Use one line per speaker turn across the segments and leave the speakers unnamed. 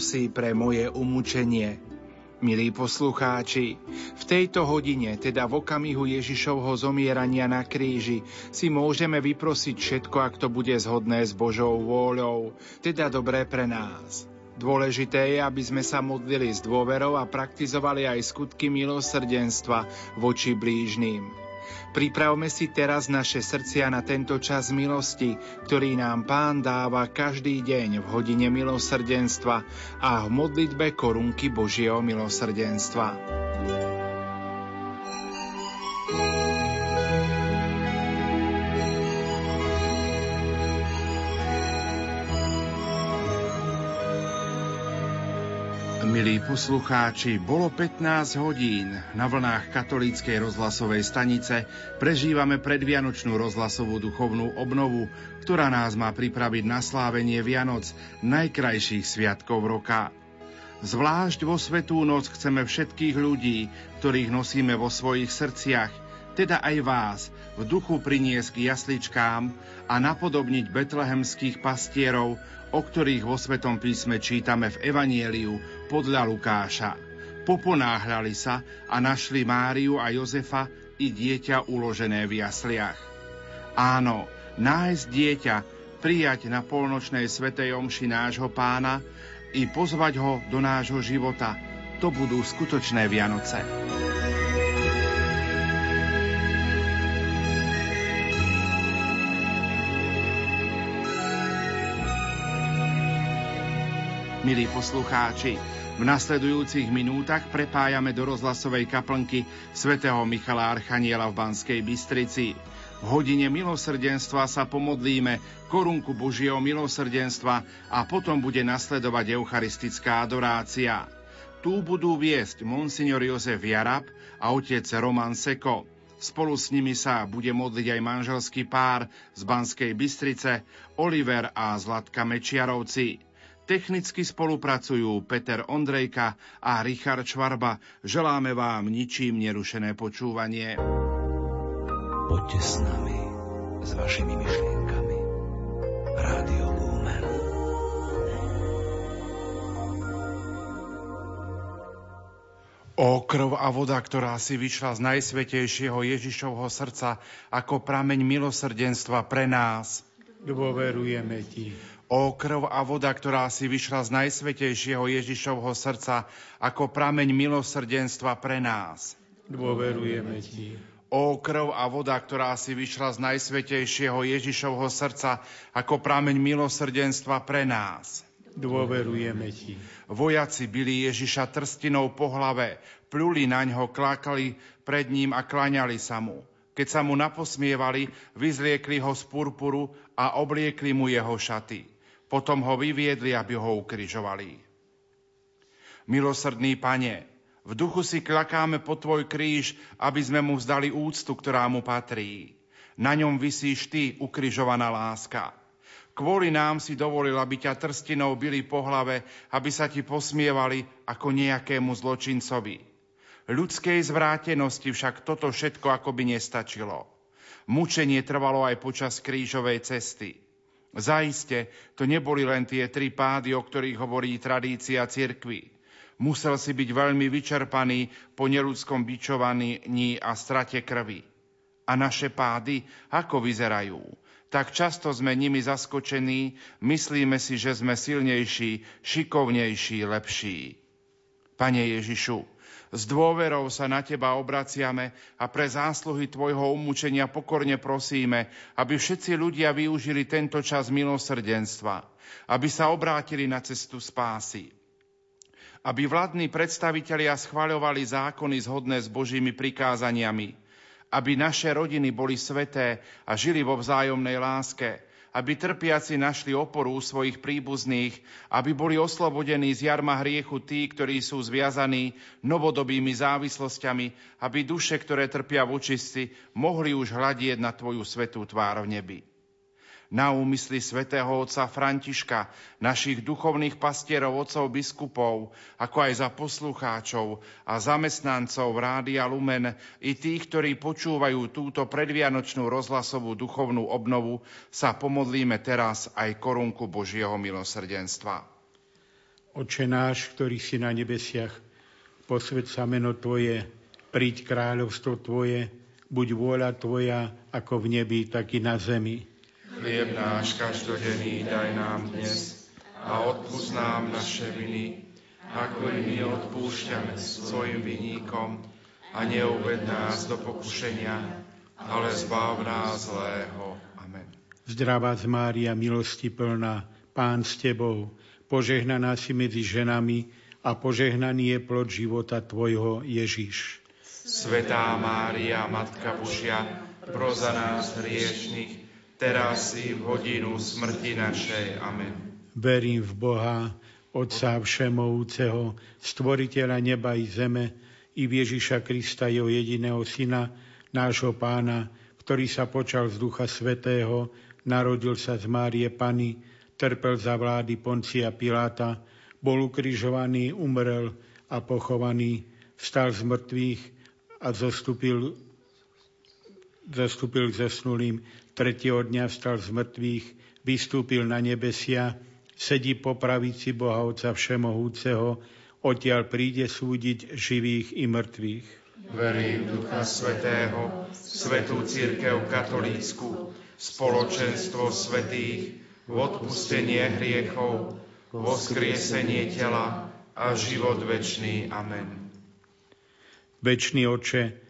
si pre moje umúčenie. Milí poslucháči, v tejto hodine, teda v okamihu Ježišovho zomierania na kríži, si môžeme vyprosiť všetko, ak to bude zhodné s Božou vôľou, teda dobré pre nás. Dôležité je, aby sme sa modlili s dôverou a praktizovali aj skutky milosrdenstva voči blížným. Pripravme si teraz naše srdcia na tento čas milosti, ktorý nám Pán dáva každý deň v hodine milosrdenstva a v modlitbe korunky Božieho milosrdenstva. Milí poslucháči, bolo 15 hodín. Na vlnách katolíckej rozhlasovej stanice prežívame predvianočnú rozhlasovú duchovnú obnovu, ktorá nás má pripraviť na slávenie Vianoc, najkrajších sviatkov roka. Zvlášť vo Svetú noc chceme všetkých ľudí, ktorých nosíme vo svojich srdciach, teda aj vás, v duchu priniesť k jasličkám a napodobniť betlehemských pastierov, o ktorých vo Svetom písme čítame v Evanieliu podľa Lukáša. Poponáhľali sa a našli Máriu a Jozefa i dieťa uložené v jasliach. Áno, nájsť dieťa, prijať na polnočnej svetej omši nášho pána i pozvať ho do nášho života, to budú skutočné Vianoce. Milí poslucháči, v nasledujúcich minútach prepájame do rozhlasovej kaplnky svätého Michala Archaniela v Banskej Bystrici. V hodine milosrdenstva sa pomodlíme korunku Božieho milosrdenstva a potom bude nasledovať eucharistická adorácia. Tu budú viesť monsignor Jozef Jarab a otec Roman Seko. Spolu s nimi sa bude modliť aj manželský pár z Banskej Bystrice, Oliver a Zlatka Mečiarovci. Technicky spolupracujú Peter Ondrejka a Richard Švarba. Želáme vám ničím nerušené počúvanie.
Poďte s nami, s vašimi myšlienkami. Rádio Lumen.
O krv a voda, ktorá si vyšla z najsvetejšieho Ježišovho srdca ako prameň milosrdenstva pre nás.
Dôverujeme Ti.
O krv a voda, ktorá si vyšla z najsvetejšieho Ježišovho srdca ako prameň milosrdenstva pre nás.
Dôverujeme Ti.
O krv a voda, ktorá si vyšla z najsvetejšieho Ježišovho srdca ako prameň milosrdenstva pre nás.
Dôverujeme Ti.
Vojaci byli Ježiša trstinou po hlave, pluli na ňo, klákali pred ním a klaňali sa mu. Keď sa mu naposmievali, vyzliekli ho z purpuru a obliekli mu jeho šaty. Potom ho vyviedli, aby ho ukrižovali. Milosrdný pane, v duchu si klakáme po tvoj kríž, aby sme mu vzdali úctu, ktorá mu patrí. Na ňom vysíš ty, ukrižovaná láska. Kvôli nám si dovolil, aby ťa trstinou byli po hlave, aby sa ti posmievali ako nejakému zločincovi. Ľudskej zvrátenosti však toto všetko akoby nestačilo. Mučenie trvalo aj počas krížovej cesty. Zaiste, to neboli len tie tri pády, o ktorých hovorí tradícia cirkvy. Musel si byť veľmi vyčerpaný po neludskom bičovaní a strate krvi. A naše pády, ako vyzerajú? Tak často sme nimi zaskočení, myslíme si, že sme silnejší, šikovnejší, lepší. Pane Ježišu, s dôverou sa na Teba obraciame a pre zásluhy Tvojho umúčenia pokorne prosíme, aby všetci ľudia využili tento čas milosrdenstva, aby sa obrátili na cestu spásy, aby vládni predstavitelia schvaľovali zákony zhodné s Božími prikázaniami, aby naše rodiny boli sveté a žili vo vzájomnej láske, aby trpiaci našli oporu u svojich príbuzných, aby boli oslobodení z jarma hriechu tí, ktorí sú zviazaní novodobými závislosťami, aby duše, ktoré trpia v očistci, mohli už hľadieť na Tvoju svetú tvár v nebi na úmysly svätého otca Františka, našich duchovných pastierov, otcov biskupov, ako aj za poslucháčov a zamestnancov Rádia Lumen i tých, ktorí počúvajú túto predvianočnú rozhlasovú duchovnú obnovu, sa pomodlíme teraz aj korunku Božieho milosrdenstva.
Oče náš, ktorý si na nebesiach, posved sa meno Tvoje, príď kráľovstvo Tvoje, buď vôľa Tvoja, ako v nebi, tak i na zemi.
Chlieb náš každodenný daj nám dnes a odpúsť nám naše viny, ako i my odpúšťame svojim viníkom a neuved nás do pokušenia, ale zbav nás zlého. Amen.
Zdravá z Mária, milosti plná, Pán s Tebou, požehnaná si medzi ženami a požehnaný je plod života Tvojho Ježiš.
Svetá Mária, Matka Božia, pro za nás hriešných, teraz i v hodinu smrti našej. Amen.
Verím v Boha, Otca Všemovúceho, Stvoriteľa neba i zeme, i v Ježiša Krista, Jeho jediného Syna, nášho Pána, ktorý sa počal z Ducha Svetého, narodil sa z Márie Pany, trpel za vlády Poncia Piláta, bol ukrižovaný, umrel a pochovaný, vstal z mŕtvych a zostúpil, zostúpil zesnulým. Tretieho dňa vstal z mŕtvych, vystúpil na nebesia, sedí po pravici Boha Otca Všemohúceho, odtiaľ príde súdiť živých i mŕtvych.
Verím Ducha Svetého, Svetú Církev Katolícku, spoločenstvo svetých, v odpustenie hriechov, vo vzkriesenie tela a život večný. Amen.
Večný oče,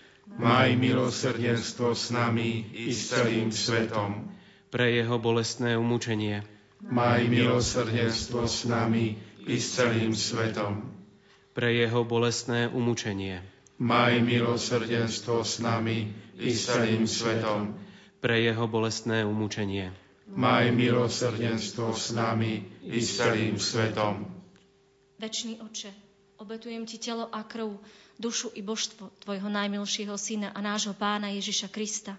Maj milosrdenstvo s nami i s celým svetom.
Pre jeho bolestné umúčenie.
Maj milosrdenstvo s nami i s celým svetom.
Pre jeho bolestné umúčenie.
Maj milosrdenstvo s nami i s celým svetom.
Pre jeho bolestné umúčenie
maj milosrdenstvo s nami i s celým svetom.
Večný oče, obetujem ti telo a krv, dušu i božstvo tvojho najmilšieho syna a nášho pána Ježiša Krista.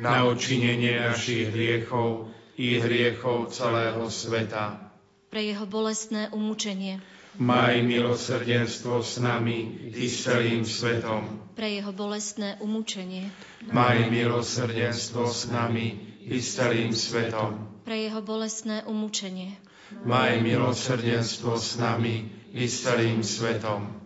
Na očinenie našich hriechov i hriechov celého sveta.
Pre jeho bolestné umúčenie.
Maj milosrdenstvo s nami i s celým svetom.
Pre jeho bolestné umúčenie.
Maj milosrdenstvo s nami i s celým svetom.
Pre jeho bolestné umúčenie.
Maj milosrdenstvo s nami i s celým svetom.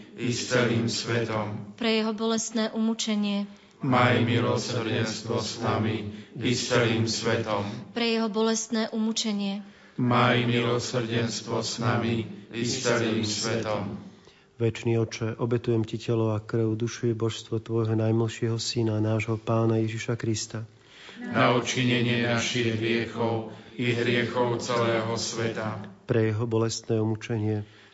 i s celým svetom.
Pre jeho bolestné umúčenie.
Maj milosrdenstvo s nami i s celým svetom.
Pre jeho bolestné umúčenie.
Maj milosrdenstvo s nami i s celým svetom.
Večný oče, obetujem ti telo a krv, dušu i božstvo tvojho najmilšieho syna, nášho pána Ježiša Krista,
na odčinenie našich hriechov i hriechov celého sveta.
Pre jeho bolestné umúčenie.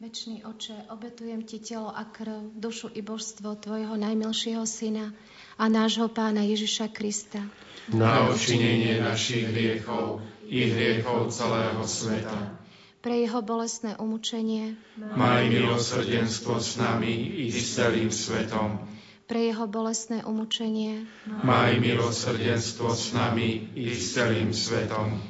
Večný oče, obetujem ti telo a krv, dušu i božstvo tvojho najmilšieho syna a nášho pána Ježiša Krista.
Na očinenie našich hriechov i hriechov celého sveta.
Pre jeho bolestné umúčenie.
Maj milosrdenstvo s nami i s celým svetom.
Pre jeho bolestné umúčenie.
Maj milosrdenstvo s nami i s celým svetom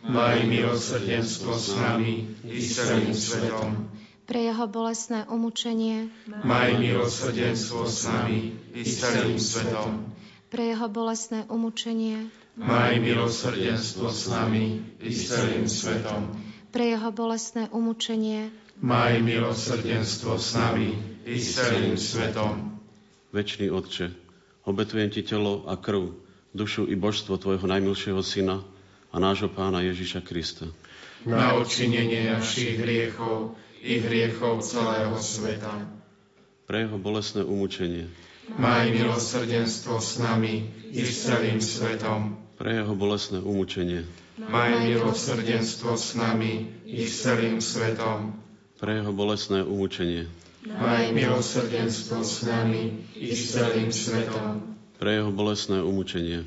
Maj milosrdenstvo s nami i s celým svetom.
Pre jeho bolestné umúčenie.
Maj milosrdenstvo s nami i s celým svetom.
Pre jeho bolestné umúčenie.
Maj milosrdenstvo s nami i s celým svetom.
Pre jeho bolestné umúčenie.
Maj milosrdenstvo s nami i s celým svetom.
Večný Otče, obetujem Ti telo a krv, dušu i božstvo Tvojho najmilšieho Syna, a nášho Pána Ježiša Krista.
Na odčinenie našich hriechov i hriechov celého sveta.
Pre jeho bolestné umúčenie.
Maj milosrdenstvo s nami i s celým svetom.
Pre jeho bolestné umúčenie.
Maj milosrdenstvo s nami i s celým svetom.
Pre jeho bolestné umúčenie.
Maj milosrdenstvo s nami i s celým svetom.
Pre jeho bolestné umúčenie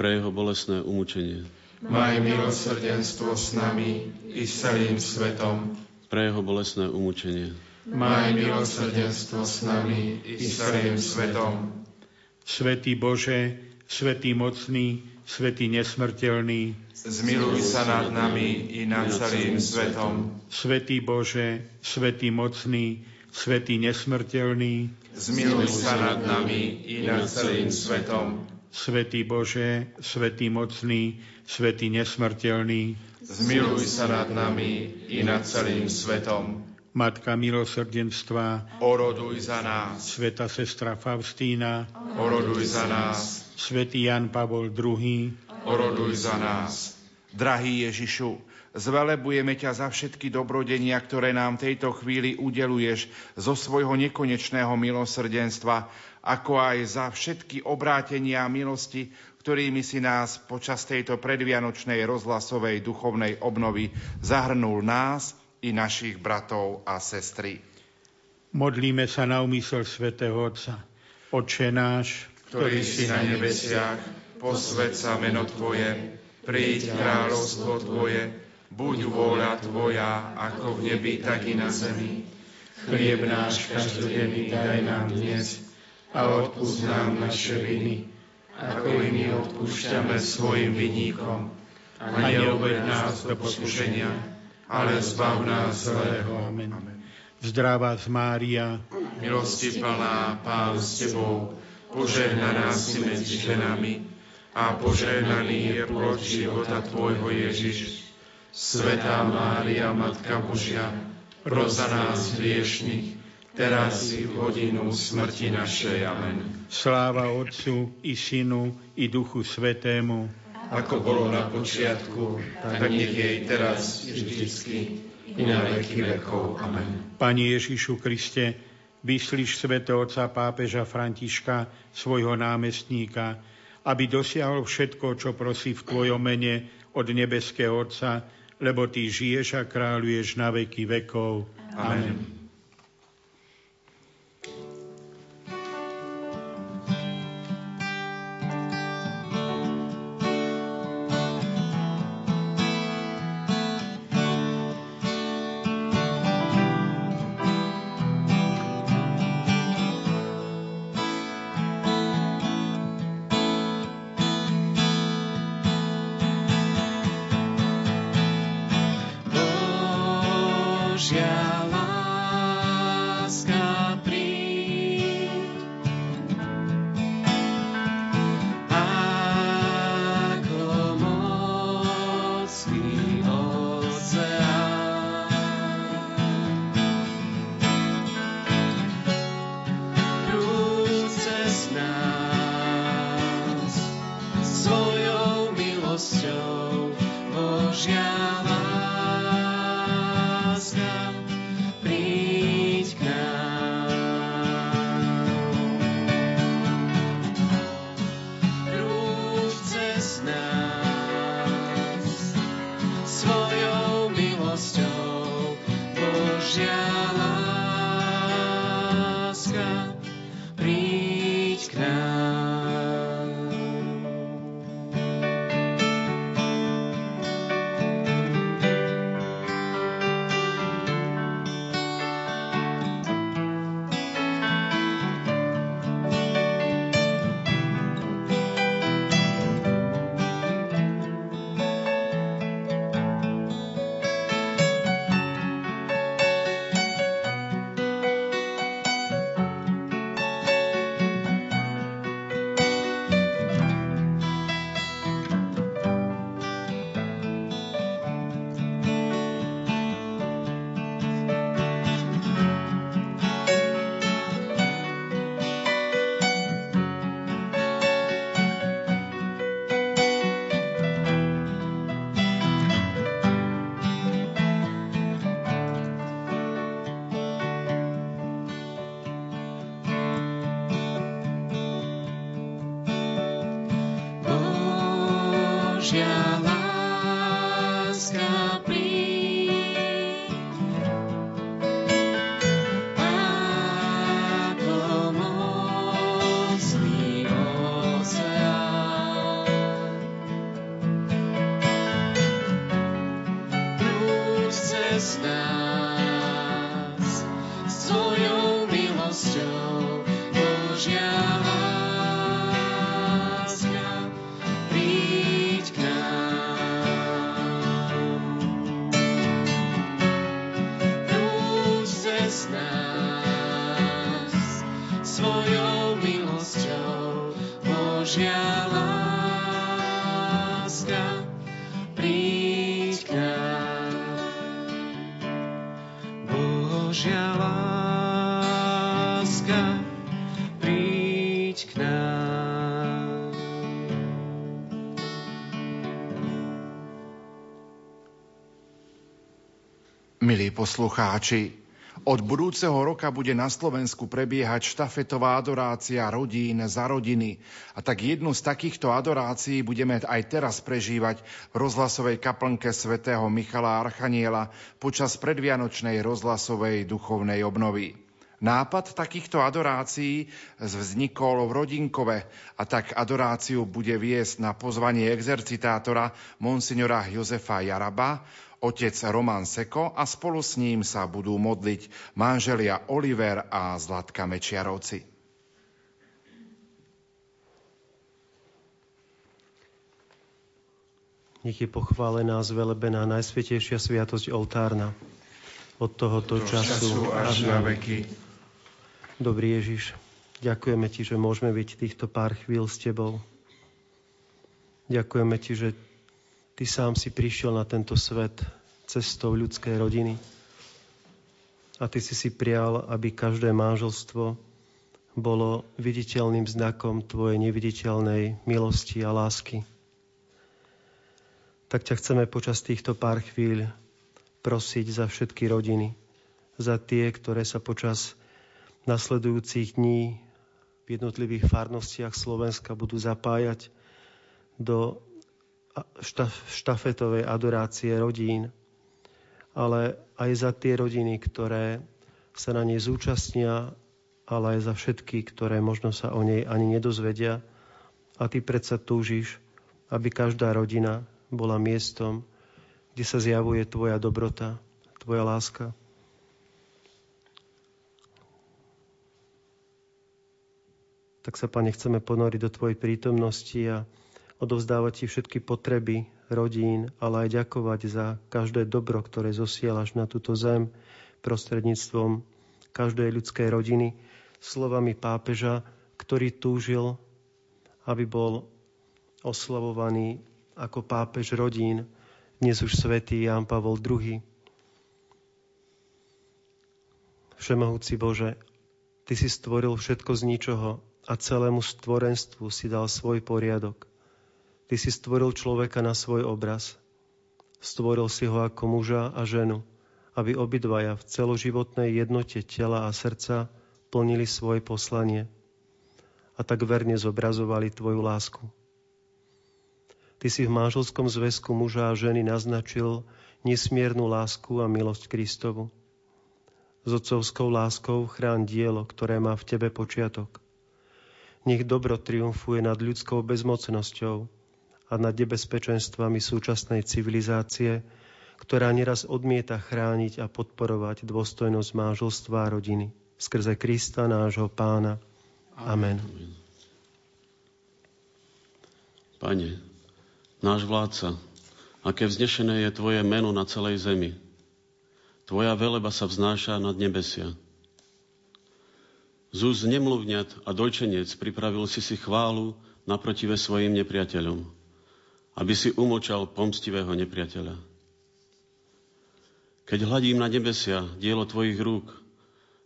pre jeho bolestné umúčenie.
Maj milosrdenstvo s nami i s celým svetom.
Pre jeho bolestné umúčenie.
Maj milosrdenstvo s nami i s celým svetom.
Svetý Bože, Svetý mocný, Svetý nesmrteľný,
zmiluj sa nad nami i nad celým svetom.
Svetý Bože, Svetý mocný, Svetý nesmrteľný,
zmiluj sa nad nami i nad celým svetom.
Svetý Bože, Svetý mocný, Svetý nesmrteľný,
zmiluj sa nad nami i nad celým svetom.
Matka milosrdenstva,
oroduj za nás.
Sveta sestra Faustína,
oroduj za nás.
Svetý Jan Pavol II,
oroduj za nás. Drahý Ježišu, Zvelebujeme ťa za všetky dobrodenia, ktoré nám tejto chvíli udeluješ zo svojho nekonečného milosrdenstva ako aj za všetky obrátenia a milosti, ktorými si nás počas tejto predvianočnej rozhlasovej duchovnej obnovy zahrnul nás i našich bratov a sestry.
Modlíme sa na úmysel svätého Otca. Oče náš,
ktorý si na nebesiach, posved sa meno Tvoje, príď kráľovstvo Tvoje, buď vôľa Tvoja, ako v nebi, tak i na zemi.
Chlieb náš každodenný daj nám dnes a odpúsť nám naše viny, ako i my odpúšťame svojim vinníkom. A neuved nás do pokušenia, ale zbav nás zlého. Amen.
Zdravá z Mária,
milosti plná, Pán s Tebou, požehnaná si medzi ženami a požehnaný je plod života Tvojho Ježiš. Svetá Mária, Matka Božia, pros za nás hriešných, teraz i v hodinu smrti našej. Amen.
Sláva Otcu i Synu i Duchu Svetému.
Ako bolo na počiatku, tak nech jej teraz vždycky i na veky vekov. Amen.
Pani Ježišu Kriste,
Vyslíš svätého Otca pápeža Františka, svojho námestníka, aby dosiahol všetko, čo prosí v Tvojom mene od nebeského Otca, lebo Ty žiješ a kráľuješ na veky vekov. Amen. Amen.
Poslucháči, od budúceho roka bude na Slovensku prebiehať štafetová adorácia rodín za rodiny. A tak jednu z takýchto adorácií budeme aj teraz prežívať v rozhlasovej kaplnke svätého Michala Archaniela počas predvianočnej rozhlasovej duchovnej obnovy. Nápad takýchto adorácií vznikol v Rodinkove a tak adoráciu bude viesť na pozvanie exercitátora monsignora Jozefa Jaraba, otec Roman Seko a spolu s ním sa budú modliť manželia Oliver a Zlatka Mečiarovci.
Nech je pochválená, zvelebená Najsvetejšia sviatosť oltárna od tohoto Do času až na veky. Dobrý Ježiš, ďakujeme Ti, že môžeme byť týchto pár chvíľ s Tebou. Ďakujeme Ti, že Ty sám si prišiel na tento svet cestou ľudskej rodiny. A Ty si si prial, aby každé manželstvo bolo viditeľným znakom Tvojej neviditeľnej milosti a lásky. Tak ťa chceme počas týchto pár chvíľ prosiť za všetky rodiny, za tie, ktoré sa počas nasledujúcich dní v jednotlivých farnostiach Slovenska budú zapájať do štafetovej adorácie rodín, ale aj za tie rodiny, ktoré sa na nej zúčastnia, ale aj za všetky, ktoré možno sa o nej ani nedozvedia. A ty predsa túžiš, aby každá rodina bola miestom, kde sa zjavuje tvoja dobrota, tvoja láska. Tak sa, Pane, chceme ponoriť do Tvojej prítomnosti a odovzdávať Ti všetky potreby rodín, ale aj ďakovať za každé dobro, ktoré zosielaš na túto zem prostredníctvom každej ľudskej rodiny, slovami pápeža, ktorý túžil, aby bol oslavovaný ako pápež rodín, dnes už svätý Ján Pavol II. Všemohúci Bože, Ty si stvoril všetko z ničoho a celému stvorenstvu si dal svoj poriadok. Ty si stvoril človeka na svoj obraz. Stvoril si ho ako muža a ženu, aby obidvaja v celoživotnej jednote tela a srdca plnili svoje poslanie a tak verne zobrazovali Tvoju lásku. Ty si v manželskom zväzku muža a ženy naznačil nesmiernu lásku a milosť Kristovu. S otcovskou láskou chrán dielo, ktoré má v tebe počiatok. Nech dobro triumfuje nad ľudskou bezmocnosťou a nad nebezpečenstvami súčasnej civilizácie, ktorá neraz odmieta chrániť a podporovať dôstojnosť manželstva a rodiny. Skrze Krista nášho pána. Amen.
Pane, náš vládca, aké vznešené je Tvoje meno na celej zemi. Tvoja veleba sa vznáša nad nebesia. Z úst nemluvňat a dojčenec pripravil si si chválu naprotive svojim nepriateľom, aby si umočal pomstivého nepriateľa. Keď hľadím na nebesia, dielo Tvojich rúk,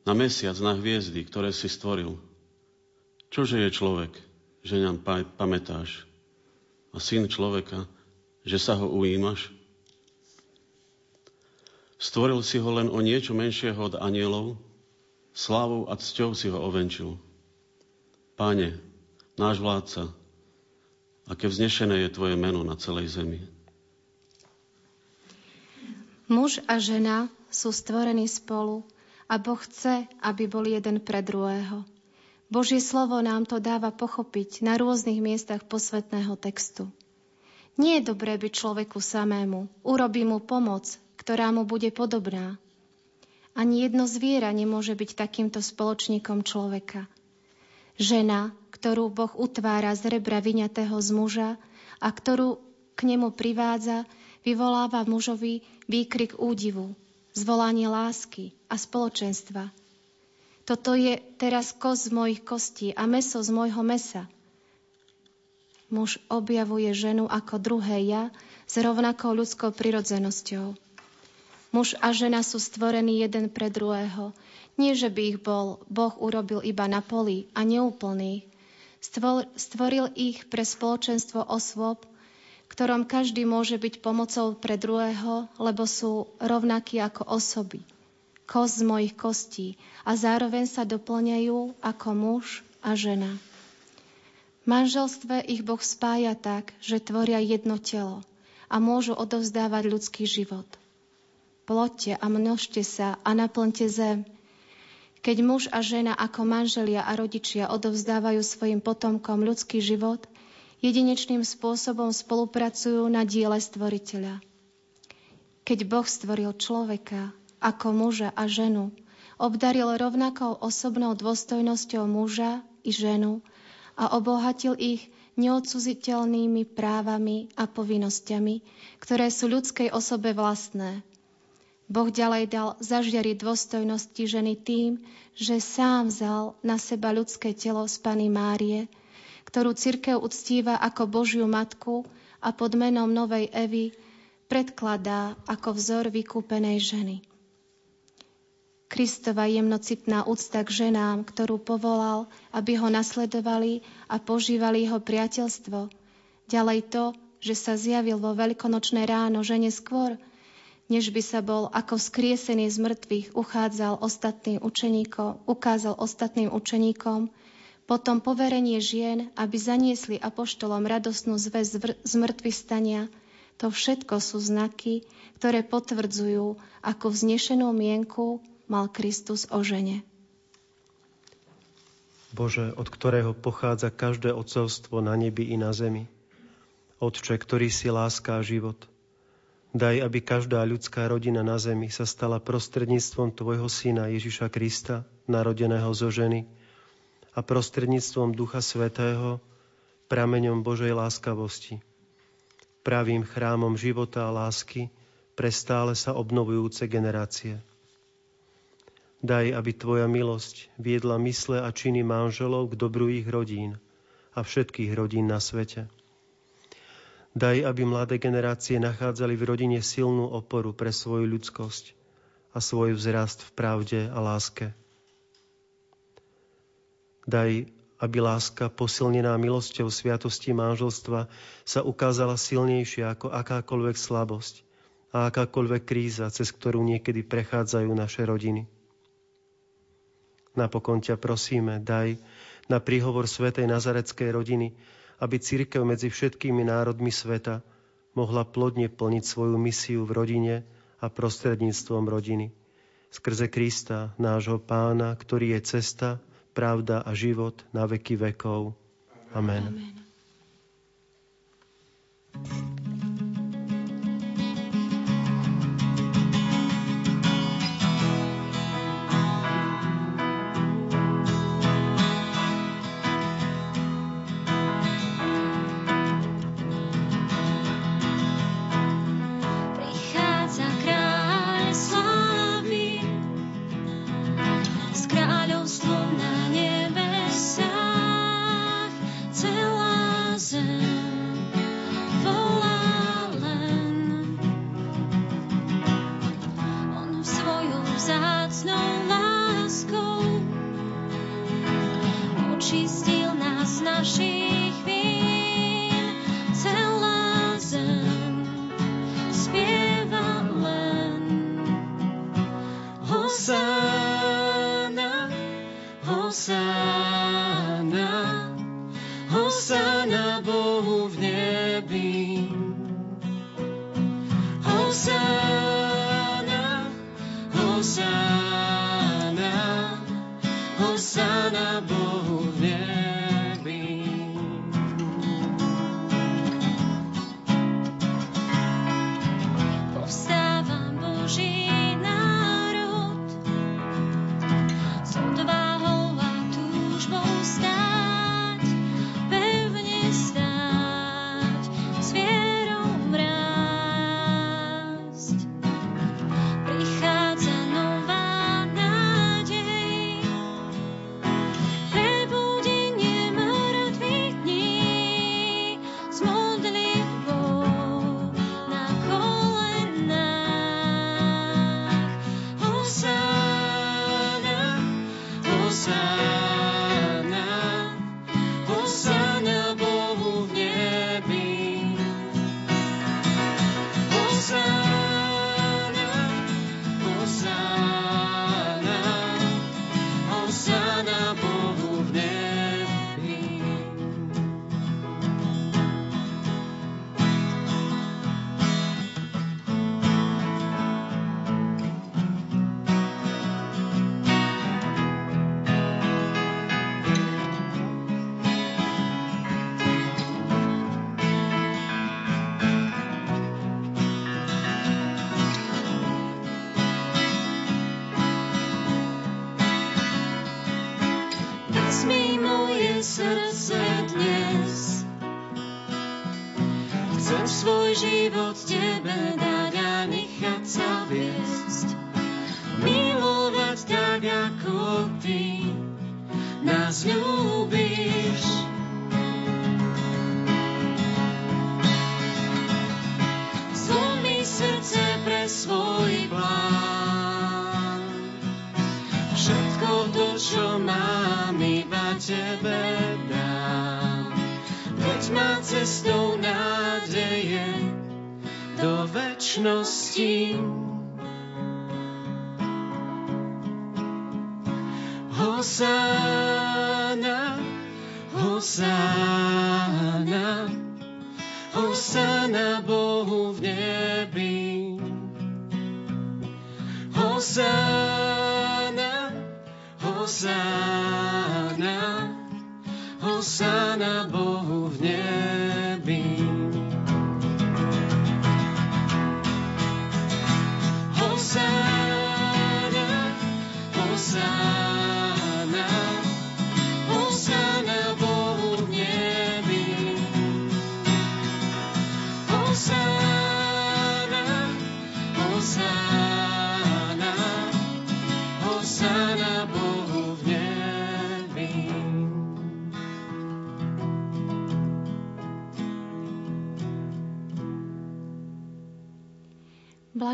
na mesiac, na hviezdy, ktoré si stvoril, čože je človek, že nám pamätáš? a syn človeka, že sa ho ujímaš? Stvoril si ho len o niečo menšieho od anielov, slávou a cťou si ho ovenčil. Páne, náš vládca, aké vznešené je Tvoje meno na celej zemi.
Muž a žena sú stvorení spolu a Boh chce, aby boli jeden pre druhého. Božie slovo nám to dáva pochopiť na rôznych miestach posvetného textu. Nie je dobré byť človeku samému. Urobí mu pomoc, ktorá mu bude podobná. Ani jedno zviera nemôže byť takýmto spoločníkom človeka. Žena, ktorú Boh utvára z rebra vyňatého z muža a ktorú k nemu privádza, vyvoláva mužovi výkrik údivu, zvolanie lásky a spoločenstva – toto je teraz kos z mojich kostí a meso z môjho mesa. Muž objavuje ženu ako druhé ja s rovnakou ľudskou prirodzenosťou. Muž a žena sú stvorení jeden pre druhého. Nie, že by ich bol Boh urobil iba na poli a neúplných. Stvoril ich pre spoločenstvo osôb, ktorom každý môže byť pomocou pre druhého, lebo sú rovnakí ako osoby kost z mojich kostí a zároveň sa doplňajú ako muž a žena. V manželstve ich Boh spája tak, že tvoria jedno telo a môžu odovzdávať ľudský život. Plotte a množte sa a naplňte zem. Keď muž a žena ako manželia a rodičia odovzdávajú svojim potomkom ľudský život, jedinečným spôsobom spolupracujú na diele stvoriteľa. Keď Boh stvoril človeka, ako muža a ženu. Obdaril rovnakou osobnou dôstojnosťou muža i ženu a obohatil ich neodsuziteľnými právami a povinnosťami, ktoré sú ľudskej osobe vlastné. Boh ďalej dal zažiariť dôstojnosti ženy tým, že sám vzal na seba ľudské telo z Pany Márie, ktorú cirkev uctíva ako Božiu matku a pod menom Novej Evy predkladá ako vzor vykúpenej ženy. Kristova jemnocitná úcta k ženám, ktorú povolal, aby ho nasledovali a požívali jeho priateľstvo. Ďalej to, že sa zjavil vo veľkonočné ráno žene skôr, než by sa bol ako vzkriesený z mŕtvych uchádzal ostatným učeníkom, ukázal ostatným učeníkom, potom poverenie žien, aby zaniesli apoštolom radosnú zväz z mŕtvych stania, to všetko sú znaky, ktoré potvrdzujú, ako vznešenú mienku mal Kristus o žene.
Bože, od ktorého pochádza každé ocovstvo na nebi i na zemi. Otče, ktorý si láska a život. Daj, aby každá ľudská rodina na zemi sa stala prostredníctvom Tvojho Syna Ježiša Krista, narodeného zo ženy, a prostredníctvom Ducha Svetého, prameňom Božej láskavosti, pravým chrámom života a lásky pre stále sa obnovujúce generácie. Daj, aby Tvoja milosť viedla mysle a činy manželov k dobru ich rodín a všetkých rodín na svete. Daj, aby mladé generácie nachádzali v rodine silnú oporu pre svoju ľudskosť a svoj vzrast v pravde a láske. Daj, aby láska posilnená milosťou sviatosti manželstva sa ukázala silnejšia ako akákoľvek slabosť a akákoľvek kríza, cez ktorú niekedy prechádzajú naše rodiny. Napokon ťa prosíme, daj na príhovor Svetej Nazareckej rodiny, aby církev medzi všetkými národmi sveta mohla plodne plniť svoju misiu v rodine a prostredníctvom rodiny. Skrze Krista, nášho pána, ktorý je cesta, pravda a život na veky vekov. Amen. Amen.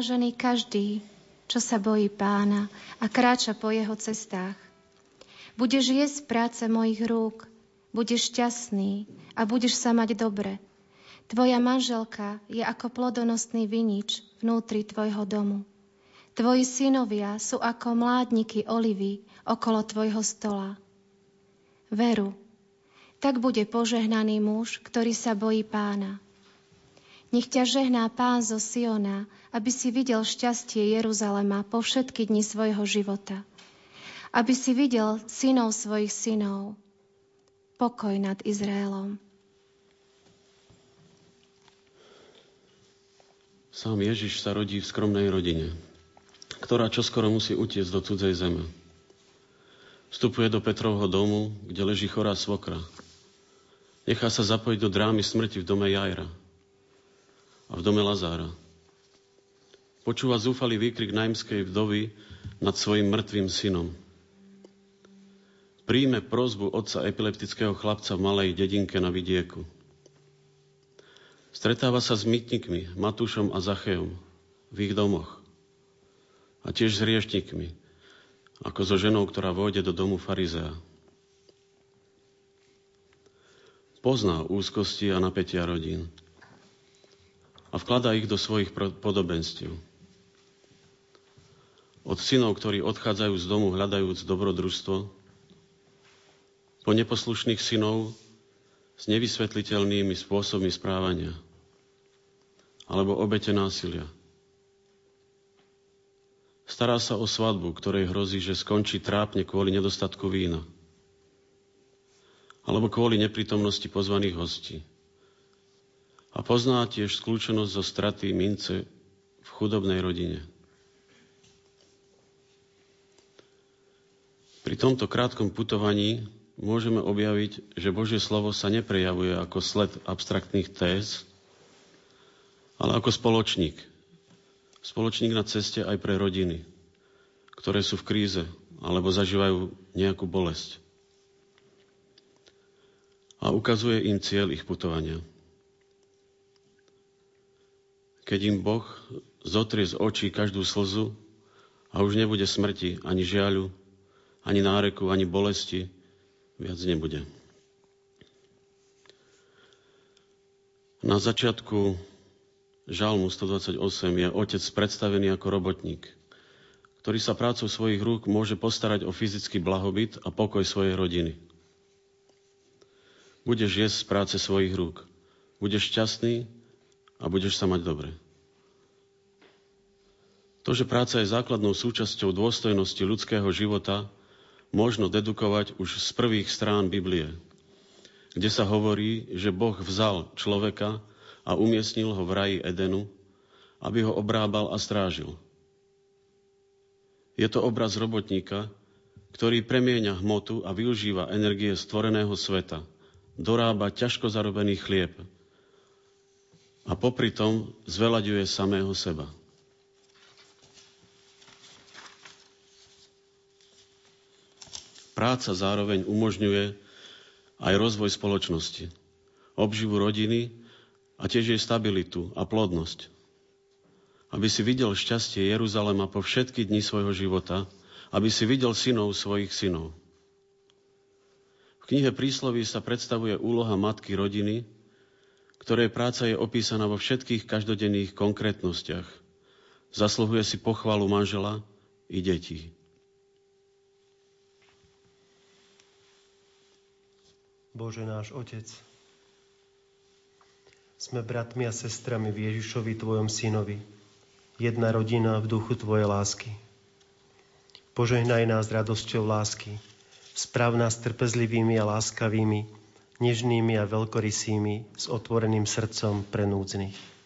Blažený každý, čo sa bojí pána a kráča po jeho cestách. Budeš jesť práce mojich rúk, budeš šťastný a budeš sa mať dobre. Tvoja manželka je ako plodonosný vinič vnútri tvojho domu. Tvoji synovia sú ako mládniky olivy okolo tvojho stola. Veru, tak bude požehnaný muž, ktorý sa bojí pána. Nech ťa žehná pán zo Siona, aby si videl šťastie Jeruzalema po všetky dni svojho života. Aby si videl synov svojich synov. Pokoj nad Izraelom.
Sám Ježiš sa rodí v skromnej rodine, ktorá čoskoro musí utiecť do cudzej zeme. Vstupuje do Petrovho domu, kde leží chorá svokra. Nechá sa zapojiť do drámy smrti v dome Jajra a v dome Lazára. Počúva zúfalý výkrik najmskej vdovy nad svojim mŕtvým synom. Príjme prozbu otca epileptického chlapca v malej dedinke na vidieku. Stretáva sa s mytnikmi, Matúšom a Zachejom v ich domoch. A tiež s riešnikmi, ako so ženou, ktorá vôjde do domu farizea. Pozná úzkosti a napätia rodín a vkladá ich do svojich podobenstiev. Od synov, ktorí odchádzajú z domu hľadajúc dobrodružstvo, po neposlušných synov s nevysvetliteľnými spôsobmi správania alebo obete násilia. Stará sa o svadbu, ktorej hrozí, že skončí trápne kvôli nedostatku vína alebo kvôli neprítomnosti pozvaných hostí a pozná tiež skľúčenosť zo straty mince v chudobnej rodine. Pri tomto krátkom putovaní môžeme objaviť, že Božie slovo sa neprejavuje ako sled abstraktných téz, ale ako spoločník. Spoločník na ceste aj pre rodiny, ktoré sú v kríze alebo zažívajú nejakú bolesť. A ukazuje im cieľ ich putovania keď im Boh zotrie z očí každú slzu a už nebude smrti, ani žiaľu, ani náreku, ani bolesti, viac nebude. Na začiatku Žalmu 128 je otec predstavený ako robotník, ktorý sa prácou svojich rúk môže postarať o fyzický blahobyt a pokoj svojej rodiny. Budeš jesť z práce svojich rúk. Budeš šťastný a budeš sa mať dobre. To, že práca je základnou súčasťou dôstojnosti ľudského života, možno dedukovať už z prvých strán Biblie, kde sa hovorí, že Boh vzal človeka a umiestnil ho v raji Edenu, aby ho obrábal a strážil. Je to obraz robotníka, ktorý premieňa hmotu a využíva energie stvoreného sveta, dorába ťažko zarobený chlieb, a popri tom zvelaďuje samého seba. Práca zároveň umožňuje aj rozvoj spoločnosti, obživu rodiny a tiež jej stabilitu a plodnosť. Aby si videl šťastie Jeruzalema po všetky dni svojho života, aby si videl synov svojich synov. V knihe Prísloví sa predstavuje úloha matky rodiny, ktorej práca je opísaná vo všetkých každodenných konkrétnostiach. Zasluhuje si pochvalu manžela i detí.
Bože náš Otec, sme bratmi a sestrami v Ježišovi, Tvojom Synovi, jedna rodina v duchu Tvojej lásky. Požehnaj nás radosťou lásky, sprav nás trpezlivými a láskavými, nežnými a veľkorysými, s otvoreným srdcom pre núdznych.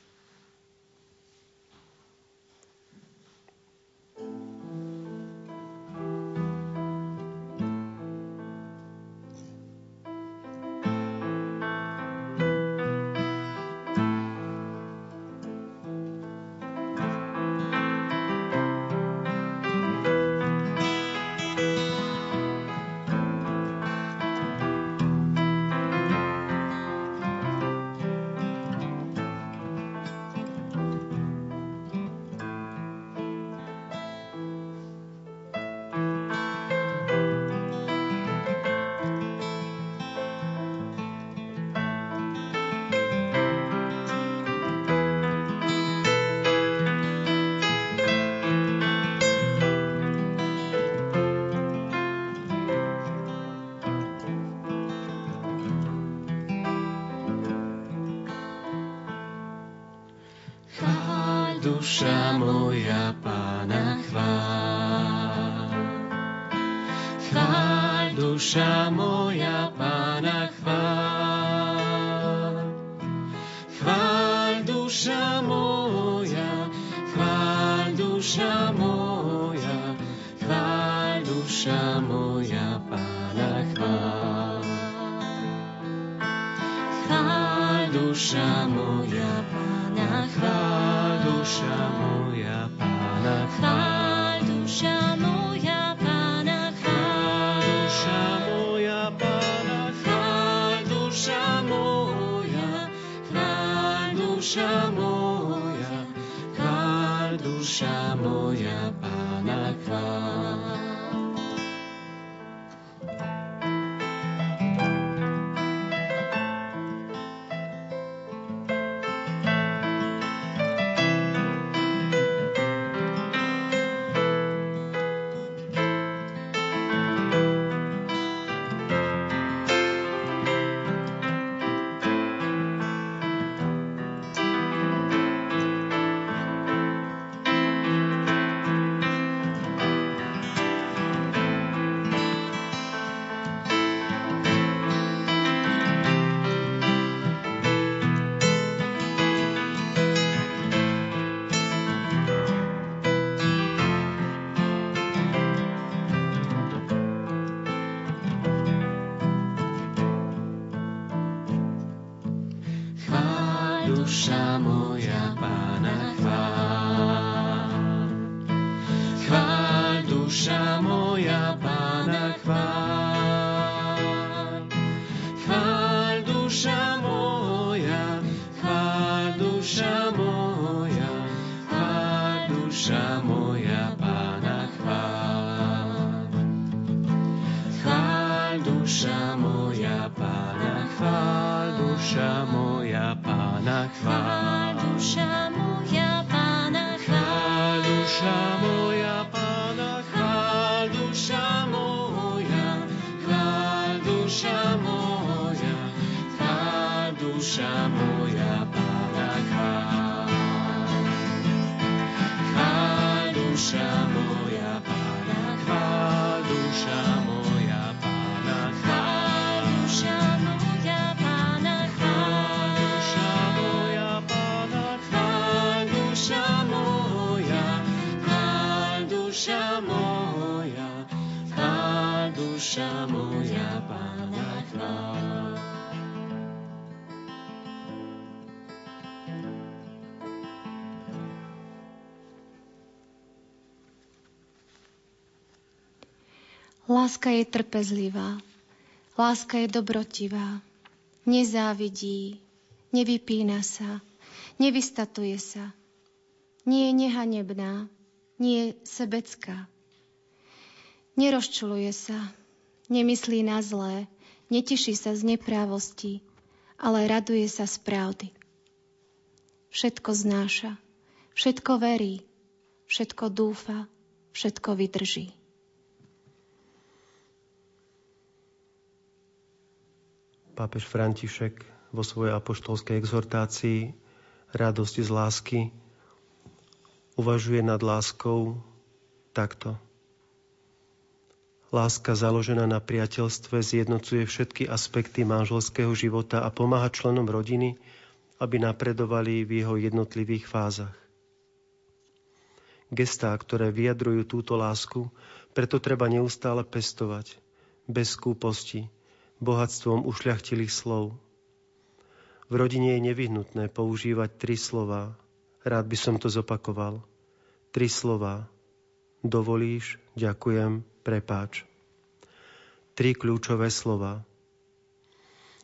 Láska je trpezlivá, láska je dobrotivá, nezávidí, nevypína sa, nevystatuje sa, nie je nehanebná, nie je sebecká. Nerozčuluje sa, nemyslí na zlé, neteší sa z neprávosti, ale raduje sa z pravdy. Všetko znáša, všetko verí, všetko dúfa, všetko vydrží.
Pápež František vo svojej apoštolskej exhortácii Radosti z lásky uvažuje nad láskou takto. Láska založená na priateľstve zjednocuje všetky aspekty manželského života a pomáha členom rodiny, aby napredovali v jeho jednotlivých fázach. Gestá, ktoré vyjadrujú túto lásku, preto treba neustále pestovať, bez skúposti, bohatstvom ušľachtilých slov. V rodine je nevyhnutné používať tri slova. Rád by som to zopakoval. Tri slova. Dovolíš, ďakujem, prepáč. Tri kľúčové slova.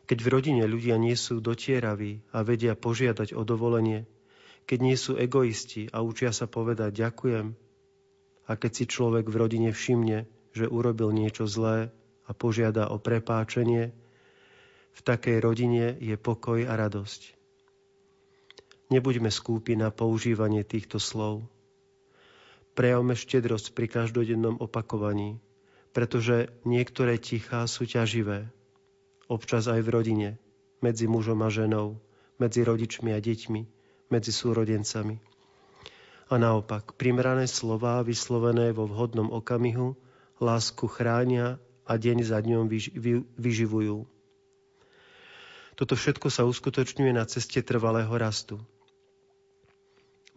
Keď v rodine ľudia nie sú dotieraví a vedia požiadať o dovolenie, keď nie sú egoisti a učia sa povedať ďakujem, a keď si človek v rodine všimne, že urobil niečo zlé a požiada o prepáčenie, v takej rodine je pokoj a radosť. Nebuďme skúpi na používanie týchto slov. Prejavme štedrosť pri každodennom opakovaní, pretože niektoré tichá sú ťaživé. Občas aj v rodine, medzi mužom a ženou, medzi rodičmi a deťmi, medzi súrodencami. A naopak, primerané slová vyslovené vo vhodnom okamihu lásku chránia a deň za dňom vyživujú. Toto všetko sa uskutočňuje na ceste trvalého rastu.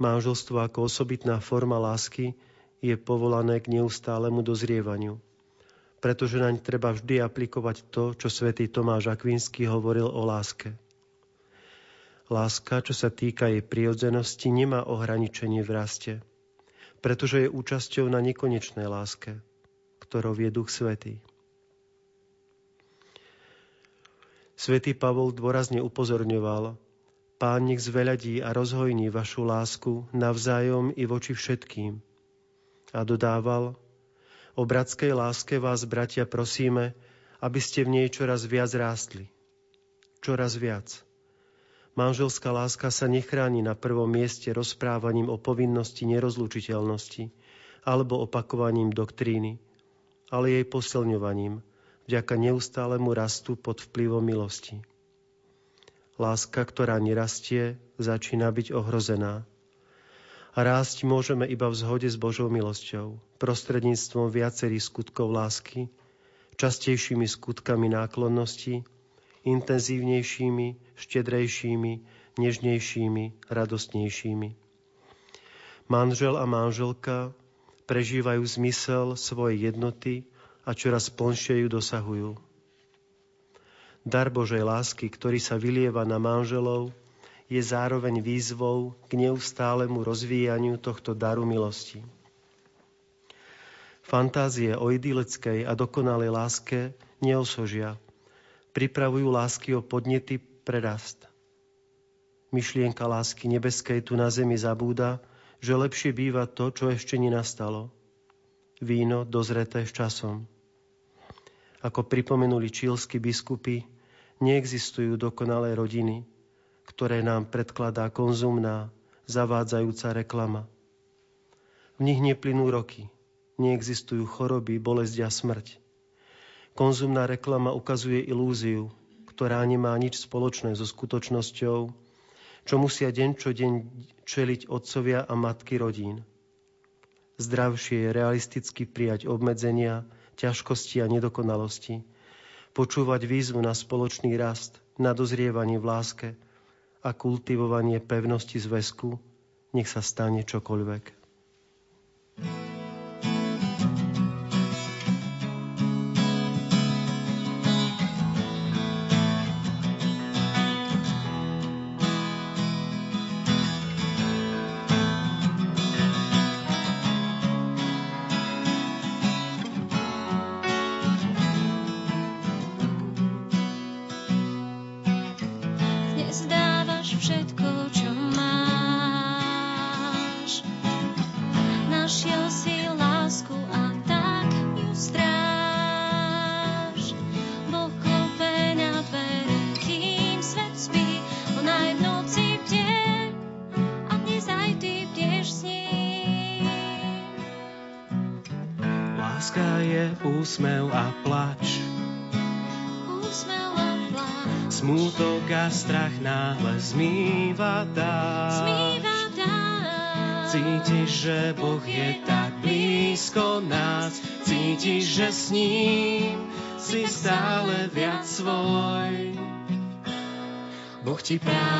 Manželstvo ako osobitná forma lásky je povolané k neustálemu dozrievaniu, pretože naň treba vždy aplikovať to, čo svätý Tomáš Akvínsky hovoril o láske. Láska, čo sa týka jej prirodzenosti, nemá ohraničenie v raste, pretože je účasťou na nekonečnej láske, ktorou je Duch Svetý. Svetý Pavol dôrazne upozorňoval, Pán nech zveľadí a rozhojní vašu lásku navzájom i voči všetkým. A dodával, o bratskej láske vás, bratia, prosíme, aby ste v nej čoraz viac rástli. Čoraz viac. Manželská láska sa nechráni na prvom mieste rozprávaním o povinnosti nerozlučiteľnosti alebo opakovaním doktríny, ale jej posilňovaním, vďaka neustálemu rastu pod vplyvom milosti. Láska, ktorá nerastie, začína byť ohrozená. A rásť môžeme iba v zhode s Božou milosťou, prostredníctvom viacerých skutkov lásky, častejšími skutkami náklonnosti, intenzívnejšími, štedrejšími, nežnejšími, radostnejšími. Manžel a manželka prežívajú zmysel svojej jednoty a čoraz plnšie ju dosahujú. Dar Božej lásky, ktorý sa vylieva na manželov, je zároveň výzvou k neustálemu rozvíjaniu tohto daru milosti. Fantázie o idylickej a dokonalej láske neosožia. Pripravujú lásky o podnety pre rast. Myšlienka lásky nebeskej tu na zemi zabúda, že lepšie býva to, čo ešte nenastalo. Víno dozreté s časom. Ako pripomenuli čílsky biskupy, Neexistujú dokonalé rodiny, ktoré nám predkladá konzumná, zavádzajúca reklama. V nich neplynú roky, neexistujú choroby, bolesť a smrť. Konzumná reklama ukazuje ilúziu, ktorá nemá nič spoločné so skutočnosťou, čo musia deň čo deň čeliť otcovia a matky rodín. Zdravšie je realisticky prijať obmedzenia, ťažkosti a nedokonalosti, počúvať výzvu na spoločný rast, na dozrievanie v láske a kultivovanie pevnosti zväzku, nech sa stane čokoľvek.
Boh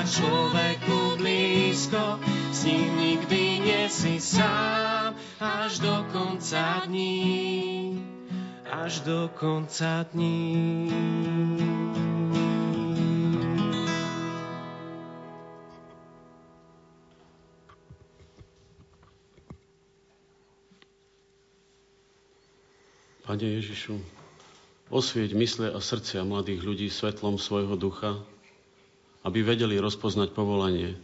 má človeku blízko, s ním nikdy nie si sám, až do konca dní, až do konca dní.
Pane Ježišu, osvieť mysle a srdcia mladých ľudí svetlom svojho ducha, aby vedeli rozpoznať povolanie,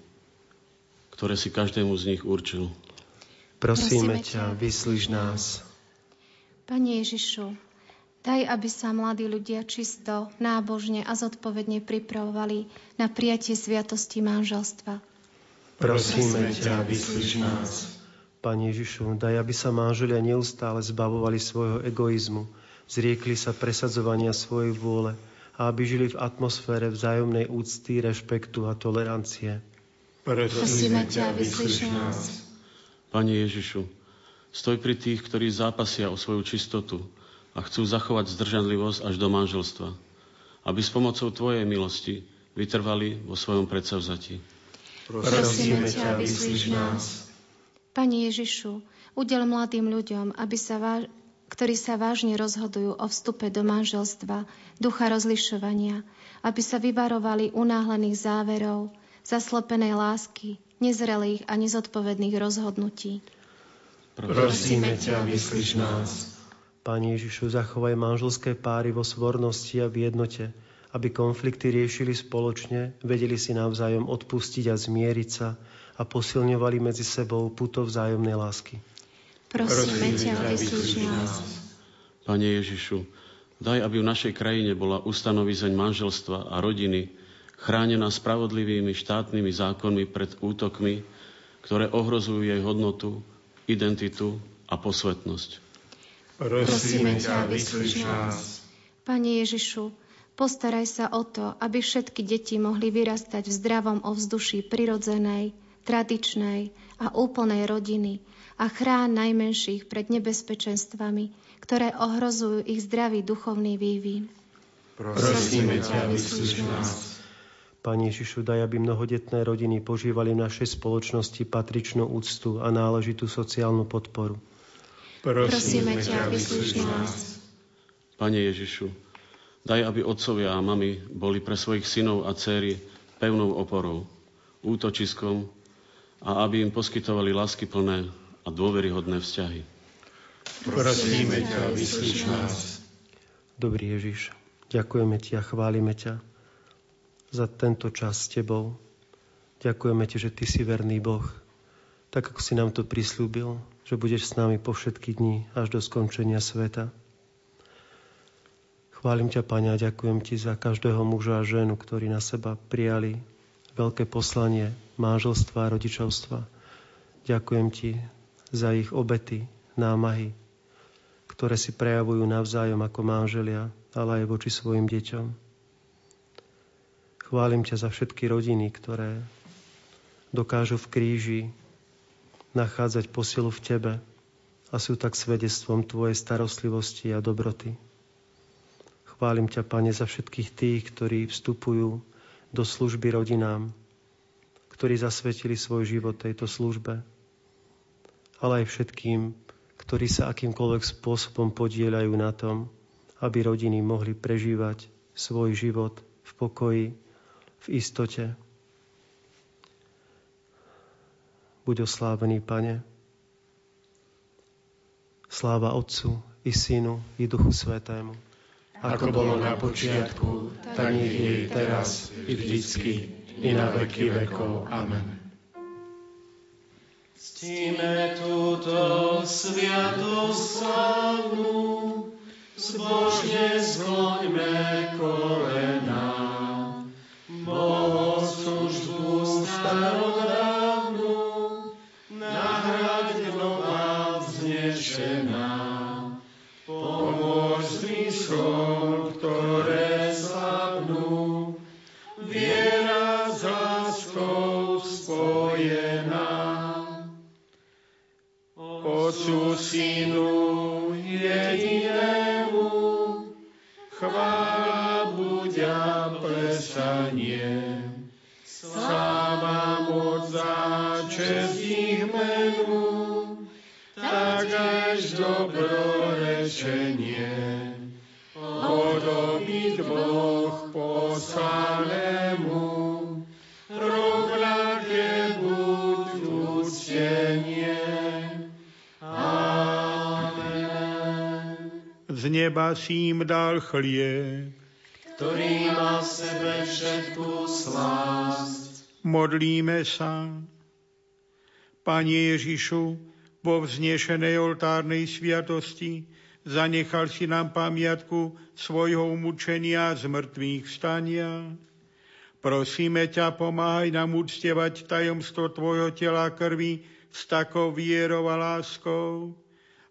ktoré si každému z nich určil.
Prosíme ťa, vyslíš nás.
Pane Ježišu, daj, aby sa mladí ľudia čisto, nábožne a zodpovedne pripravovali na prijatie sviatosti manželstva.
Prosíme ťa, vyslíš nás. Pane Ježišu, daj, aby sa manželia neustále zbavovali svojho egoizmu, zriekli sa presadzovania svojej vôle a aby žili v atmosfére vzájomnej úcty, rešpektu a tolerancie.
Prosíme ťa, vyslíš nás.
Pane Ježišu, stoj pri tých, ktorí zápasia o svoju čistotu a chcú zachovať zdržanlivosť až do manželstva, aby s pomocou Tvojej milosti vytrvali vo svojom predsavzatí.
Prosíme ťa, vyslíš nás. Pane Ježišu, udel mladým ľuďom, aby sa váž... ktorí sa vážne rozhodujú o vstupe do manželstva, ducha rozlišovania, aby sa vyvarovali unáhlených záverov, zaslepenej lásky, nezrelých a nezodpovedných rozhodnutí.
Prosíme ťa, vyslíš nás. Pane Ježišu, zachovaj manželské páry vo svornosti a v jednote, aby konflikty riešili spoločne, vedeli si navzájom odpustiť a zmieriť sa a posilňovali medzi sebou puto vzájomnej lásky.
Prosíme ťa, vyslíš nás.
Pane Ježišu, daj, aby v našej krajine bola ustanovizeň manželstva a rodiny chránená spravodlivými štátnymi zákonmi pred útokmi, ktoré ohrozujú jej hodnotu, identitu a posvetnosť.
Prosíme ťa, vyslíš nás. Pane Ježišu, postaraj sa o to, aby všetky deti mohli vyrastať v zdravom ovzduší prirodzenej, tradičnej a úplnej rodiny a chrán najmenších pred nebezpečenstvami, ktoré ohrozujú ich zdravý duchovný vývin.
Prosíme ťa, vyslíš nás. Pane Ježišu, daj, aby mnohodetné rodiny požívali v našej spoločnosti patričnú úctu a náležitú sociálnu podporu.
Prosíme ťa, vyslíš nás.
Pane Ježišu, daj, aby otcovia a mamy boli pre svojich synov a céry pevnou oporou, útočiskom a aby im poskytovali láskyplné a dôveryhodné vzťahy.
Prosíme ťa, vyslíš nás.
Dobrý Ježiš, Ďakujeme Ti a chválime ťa za tento čas s Tebou. Ďakujeme Ti, že Ty si verný Boh, tak ako si nám to prislúbil, že budeš s nami po všetky dni až do skončenia sveta. Chválim ťa, Pane, a ďakujem Ti za každého muža a ženu, ktorí na seba prijali veľké poslanie manželstva a rodičovstva. Ďakujem Ti za ich obety, námahy, ktoré si prejavujú navzájom ako manželia, ale aj voči svojim deťom. Chválim ťa za všetky rodiny, ktoré dokážu v kríži nachádzať posilu v Tebe a sú tak svedectvom Tvojej starostlivosti a dobroty. Chválim ťa, Pane, za všetkých tých, ktorí vstupujú do služby rodinám, ktorí zasvetili svoj život tejto službe, ale aj všetkým, ktorí sa akýmkoľvek spôsobom podielajú na tom, aby rodiny mohli prežívať svoj život v pokoji, v istote. Buď oslávený, Pane. Sláva Otcu i Synu i Duchu Svetému.
Ako bolo na počiatku, tak nech je teraz, i vždycky, i na veky vekov. Amen.
Ctíme túto sviatosť slavnú, zbožne skloňme kolena.
Si im dal chlieb,
ktorý má v sebe všetku slásť.
modlíme sa. Pane Ježišu, vo vznešenej oltárnej sviatosti zanechal si nám pamiatku svojho umúčenia z mŕtvych vstania. Prosíme ťa, pomáhaj nám uctievať tajomstvo Tvojho tela krvi s takou vierou a láskou,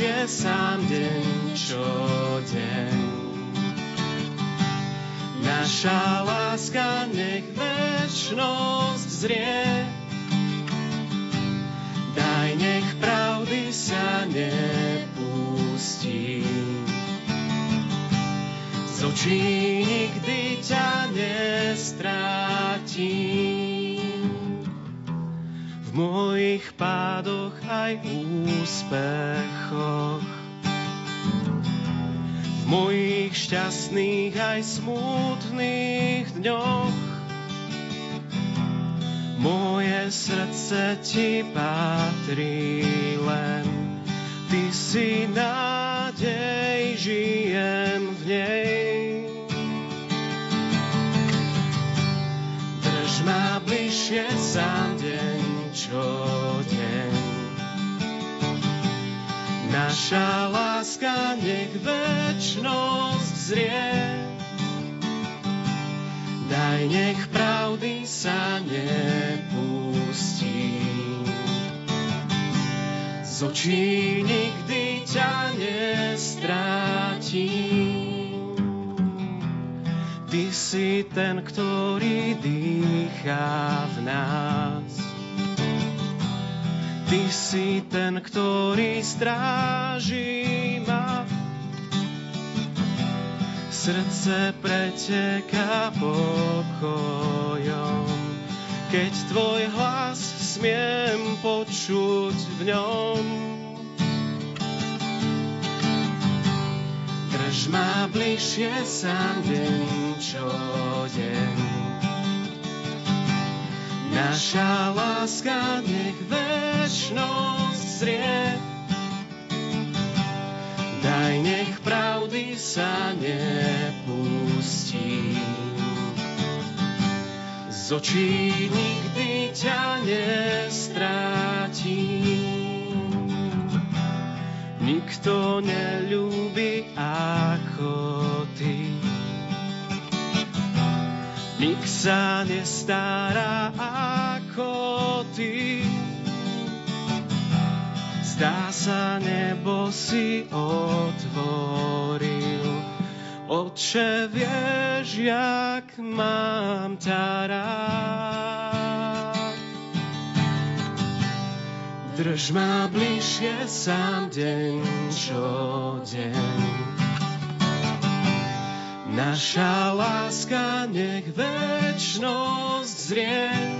Bližšie sám deň čo deň. Naša láska nech večnosť zrie. Daj nech pravdy sa nepustí. Z očí nikdy ťa nestratím. V mojich pádoch aj úspechoch. V mojich šťastných aj smutných dňoch. Moje srdce ti patrí len, ty si nádej, žijem v nej. Drž ma bližšie sám deň čo Naša láska nech väčnosť zrie. Daj nech pravdy sa nepustí. Z očí nikdy ťa nestrátim. Ty si ten, ktorý dýchá v nás. Ty si ten, ktorý stráži ma. Srdce preteká pokojom, keď tvoj hlas smiem počuť v ňom. Drž ma bližšie sám deň čo deň. Naša láska nech väčnosť zrie. Daj nech pravdy sa nepustí. Z očí nikdy ťa nestrátim. Nikto neľúbi ako ty. Nik sa nestará sa, nebo si otvoril. Oče, vieš, jak mám ťa rád. Drž ma bližšie sám deň čo deň. Naša láska nech väčnosť zrie.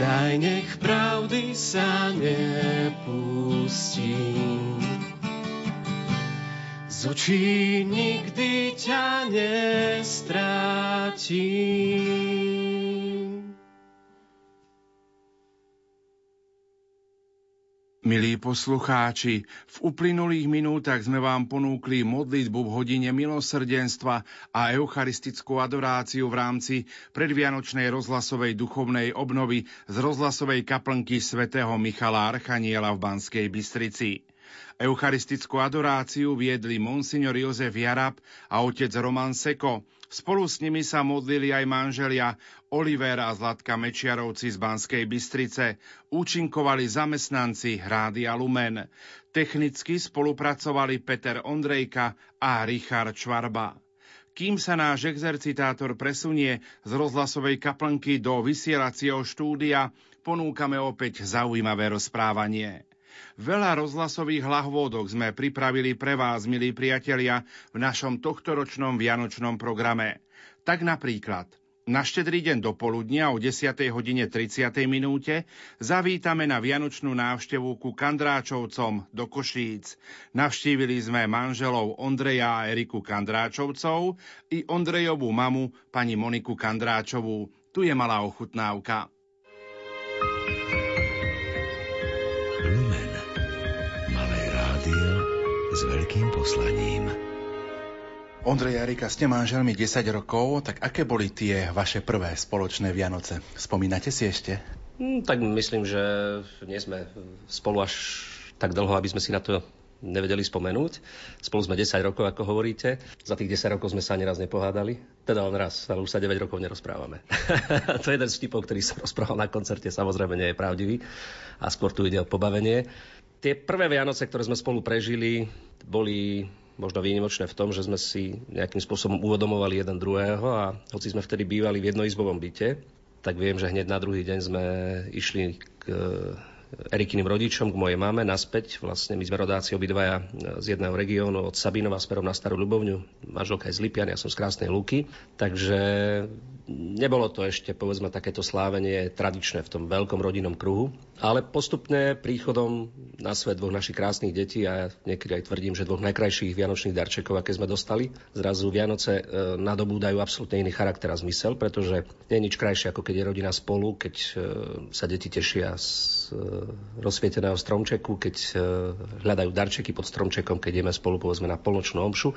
Daj nech pravdy sa nepustí. Z očí nikdy ťa nestrátim.
Milí poslucháči, v uplynulých minútach sme vám ponúkli modlitbu v hodine milosrdenstva a eucharistickú adoráciu v rámci predvianočnej rozhlasovej duchovnej obnovy z rozhlasovej kaplnky svätého Michala Archaniela v Banskej Bystrici. Eucharistickú adoráciu viedli monsignor Jozef Jarab a otec Roman Seko. Spolu s nimi sa modlili aj manželia Olivera a Zlatka Mečiarovci z Banskej Bystrice. Účinkovali zamestnanci Rádia Lumen. Technicky spolupracovali Peter Ondrejka a Richard Čvarba. Kým sa náš exercitátor presunie z rozhlasovej kaplnky do vysielacieho štúdia, ponúkame opäť zaujímavé rozprávanie. Veľa rozhlasových hlavôdok sme pripravili pre vás, milí priatelia, v našom tohtoročnom vianočnom programe. Tak napríklad na štedrý deň do poludnia o 10. hodine 30. minúte zavítame na vianočnú návštevu ku Kandráčovcom do Košíc. Navštívili sme manželov Ondreja a Eriku Kandráčovcov i Ondrejovú mamu, pani Moniku Kandráčovú. Tu je malá ochutnávka.
S veľkým poslaním.
Ondrej a Erika, ste manželmi 10 rokov, tak aké boli tie vaše prvé spoločné Vianoce? Spomínate si ešte?
Hmm, tak myslím, že nie sme spolu až tak dlho, aby sme si na to nevedeli spomenúť. Spolu sme 10 rokov, ako hovoríte. Za tých 10 rokov sme sa ani raz nepohádali. Teda len raz, ale už sa 9 rokov nerozprávame. to je jeden z vtipov, ktorý som rozprával na koncerte, samozrejme nie je pravdivý. A skôr tu ide o pobavenie. Tie prvé Vianoce, ktoré sme spolu prežili, boli možno výnimočné v tom, že sme si nejakým spôsobom uvedomovali jeden druhého a hoci sme vtedy bývali v jednoizbovom byte, tak viem, že hneď na druhý deň sme išli k Erikyným rodičom, k mojej mame, naspäť. Vlastne my sme rodáci obidvaja z jedného regiónu, od Sabinova smerom na Starú Ľubovňu. Manželka je z Lipian, ja som z Krásnej Luky. Takže nebolo to ešte, povedzme, takéto slávenie tradičné v tom veľkom rodinnom kruhu. Ale postupne príchodom na svet dvoch našich krásnych detí a ja niekedy aj tvrdím, že dvoch najkrajších vianočných darčekov, aké sme dostali, zrazu Vianoce e, nadobúdajú absolútne iný charakter a zmysel, pretože nie je nič krajšie, ako keď je rodina spolu, keď e, sa deti tešia z e, rozsvieteného stromčeku, keď e, hľadajú darčeky pod stromčekom, keď ideme spolu povedzme na polnočnú omšu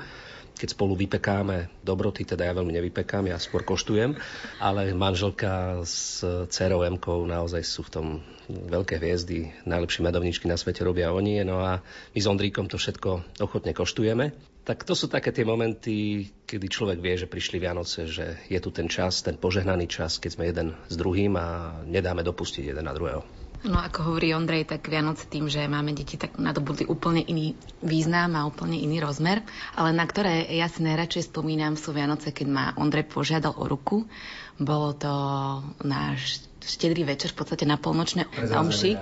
keď spolu vypekáme dobroty, teda ja veľmi nevypekám, ja skôr koštujem, ale manželka s dcerou Emkou naozaj sú v tom veľké hviezdy, najlepšie medovničky na svete robia oni, no a my s Ondríkom to všetko ochotne koštujeme. Tak to sú také tie momenty, kedy človek vie, že prišli Vianoce, že je tu ten čas, ten požehnaný čas, keď sme jeden s druhým a nedáme dopustiť jeden na druhého.
No ako hovorí Ondrej, tak Vianoce tým, že máme deti, tak nadobudli úplne iný význam a úplne iný rozmer. Ale na ktoré ja si najradšej spomínam sú Vianoce, keď ma Ondrej požiadal o ruku. Bolo to náš štedrý večer v podstate na polnočné omši,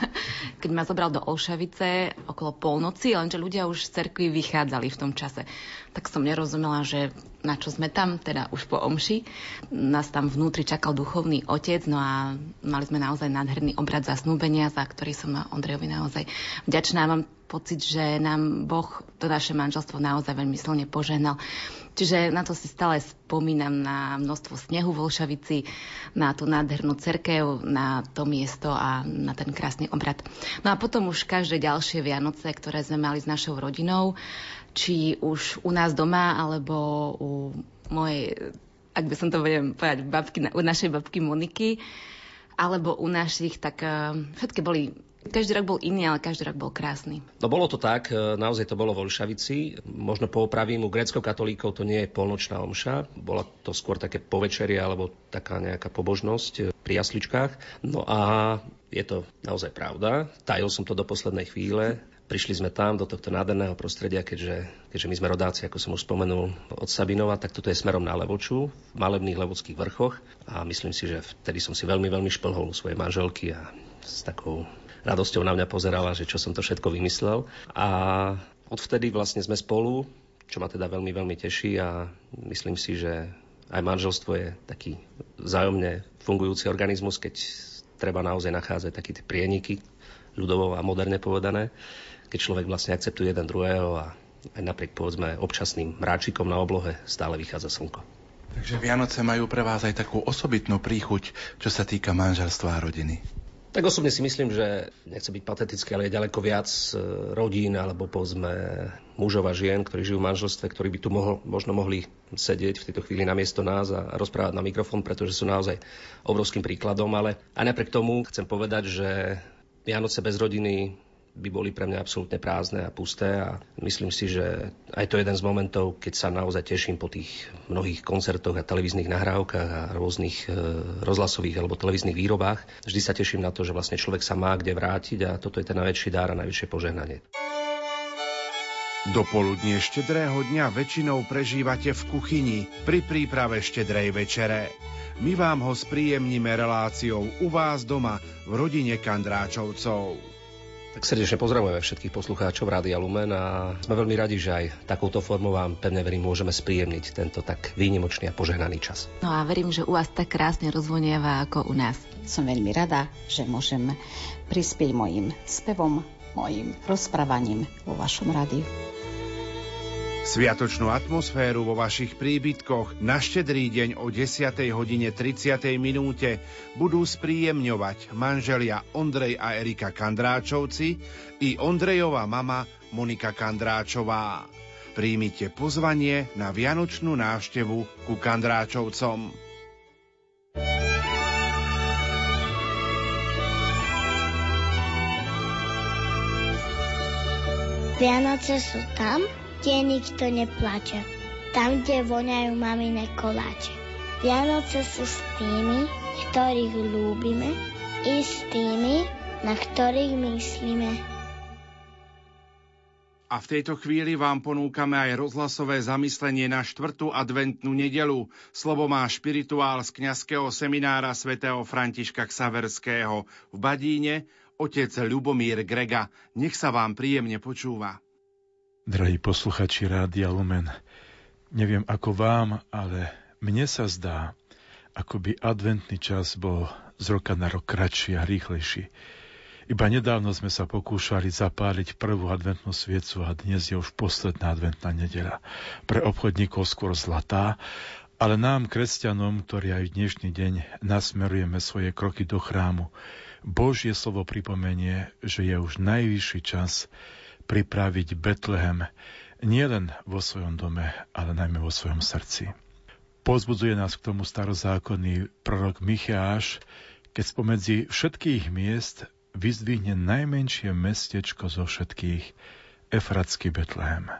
keď ma zobral do Olšavice okolo polnoci, lenže ľudia už z cerkvy vychádzali v tom čase. Tak som nerozumela, že na čo sme tam, teda už po omši. Nás tam vnútri čakal duchovný otec, no a mali sme naozaj nádherný obrad zasnúbenia, za ktorý som Ondrejovi naozaj vďačná. Mám pocit, že nám Boh to naše manželstvo naozaj veľmi silne požehnal. Čiže na to si stále spomínam na množstvo snehu v Olšavici, na tú nádhernú cerkev, na to miesto a na ten krásny obrad. No a potom už každé ďalšie Vianoce, ktoré sme mali s našou rodinou, či už u nás doma, alebo u mojej, ak by som to vedem povedať, babky, u našej babky Moniky, alebo u našich, tak uh, všetky boli každý rok bol iný, ale každý rok bol krásny.
No bolo to tak, e, naozaj to bolo vo Olšavici. Možno poopravím, u grecko-katolíkov to nie je polnočná omša, bola to skôr také povečerie alebo taká nejaká pobožnosť e, pri jasličkách. No a je to naozaj pravda. Tajil som to do poslednej chvíle. Prišli sme tam do tohto nádherného prostredia, keďže, keďže my sme rodáci, ako som už spomenul, od Sabinova, tak toto je smerom na Levoču, v malebných levockých vrchoch a myslím si, že vtedy som si veľmi, veľmi šplhol svoje manželky a s takou radosťou na mňa pozerala, že čo som to všetko vymyslel. A odvtedy vlastne sme spolu, čo ma teda veľmi, veľmi teší a myslím si, že aj manželstvo je taký vzájomne fungujúci organizmus, keď treba naozaj nachádzať také tie prieniky, ľudovo a moderne povedané, keď človek vlastne akceptuje jeden druhého a aj napriek povedzme občasným mráčikom na oblohe stále vychádza slnko.
Takže Vianoce majú pre vás aj takú osobitnú príchuť, čo sa týka manželstva a rodiny.
Tak osobne si myslím, že nechce byť patetický, ale je ďaleko viac e, rodín alebo povedzme mužov a žien, ktorí žijú v manželstve, ktorí by tu mohol, možno mohli sedieť v tejto chvíli na miesto nás a rozprávať na mikrofón, pretože sú naozaj obrovským príkladom. Ale aj napriek tomu chcem povedať, že Vianoce bez rodiny by boli pre mňa absolútne prázdne a pusté a myslím si, že aj to je jeden z momentov, keď sa naozaj teším po tých mnohých koncertoch a televíznych nahrávkach a rôznych e, rozhlasových alebo televíznych výrobách. Vždy sa teším na to, že vlastne človek sa má kde vrátiť a toto je ten najväčší dár a najväčšie požehnanie.
Dopoludnie štedrého dňa väčšinou prežívate v kuchyni pri príprave štedrej večere. My vám ho spríjemníme reláciou u vás doma v rodine Kandráčovcov.
Tak srdečne pozdravujeme všetkých poslucháčov Rádia Lumen a sme veľmi radi, že aj takouto formou vám pevne verím môžeme spríjemniť tento tak výnimočný a požehnaný čas.
No a verím, že u vás tak krásne rozvonieva ako u nás.
Som veľmi rada, že môžem prispieť mojim spevom, mojim rozprávaním vo vašom rádiu.
Sviatočnú atmosféru vo vašich príbytkoch na štedrý deň o 10. hodine 30. minúte budú spríjemňovať manželia Ondrej a Erika Kandráčovci i Ondrejová mama Monika Kandráčová. Príjmite pozvanie na vianočnú návštevu ku Kandráčovcom.
Vianoce sú tam, kde nikto neplače. Tam, kde voňajú mamine koláče. Vianoce sú s tými, ktorých ľúbime, i s tými, na ktorých myslíme. A v tejto chvíli vám ponúkame aj rozhlasové zamyslenie na štvrtú adventnú nedelu. Slovo má špirituál z kňazského seminára svätého Františka Ksaverského v Badíne, otec Ľubomír Grega. Nech sa vám príjemne počúva.
Drahí posluchači Rádia Lumen, neviem ako vám, ale mne sa zdá, ako by adventný čas bol z roka na rok kratší a rýchlejší. Iba nedávno sme sa pokúšali zapáliť prvú adventnú sviecu a dnes je už posledná adventná nedela. Pre obchodníkov skôr zlatá, Ale nám, kresťanom, ktorí aj v dnešný deň nasmerujeme svoje kroky do chrámu, Božie slovo pripomenie, že je už najvyšší čas pripraviť Betlehem nielen vo svojom dome, ale najmä vo svojom srdci. Pozbudzuje nás k tomu starozákonný prorok Micheáš, keď spomedzi všetkých miest vyzdvihne najmenšie mestečko zo všetkých, Efratský Betlehem.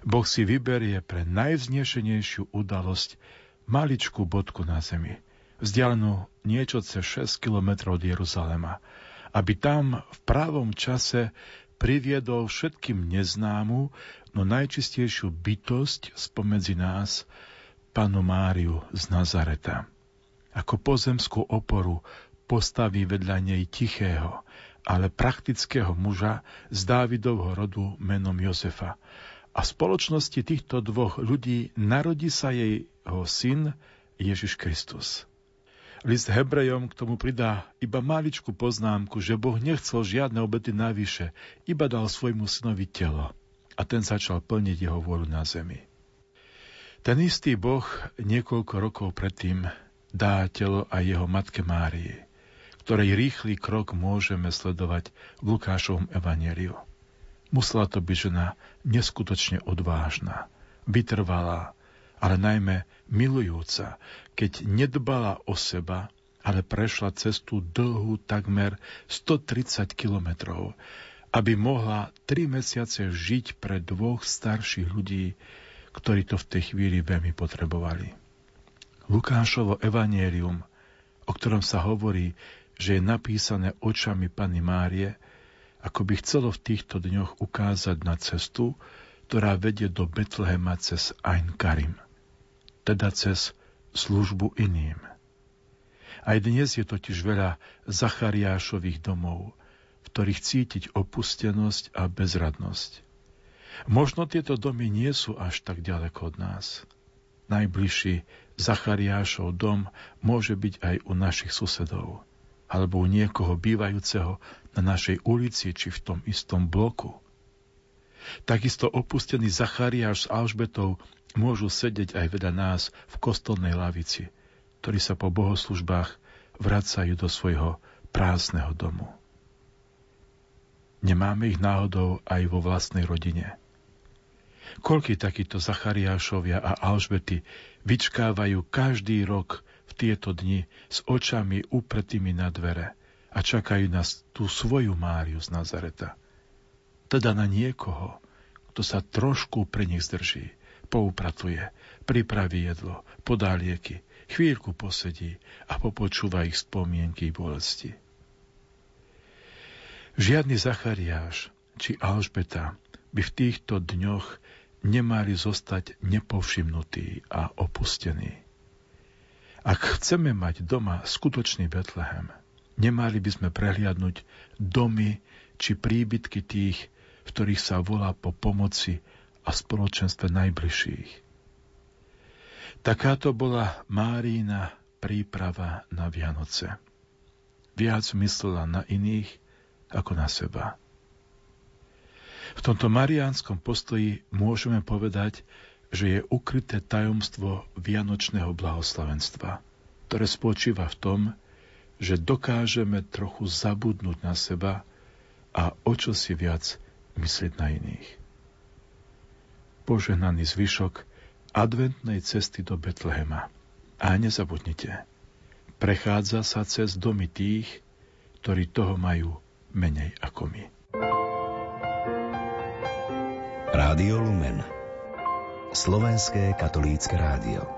Boh si vyberie pre najvznešenejšiu udalosť maličkú bodku na zemi, vzdialenú niečo cez 6 kilometrov od Jeruzalema, aby tam v právom čase priviedol všetkým neznámu, no najčistejšiu bytosť spomedzi nás, panu Máriu z Nazareta. Ako pozemskú oporu postaví vedľa nej tichého, ale praktického muža z Dávidovho rodu menom Jozefa, a v spoločnosti týchto dvoch ľudí narodí sa jej ho syn Ježiš Kristus. List Hebrejom k tomu pridá iba maličku poznámku, že Boh nechcel žiadne obety navyše, iba dal svojmu synovi telo a ten začal plniť jeho vôľu na zemi. Ten istý Boh niekoľko rokov predtým dá telo aj jeho matke Márii, ktorej rýchly krok môžeme sledovať v Lukášovom evaneliu. Musela to byť žena neskutočne odvážna, vytrvalá, ale najmä milujúca, keď nedbala o seba, ale prešla cestu dlhú takmer 130 kilometrov, aby mohla tri mesiace žiť pre dvoch starších ľudí, ktorí to v tej chvíli veľmi potrebovali. Lukášovo evanielium, o ktorom sa hovorí, že je napísané očami Pany Márie, ako by chcelo v týchto dňoch ukázať na cestu, ktorá vedie do Betlehema cez Ain Karim, teda cez službu iným. Aj dnes je totiž veľa Zachariášových domov, v ktorých cítiť opustenosť a bezradnosť. Možno tieto domy nie sú až tak ďaleko od nás. Najbližší Zachariášov dom môže byť aj u našich susedov alebo u niekoho bývajúceho na našej ulici či v tom istom bloku. Takisto opustený Zachariáš s Alžbetou môžu sedieť aj vedľa nás v kostolnej lavici, ktorí sa po bohoslužbách vracajú do svojho prázdneho domu. Nemáme ich náhodou aj vo vlastnej rodine. Koľky takíto Zachariášovia a Alžbety vyčkávajú každý rok tieto dni s očami upretými na dvere a čakajú na tú svoju Máriu z Nazareta. Teda na niekoho, kto sa trošku pre nich zdrží, poupratuje, pripraví jedlo, podá lieky, chvíľku posedí a popočúva ich spomienky bolesti. Žiadny Zachariáš či Alžbeta by v týchto dňoch nemali zostať nepovšimnutí a opustení. Ak chceme mať doma skutočný Betlehem, nemali by sme prehliadnúť domy či príbytky tých, v ktorých sa volá po pomoci a spoločenstve najbližších. Takáto bola Márína príprava na Vianoce. Viac myslela na iných ako na seba. V tomto mariánskom postoji môžeme povedať, že je ukryté tajomstvo vianočného blahoslavenstva, ktoré spočíva v tom, že dokážeme trochu zabudnúť na seba a o čo si viac myslieť na iných. Požehnaný zvyšok adventnej cesty do Betlehema. A nezabudnite, prechádza sa cez domy tých, ktorí toho majú menej ako my.
Rádio Lumen Slovenské katolícke rádio.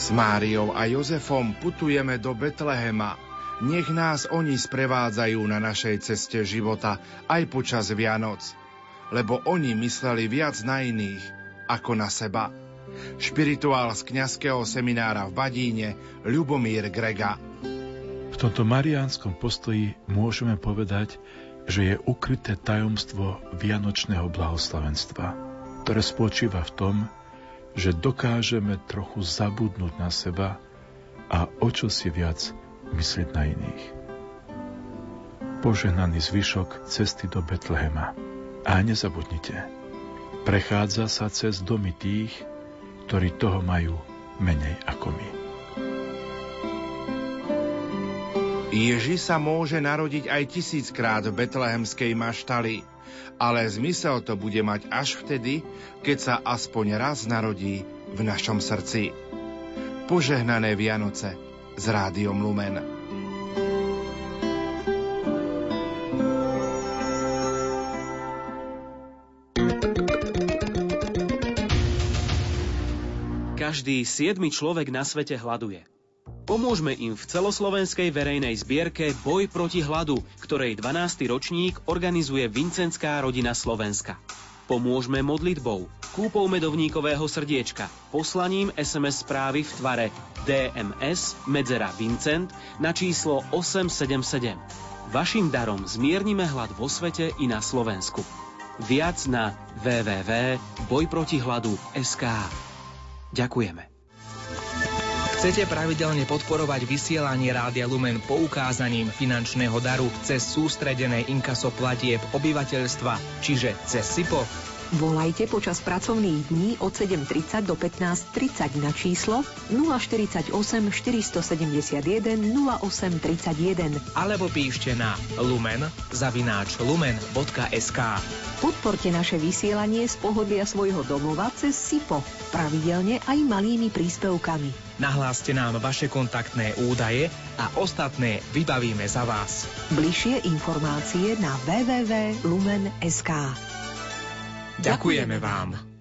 S Máriou a Jozefom putujeme do Betlehema. Nech nás oni sprevádzajú na našej ceste života aj počas Vianoc, lebo oni mysleli viac na iných ako na seba. Špirituál z kňazského seminára v Badíne Ľubomír Grega.
V tomto mariánskom postoji môžeme povedať, že je ukryté tajomstvo vianočného blahoslavenstva, ktoré spočíva v tom, že dokážeme trochu zabudnúť na seba a o čo si viac myslieť na iných. Požehnaný zvyšok cesty do Betlehema. A nezabudnite, prechádza sa cez domy tých, ktorí toho majú menej ako my.
Ježi sa môže narodiť aj tisíckrát v betlehemskej maštali, ale zmysel to bude mať až vtedy, keď sa aspoň raz narodí v našom srdci. Požehnané Vianoce s Rádiom Lumen.
Každý siedmy človek na svete hľaduje. Pomôžme im v celoslovenskej verejnej zbierke Boj proti hladu, ktorej 12. ročník organizuje Vincentská rodina Slovenska. Pomôžme modlitbou, kúpou medovníkového srdiečka, poslaním SMS správy v tvare DMS medzera Vincent na číslo 877. Vašim darom zmiernime hlad vo svete i na Slovensku. Viac na www.bojprotihladu.sk Ďakujeme.
Chcete pravidelne podporovať vysielanie Rádia Lumen poukázaním finančného daru cez sústredené inkaso platieb obyvateľstva, čiže cez SIPO?
Volajte počas pracovných dní od 7.30 do 15.30 na číslo 048 471 0831
alebo píšte na lumen zavináč lumen.sk
Podporte naše vysielanie z pohodlia svojho domova cez SIPO, pravidelne aj malými príspevkami.
Nahláste nám vaše kontaktné údaje a ostatné vybavíme za vás.
Bližšie informácie na www.lumen.sk
Ďakujeme vám.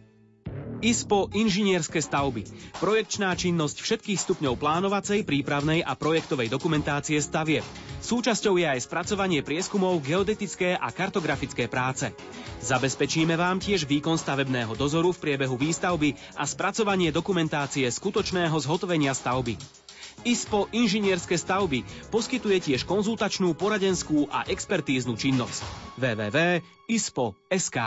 ISPO inžinierské stavby. Projekčná činnosť všetkých stupňov plánovacej, prípravnej a projektovej dokumentácie stavieb. Súčasťou je aj spracovanie prieskumov, geodetické a kartografické práce. Zabezpečíme vám tiež výkon stavebného dozoru v priebehu výstavby a spracovanie dokumentácie skutočného zhotovenia stavby. ISPO inžinierské stavby poskytuje tiež konzultačnú, poradenskú a expertíznu činnosť. www.ispo.sk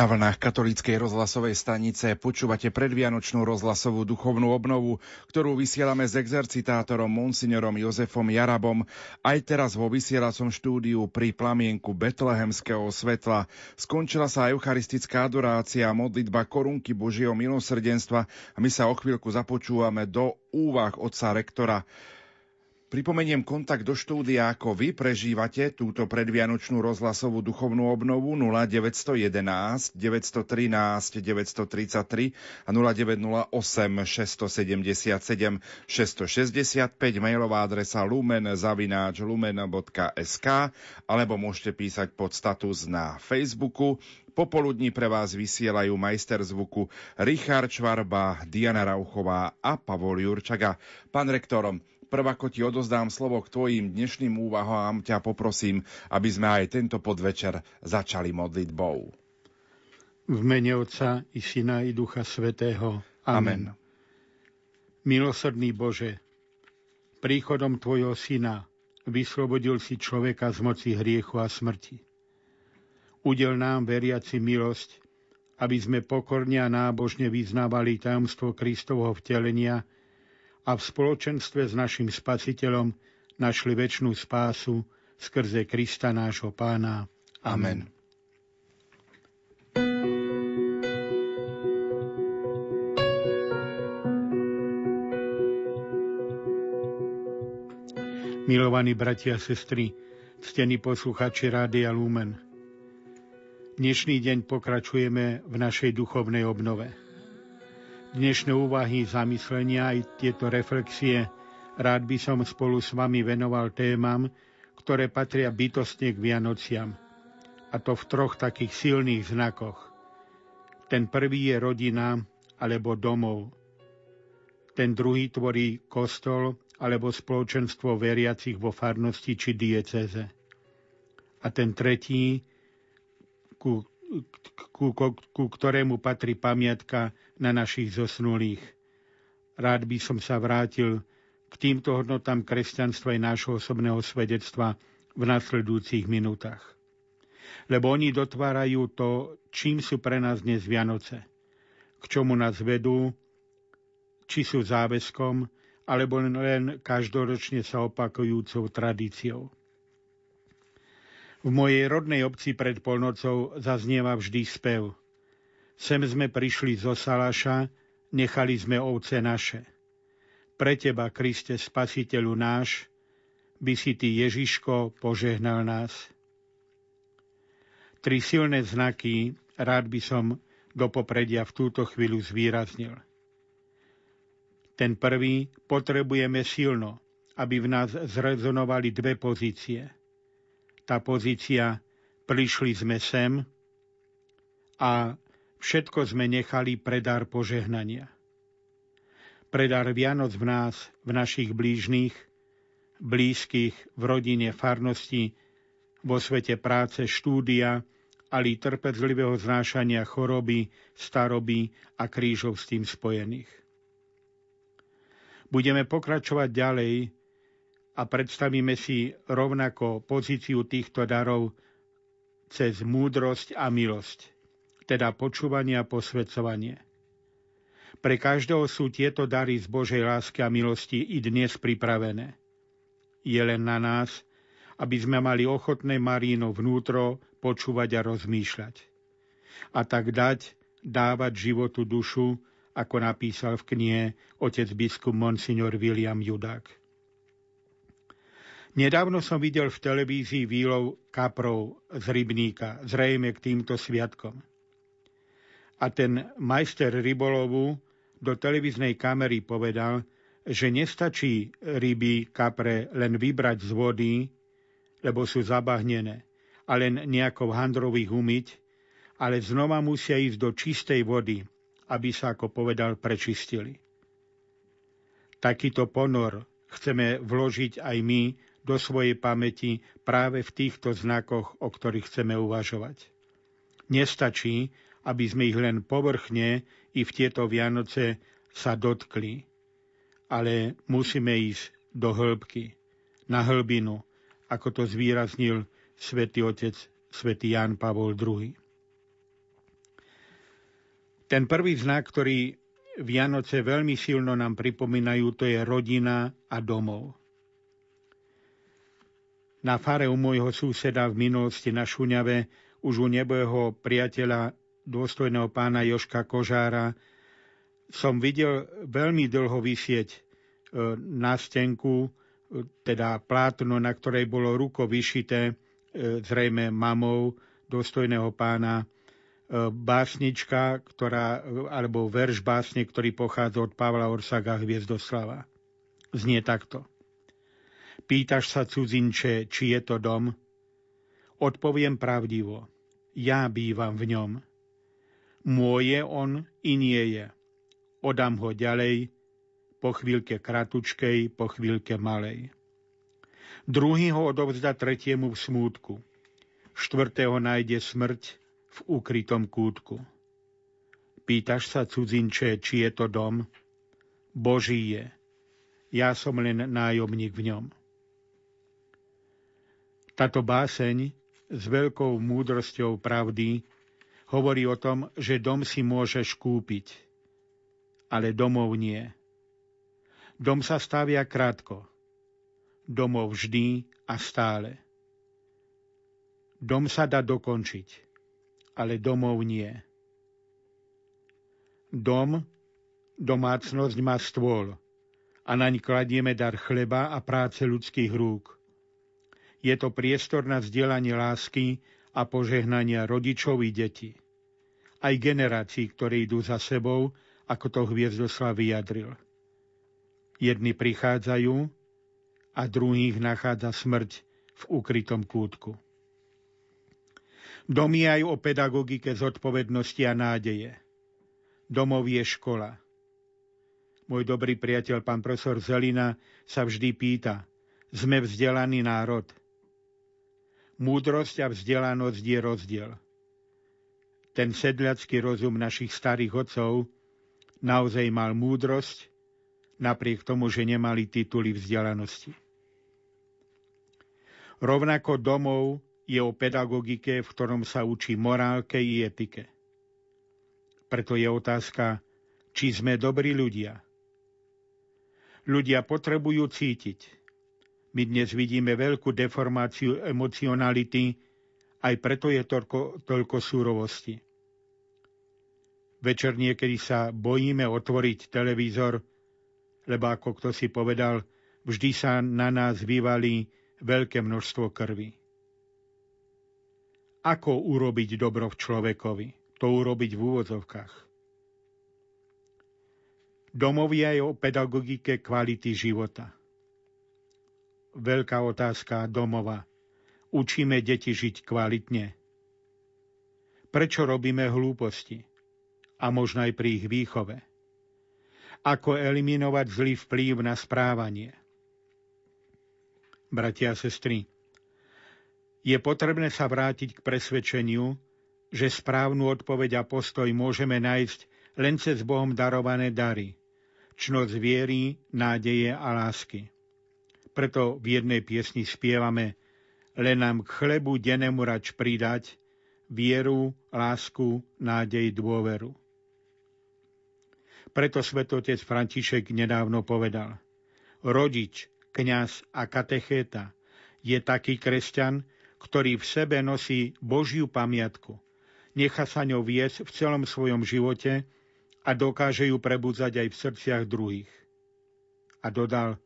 Na vlnách katolíckej rozhlasovej stanice počúvate predvianočnú rozhlasovú duchovnú obnovu, ktorú vysielame s exercitátorom Monsignorom Jozefom Jarabom aj teraz vo vysielacom štúdiu pri plamienku Betlehemského svetla. Skončila sa eucharistická adorácia a modlitba korunky Božieho milosrdenstva a my sa o chvíľku započúvame do úvah otca rektora. Pripomeniem kontakt do štúdia, ako vy prežívate túto predvianočnú rozhlasovú duchovnú obnovu 0911 913 933 a 0908 677 665 mailová adresa lumen zavináč lumen.sk alebo môžete písať pod status na Facebooku. Popoludní pre vás vysielajú majster zvuku Richard Čvarba, Diana Rauchová a Pavol Jurčaga. Pán rektorom, prv ako ti odozdám slovo k tvojim dnešným úvahám, ťa poprosím, aby sme aj tento podvečer začali modlitbou.
V mene Otca i Syna i Ducha Svetého. Amen. Amen. Milosrdný Bože, príchodom Tvojho Syna vyslobodil si človeka z moci hriechu a smrti. Udel nám, veriaci, milosť, aby sme pokorne a nábožne vyznávali tajomstvo Kristovho vtelenia, a v spoločenstve s našim spasiteľom našli väčšnú spásu skrze Krista nášho pána. Amen. Milovaní bratia a sestry, ctení posluchači Rádia Lumen. Dnešný deň pokračujeme v našej duchovnej obnove dnešné úvahy, zamyslenia aj tieto reflexie rád by som spolu s vami venoval témam, ktoré patria bytostne k Vianociam. A to v troch takých silných znakoch. Ten prvý je rodina alebo domov. Ten druhý tvorí kostol alebo spoločenstvo veriacich vo farnosti či dieceze. A ten tretí, ku ku, ku, ku ktorému patrí pamiatka na našich zosnulých. Rád by som sa vrátil k týmto hodnotám kresťanstva i nášho osobného svedectva v nasledujúcich minútach. Lebo oni dotvárajú to, čím sú pre nás dnes Vianoce. K čomu nás vedú, či sú záväzkom, alebo len každoročne sa opakujúcou tradíciou. V mojej rodnej obci pred polnocou zaznieva vždy spev. Sem sme prišli zo Salaša, nechali sme ovce naše. Pre teba, Kriste, spasiteľu náš, by si ty, Ježiško, požehnal nás. Tri silné znaky rád by som do popredia v túto chvíľu zvýraznil. Ten prvý potrebujeme silno, aby v nás zrezonovali dve pozície – tá pozícia prišli sme sem a všetko sme nechali pre dar požehnania. Pre dar Vianoc v nás, v našich blížnych, blízkych, v rodine, farnosti, vo svete práce, štúdia, ale trpezlivého znášania choroby, staroby a krížov s tým spojených. Budeme pokračovať ďalej a predstavíme si rovnako pozíciu týchto darov cez múdrosť a milosť, teda počúvanie a posvedcovanie. Pre každého sú tieto dary z Božej lásky a milosti i dnes pripravené. Je len na nás, aby sme mali ochotné Maríno vnútro počúvať a rozmýšľať. A tak dať, dávať životu dušu, ako napísal v knihe otec biskup Monsignor William Judák. Nedávno som videl v televízii výlov kaprov z rybníka, zrejme k týmto sviatkom. A ten majster rybolovu do televíznej kamery povedal, že nestačí ryby kapre len vybrať z vody, lebo sú zabahnené, a len nejako v handrových umyť, ale znova musia ísť do čistej vody, aby sa, ako povedal, prečistili. Takýto ponor chceme vložiť aj my do svojej pamäti práve v týchto znakoch, o ktorých chceme uvažovať. Nestačí, aby sme ich len povrchne i v tieto Vianoce sa dotkli, ale musíme ísť do hĺbky, na hĺbinu, ako to zvýraznil svätý otec svätý Ján Pavol II. Ten prvý znak, ktorý Vianoce veľmi silno nám pripomínajú, to je rodina a domov. Na fare u môjho suseda v minulosti na Šuňave už u nebojho priateľa dôstojného pána Joška Kožára som videl veľmi dlho vysieť e, na stenku, e, teda plátno, na ktorej bolo ruko vyšité, e, zrejme mamou dôstojného pána básnička, ktorá, alebo verš básne, ktorý pochádza od Pavla Orsaga Hviezdoslava. Znie takto. Pýtaš sa cudzinče, či je to dom? Odpoviem pravdivo. Ja bývam v ňom. Môj je on i nie je. Odám ho ďalej, po chvíľke kratučkej, po chvíľke malej. Druhý ho odovzda tretiemu v smútku. Štvrtého nájde smrť, v ukrytom kútku. Pýtaš sa, cudzinče, či je to dom? Boží je. Ja som len nájomník v ňom. Táto báseň s veľkou múdrosťou pravdy hovorí o tom, že dom si môžeš kúpiť, ale domov nie. Dom sa stavia krátko, domov vždy a stále. Dom sa dá dokončiť, ale domov nie. Dom, domácnosť má stôl a naň kladieme dar chleba a práce ľudských rúk. Je to priestor na vzdielanie lásky a požehnania rodičov i detí. Aj generácií, ktoré idú za sebou, ako to Hviezdoslav vyjadril. Jedni prichádzajú a druhých nachádza smrť v ukrytom kútku. Dom je aj o pedagogike zodpovednosti a nádeje. Domov je škola. Môj dobrý priateľ, pán profesor Zelina, sa vždy pýta, sme vzdelaný národ. Múdrosť a vzdelanosť je rozdiel. Ten sedľacký rozum našich starých otcov naozaj mal múdrosť, napriek tomu, že nemali tituly vzdelanosti. Rovnako domov je o pedagogike, v ktorom sa učí morálke i etike. Preto je otázka, či sme dobrí ľudia. Ľudia potrebujú cítiť. My dnes vidíme veľkú deformáciu emocionality, aj preto je toľko, toľko súrovosti. Večer niekedy sa bojíme otvoriť televízor, lebo ako kto si povedal, vždy sa na nás vyvalí veľké množstvo krvi. Ako urobiť dobro v človekovi? To urobiť v úvodzovkách. Domovia je o pedagogike kvality života. Veľká otázka domova. Učíme deti žiť kvalitne. Prečo robíme hlúposti? A možno aj pri ich výchove. Ako eliminovať zlý vplyv na správanie? Bratia a sestry, je potrebné sa vrátiť k presvedčeniu, že správnu odpoveď a postoj môžeme nájsť len cez Bohom darované dary, čnosť viery, nádeje a lásky. Preto v jednej piesni spievame len nám k chlebu dennému rač pridať vieru, lásku, nádej, dôveru. Preto svetotec František nedávno povedal, rodič, kňaz a katechéta je taký kresťan, ktorý v sebe nosí Božiu pamiatku. Necha sa ňou viesť v celom svojom živote a dokáže ju prebudzať aj v srdciach druhých. A dodal,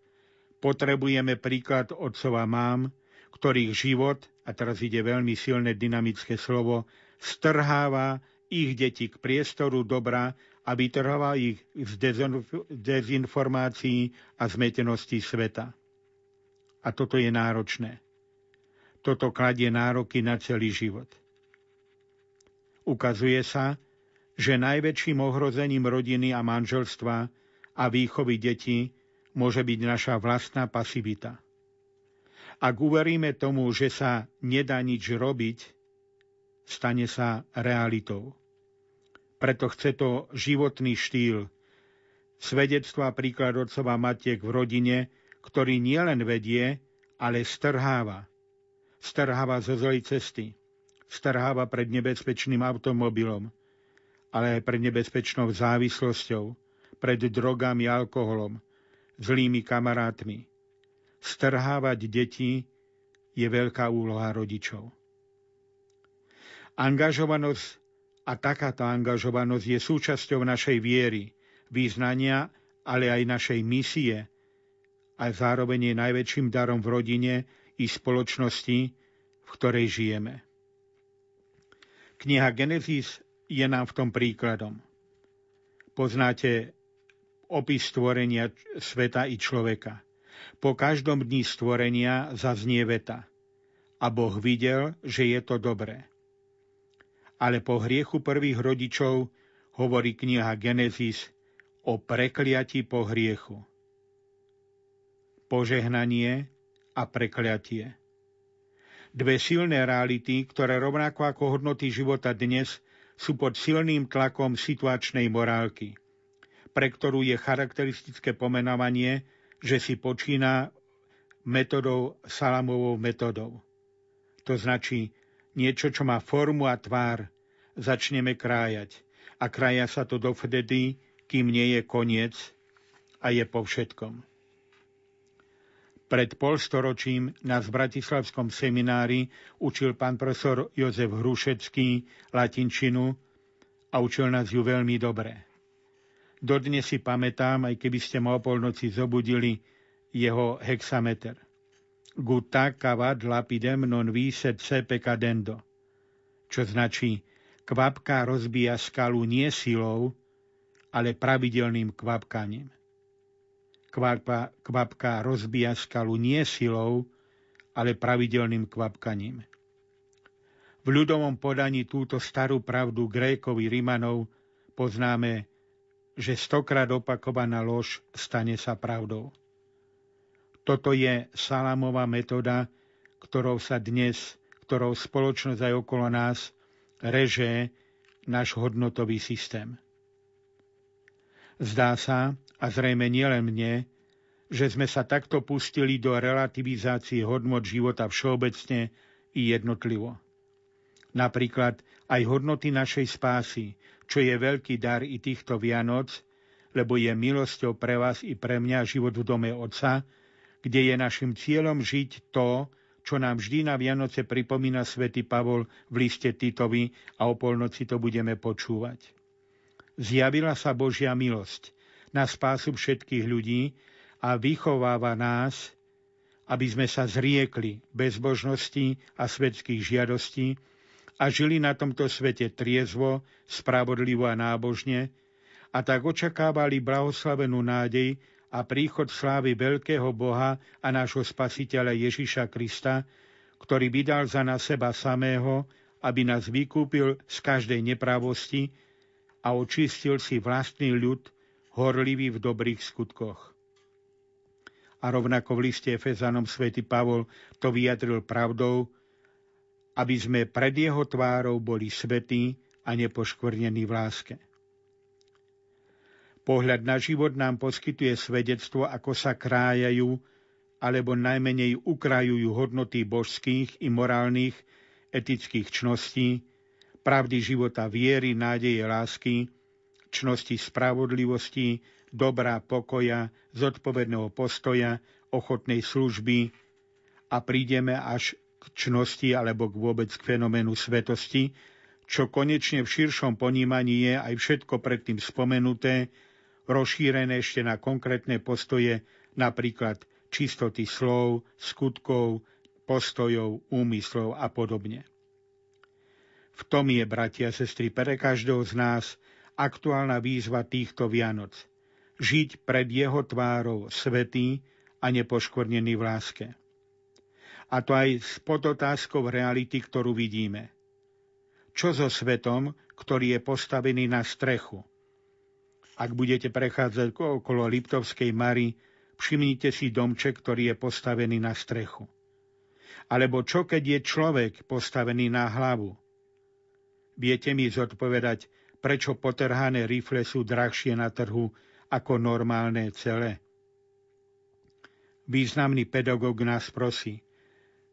potrebujeme príklad otcova mám, ktorých život, a teraz ide veľmi silné dynamické slovo, strháva ich deti k priestoru dobra a vytrháva ich z dezinformácií a zmetenosti sveta. A toto je náročné. Toto kladie nároky na celý život. Ukazuje sa, že najväčším ohrozením rodiny a manželstva a výchovy detí môže byť naša vlastná pasivita. Ak uveríme tomu, že sa nedá nič robiť, stane sa realitou. Preto chce to životný štýl, svedectva príklad otcova matiek v rodine, ktorý nielen vedie, ale strháva, strháva zo zlej cesty, strháva pred nebezpečným automobilom ale aj pred nebezpečnou závislosťou, pred drogami a alkoholom, zlými kamarátmi. Strhávať deti je veľká úloha rodičov. Angažovanosť a takáto angažovanosť je súčasťou našej viery, význania, ale aj našej misie a zároveň je najväčším darom v rodine i spoločnosti, v ktorej žijeme. Kniha Genesis je nám v tom príkladom. Poznáte opis stvorenia sveta i človeka. Po každom dni stvorenia zaznie veta. A Boh videl, že je to dobré. Ale po hriechu prvých rodičov hovorí kniha Genesis o prekliati po hriechu. Požehnanie a prekliatie. Dve silné reality, ktoré rovnako ako hodnoty života dnes sú pod silným tlakom situačnej morálky – pre ktorú je charakteristické pomenovanie, že si počína metodou salamovou metodou. To značí niečo, čo má formu a tvár, začneme krájať. A krája sa to dovtedy, kým nie je koniec a je po všetkom. Pred polstoročím nás v Bratislavskom seminári učil pán profesor Jozef Hrušecký latinčinu a učil nás ju veľmi dobre. Dodnes si pamätám, aj keby ste ma o polnoci zobudili, jeho hexameter. Gutta cavad lapidem non viset se pecadendo. Čo značí, kvapka rozbíja skalu nie silou, ale pravidelným kvapkaním. Kvapka, kvapka rozbíja skalu nie silou, ale pravidelným kvapkaním. V ľudovom podaní túto starú pravdu Grékovi Rimanov poznáme že stokrát opakovaná lož stane sa pravdou. Toto je salámová metóda, ktorou sa dnes, ktorou spoločnosť aj okolo nás reže náš hodnotový systém. Zdá sa, a zrejme nielen mne, že sme sa takto pustili do relativizácie hodnot života všeobecne i jednotlivo. Napríklad aj hodnoty našej spásy, čo je veľký dar i týchto Vianoc, lebo je milosťou pre vás i pre mňa život v dome Otca, kde je našim cieľom žiť to, čo nám vždy na Vianoce pripomína svätý Pavol v liste Titovi a o polnoci to budeme počúvať. Zjavila sa Božia milosť na spásu všetkých ľudí a vychováva nás, aby sme sa zriekli bezbožnosti a svetských žiadostí, a žili na tomto svete triezvo, spravodlivo a nábožne, a tak očakávali blahoslavenú nádej a príchod slávy veľkého Boha a nášho spasiteľa Ježiša Krista, ktorý vydal za nás seba samého, aby nás vykúpil z každej nepravosti a očistil si vlastný ľud, horlivý v dobrých skutkoch. A rovnako v liste Efezanom svätý Pavol to vyjadril pravdou, aby sme pred jeho tvárou boli svetí a nepoškvrnení v láske. Pohľad na život nám poskytuje svedectvo, ako sa krájajú alebo najmenej ukrajujú hodnoty božských i morálnych etických čností, pravdy života viery, nádeje, lásky, čnosti spravodlivosti, dobrá pokoja, zodpovedného postoja, ochotnej služby a prídeme až čnosti alebo k vôbec k fenoménu svetosti, čo konečne v širšom ponímaní je aj všetko predtým spomenuté, rozšírené ešte na konkrétne postoje, napríklad čistoty slov, skutkov, postojov, úmyslov a podobne. V tom je, bratia a sestry, pre každého z nás aktuálna výzva týchto Vianoc. Žiť pred jeho tvárou svetý a nepoškvrnený v láske. A to aj s podotázkou reality, ktorú vidíme. Čo so svetom, ktorý je postavený na strechu? Ak budete prechádzať okolo Liptovskej Mary, všimnite si domček, ktorý je postavený na strechu. Alebo čo, keď je človek postavený na hlavu? Viete mi zodpovedať, prečo potrhané rifle sú drahšie na trhu ako normálne celé? Významný pedagóg nás prosí,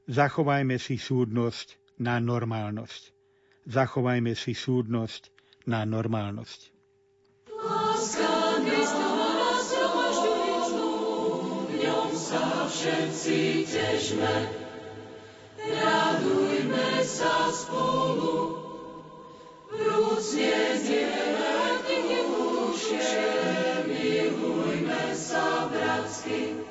Zachovajme si súdnosť na normálnosť. Zachovajme si súdnosť na normálnosť.
Láska v ňom sa všetci težme, radujme sa spolu, vrúcne zdieľajte duše, milujme sa bratsky,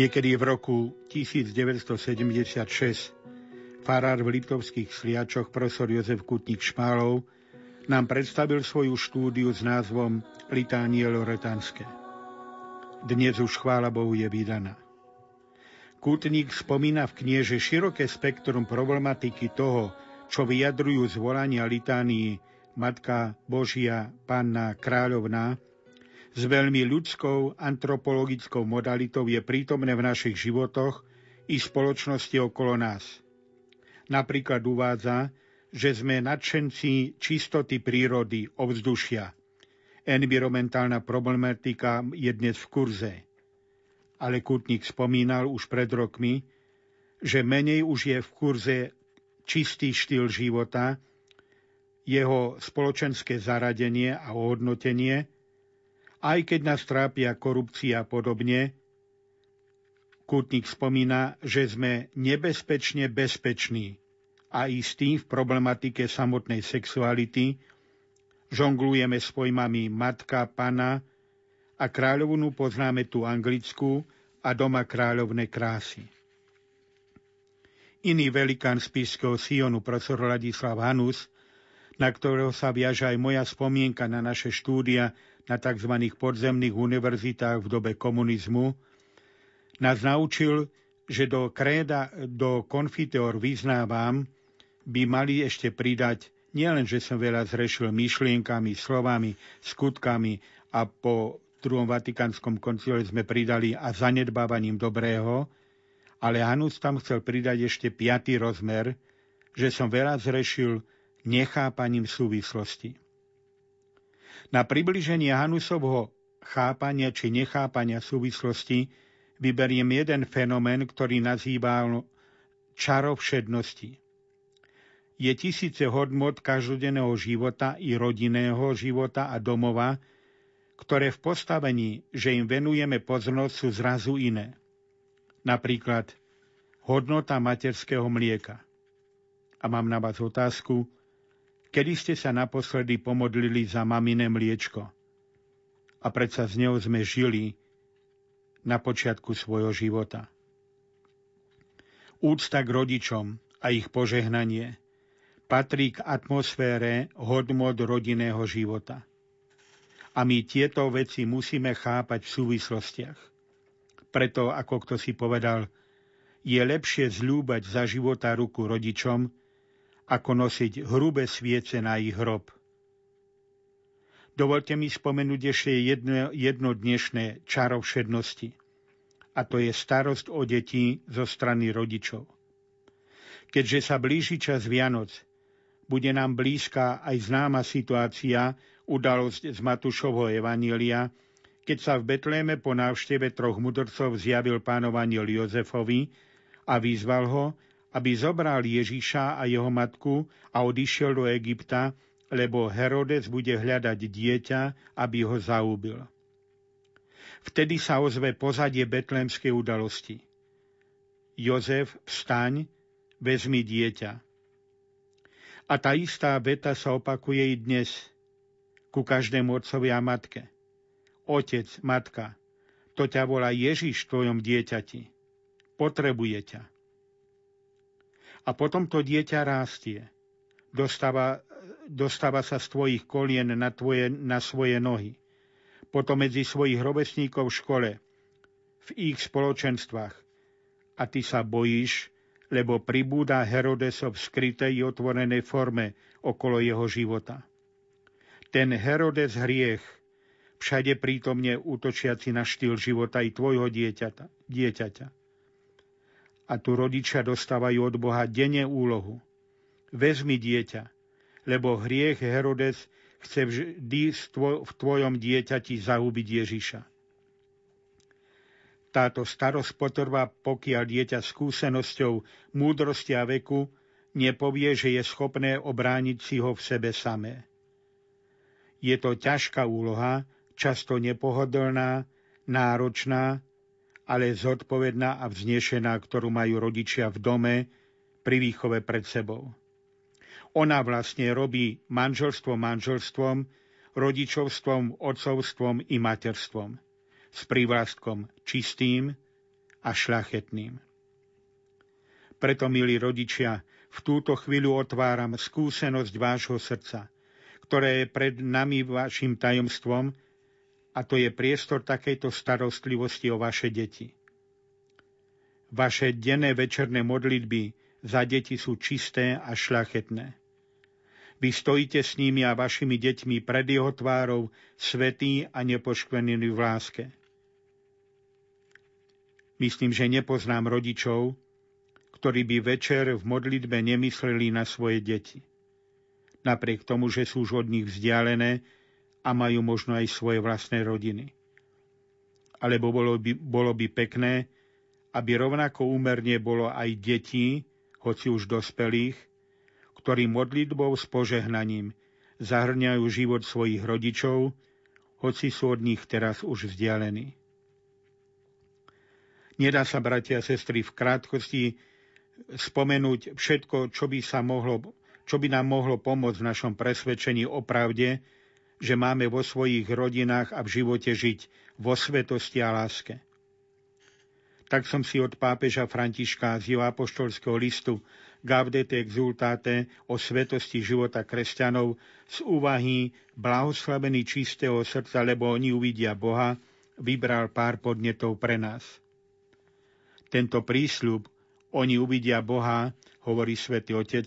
Niekedy v roku 1976 farár v Litovských sliačoch profesor Jozef Kutník Šmálov nám predstavil svoju štúdiu s názvom Litánie Loretanské. Dnes už chvála Bohu je vydaná. Kutník spomína v knihe, že široké spektrum problematiky toho, čo vyjadrujú zvolania litánii Matka Božia, Panna, Kráľovná, s veľmi ľudskou antropologickou modalitou je prítomné v našich životoch i spoločnosti okolo nás. Napríklad uvádza, že sme nadšenci čistoty prírody, ovzdušia. Environmentálna problematika je dnes v kurze. Ale Kutník spomínal už pred rokmi, že menej už je v kurze čistý štýl života, jeho spoločenské zaradenie a ohodnotenie – aj keď nás trápia korupcia a podobne, Kútnik spomína, že sme nebezpečne bezpeční a istí v problematike samotnej sexuality, žonglujeme s pojmami matka, pana a kráľovnú poznáme tu anglickú a doma kráľovné krásy. Iný velikán spiského Sionu, profesor Ladislav Hanus, na ktorého sa viaže aj moja spomienka na naše štúdia na tzv. podzemných univerzitách v dobe komunizmu, nás naučil, že do kréda, do konfiteor vyznávam, by mali ešte pridať nielen, že som veľa zrešil myšlienkami, slovami, skutkami a po druhom vatikánskom koncile sme pridali a zanedbávaním dobrého, ale Hanus tam chcel pridať ešte piatý rozmer, že som veľa zrešil nechápaním súvislosti. Na približenie Hanusovho chápania či nechápania súvislosti vyberiem jeden fenomén, ktorý nazýval čaro všednosti. Je tisíce hodnot každodenného života i rodinného života a domova, ktoré v postavení, že im venujeme pozornosť, sú zrazu iné. Napríklad hodnota materského mlieka. A mám na vás otázku, Kedy ste sa naposledy pomodlili za mamine mliečko? A predsa z neho sme žili na počiatku svojho života. Úcta k rodičom a ich požehnanie patrí k atmosfére hodnot rodinného života. A my tieto veci musíme chápať v súvislostiach. Preto, ako kto si povedal, je lepšie zľúbať za života ruku rodičom, ako nosiť hrubé sviece na ich hrob. Dovolte mi spomenúť ešte jedno, jedno dnešné čaro všednosti. A to je starosť o deti zo strany rodičov. Keďže sa blíži čas Vianoc, bude nám blízka aj známa situácia, udalosť z Matúšovho Evanília, keď sa v Betléme po návšteve troch mudrcov zjavil pánovanie Jozefovi a vyzval ho, aby zobral Ježiša a jeho matku a odišiel do Egypta, lebo Herodes bude hľadať dieťa, aby ho zaúbil. Vtedy sa ozve pozadie betlémskej udalosti. Jozef, vstaň, vezmi dieťa. A tá istá veta sa opakuje i dnes ku každému otcovi a matke. Otec, matka, to ťa volá Ježiš v tvojom dieťati. Potrebuje ťa. A potom to dieťa rástie. Dostáva, dostáva sa z tvojich kolien na, tvoje, na svoje nohy. Potom medzi svojich rovesníkov v škole, v ich spoločenstvách. A ty sa bojíš, lebo pribúda Herodesov v skrytej otvorenej forme okolo jeho života. Ten Herodes hriech, všade prítomne útočiaci na štýl života i tvojho dieťata, dieťaťa. A tu rodičia dostávajú od Boha denne úlohu. Vezmi dieťa, lebo hriech Herodes chce vždy v tvojom dieťati zahubiť Ježiša. Táto starosť potrvá, pokiaľ dieťa skúsenosťou múdrosti a veku nepovie, že je schopné obrániť si ho v sebe samé. Je to ťažká úloha, často nepohodlná, náročná, ale zodpovedná a vznešená, ktorú majú rodičia v dome pri výchove pred sebou. Ona vlastne robí manželstvo manželstvom, rodičovstvom, otcovstvom i materstvom. S prívlastkom čistým a šľachetným. Preto, milí rodičia, v túto chvíľu otváram skúsenosť vášho srdca, ktoré je pred nami vašim tajomstvom a to je priestor takejto starostlivosti o vaše deti. Vaše denné večerné modlitby za deti sú čisté a šľachetné. Vy stojíte s nimi a vašimi deťmi pred jeho tvárou, svetý a nepoškvený v láske. Myslím, že nepoznám rodičov, ktorí by večer v modlitbe nemysleli na svoje deti. Napriek tomu, že sú už od nich vzdialené a majú možno aj svoje vlastné rodiny. Alebo bolo by, bolo by pekné, aby rovnako úmerne bolo aj detí, hoci už dospelých, ktorí modlitbou s požehnaním zahrňajú život svojich rodičov, hoci sú od nich teraz už vzdialení. Nedá sa, bratia a sestry, v krátkosti spomenúť všetko, čo by, sa mohlo, čo by nám mohlo pomôcť v našom presvedčení o pravde, že máme vo svojich rodinách a v živote žiť vo svetosti a láske. Tak som si od pápeža Františka z jeho apoštolského listu Gaudete exultate o svetosti života kresťanov z úvahy blahoslavený čistého srdca, lebo oni uvidia Boha, vybral pár podnetov pre nás. Tento prísľub, oni uvidia Boha, hovorí svätý Otec,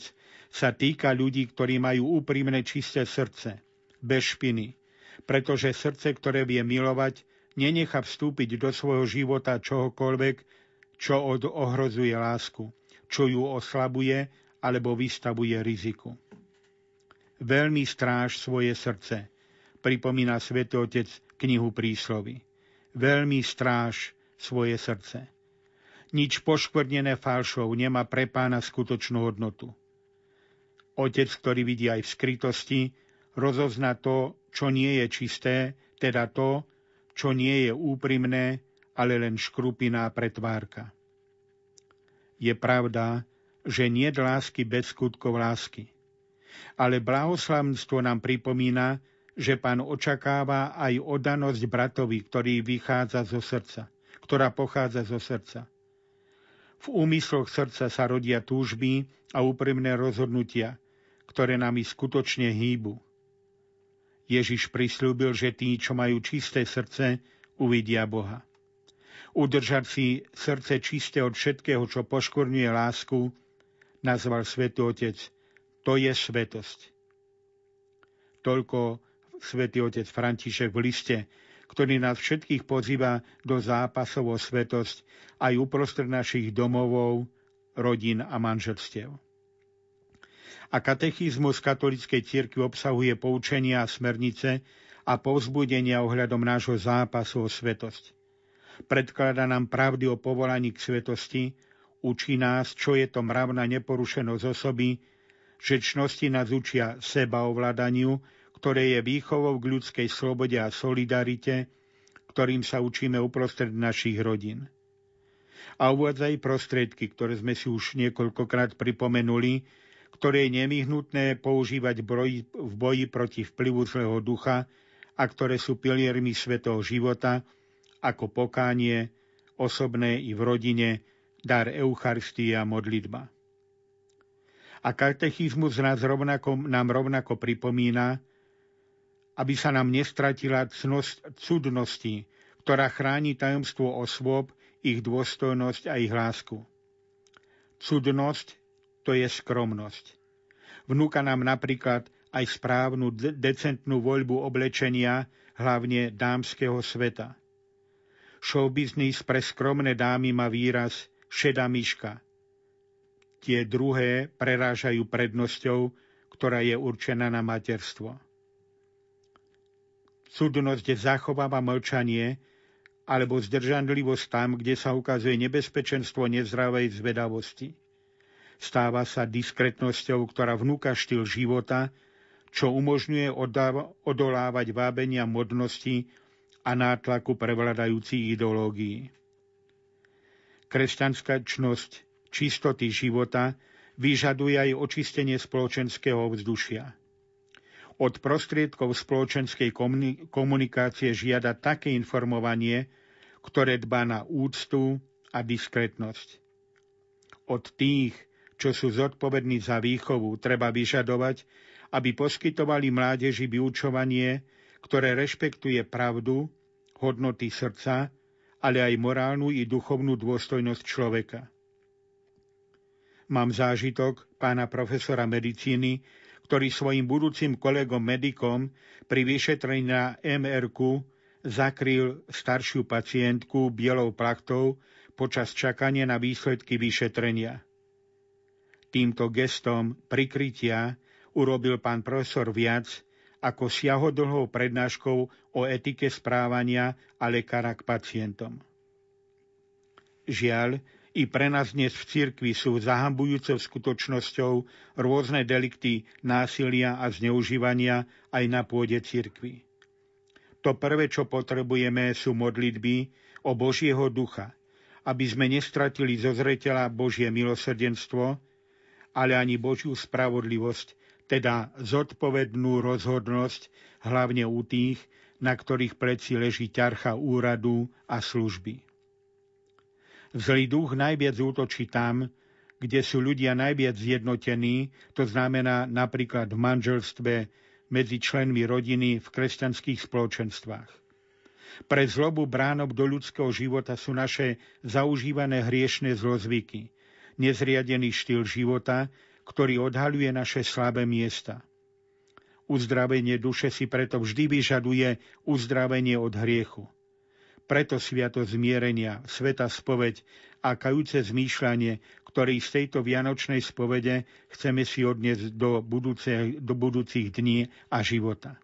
sa týka ľudí, ktorí majú úprimné čisté srdce, bez špiny, pretože srdce, ktoré vie milovať, nenecha vstúpiť do svojho života čohokoľvek, čo od ohrozuje lásku čo ju oslabuje alebo vystavuje riziku. Veľmi stráž svoje srdce, pripomína svätý Otec knihu príslovy. Veľmi stráž svoje srdce. Nič poškvrnené falšou nemá pre pána skutočnú hodnotu. Otec, ktorý vidí aj v skrytosti, rozozna to, čo nie je čisté, teda to, čo nie je úprimné, ale len škrupiná pretvárka. Je pravda, že nie lásky bez skutkov lásky. Ale blahoslavstvo nám pripomína, že pán očakáva aj odanosť bratovi, ktorý vychádza zo srdca, ktorá pochádza zo srdca. V úmysloch srdca sa rodia túžby a úprimné rozhodnutia, ktoré nami skutočne hýbu. Ježiš prislúbil, že tí, čo majú čisté srdce, uvidia Boha udržať si srdce čisté od všetkého, čo poškorňuje lásku, nazval Svetý Otec. To je svetosť. Toľko Svetý Otec František v liste, ktorý nás všetkých pozýva do zápasov o svetosť aj uprostred našich domovov, rodín a manželstiev. A katechizmus katolíckej cirkvi obsahuje poučenia a smernice a povzbudenia ohľadom nášho zápasu o svetosť predkladá nám pravdy o povolaní k svetosti, učí nás, čo je to mravná neporušenosť osoby, že čnosti nás učia seba ovládaniu, ktoré je výchovou k ľudskej slobode a solidarite, ktorým sa učíme uprostred našich rodín. A uvádzaj prostriedky, ktoré sme si už niekoľkokrát pripomenuli, ktoré je nevyhnutné používať v boji proti vplyvu zlého ducha a ktoré sú piliermi svetého života, ako pokánie, osobné i v rodine, dar Eucharistia a modlitba. A katechizmus nás rovnako, nám rovnako pripomína, aby sa nám nestratila cnosť cudnosti, ktorá chráni tajomstvo osôb, ich dôstojnosť a ich lásku. Cudnosť to je skromnosť. Vnúka nám napríklad aj správnu de- decentnú voľbu oblečenia, hlavne dámskeho sveta. Showbiznis pre skromné dámy má výraz šedá myška. Tie druhé prerážajú prednosťou, ktorá je určená na materstvo. Cudnosť zachováva mlčanie alebo zdržanlivosť tam, kde sa ukazuje nebezpečenstvo nezdravej zvedavosti. Stáva sa diskretnosťou, ktorá vnúka štýl života, čo umožňuje odolávať vábenia modnosti a nátlaku prevladajúcich ideológií. Kresťanská čnosť čistoty života vyžaduje aj očistenie spoločenského vzdušia. Od prostriedkov spoločenskej komunikácie žiada také informovanie, ktoré dba na úctu a diskretnosť. Od tých, čo sú zodpovední za výchovu, treba vyžadovať, aby poskytovali mládeži vyučovanie, ktoré rešpektuje pravdu, hodnoty srdca, ale aj morálnu i duchovnú dôstojnosť človeka. Mám zážitok pána profesora medicíny, ktorý svojim budúcim kolegom medikom pri vyšetrení na MRK zakryl staršiu pacientku bielou plachtou počas čakania na výsledky vyšetrenia. Týmto gestom prikrytia urobil pán profesor viac, ako siahodlhou prednáškou o etike správania a lekára k pacientom. Žiaľ, i pre nás dnes v cirkvi sú zahambujúcou skutočnosťou rôzne delikty násilia a zneužívania aj na pôde cirkvi. To prvé, čo potrebujeme, sú modlitby o Božieho ducha, aby sme nestratili zo zreteľa Božie milosrdenstvo, ale ani Božiu spravodlivosť, teda zodpovednú rozhodnosť, hlavne u tých, na ktorých pleci leží ťarcha úradu a služby. Zlý duch najviac útočí tam, kde sú ľudia najviac zjednotení, to znamená napríklad v manželstve, medzi členmi rodiny v kresťanských spoločenstvách. Pre zlobu bránok do ľudského života sú naše zaužívané hriešne zlozvyky, nezriadený štýl života, ktorý odhaľuje naše slabé miesta. Uzdravenie duše si preto vždy vyžaduje uzdravenie od hriechu. Preto sviato zmierenia, sveta spoveď a kajúce zmýšľanie, ktorý z tejto vianočnej spovede chceme si odniesť do, budúce, do budúcich dní a života.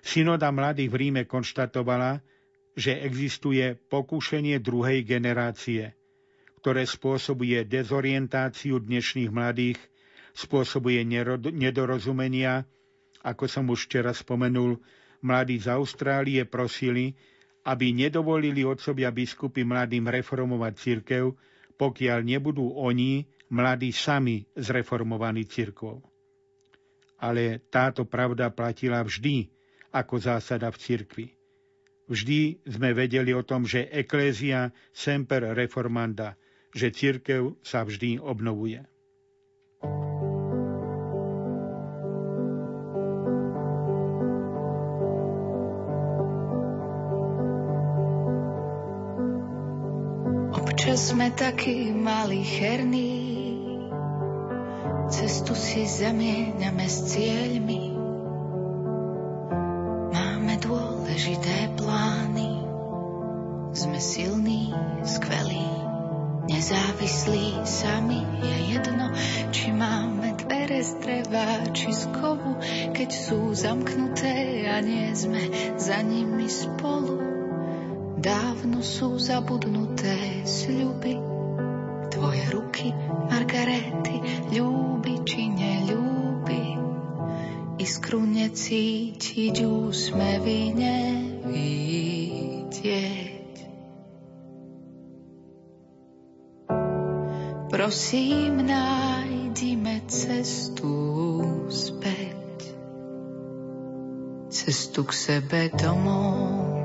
Synoda mladých v Ríme konštatovala, že existuje pokušenie druhej generácie – ktoré spôsobuje dezorientáciu dnešných mladých, spôsobuje nedorozumenia. Ako som už včera spomenul, mladí z Austrálie prosili, aby nedovolili otcovia biskupy mladým reformovať cirkev, pokiaľ nebudú oni, mladí sami, zreformovaní cirkvou. Ale táto pravda platila vždy ako zásada v cirkvi. Vždy sme vedeli o tom, že eklézia semper reformanda – že církev sa vždy obnovuje.
Občas sme takí malicherní, cestu si zamieňame s cieľmi. Máme dôležité plány, sme silní, skvelí nezávislí sami. Je jedno, či máme dvere z dreva, či z kovu, keď sú zamknuté a nie sme za nimi spolu. Dávno sú zabudnuté sľuby, tvoje ruky, Margarety, ľúbi či neľúbi. Iskru necítiť, úsmevy nevidí. Prosím, nájdime cestu späť, cestu k sebe domov.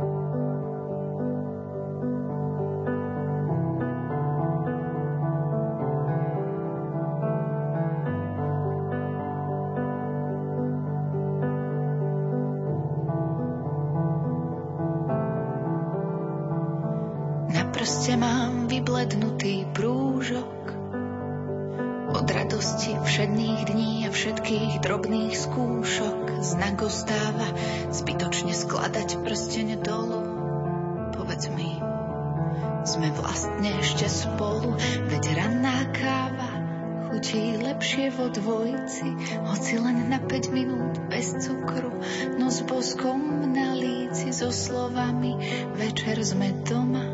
stačí lepšie vo dvojci, hoci len na 5 minút bez cukru, no s boskom na líci so slovami večer sme doma,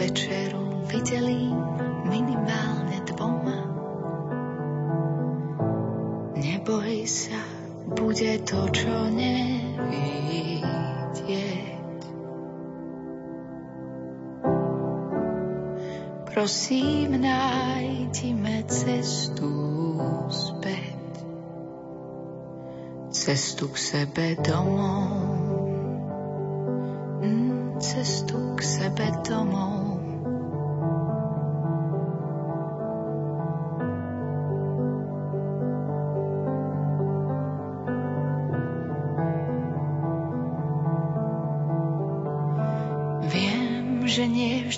večeru videlím minimálne dvoma. Neboj sa, bude to, čo nevidieť. Prosím, nájdime cestu späť, cestu k sebe domov, mm, cestu k sebe domov.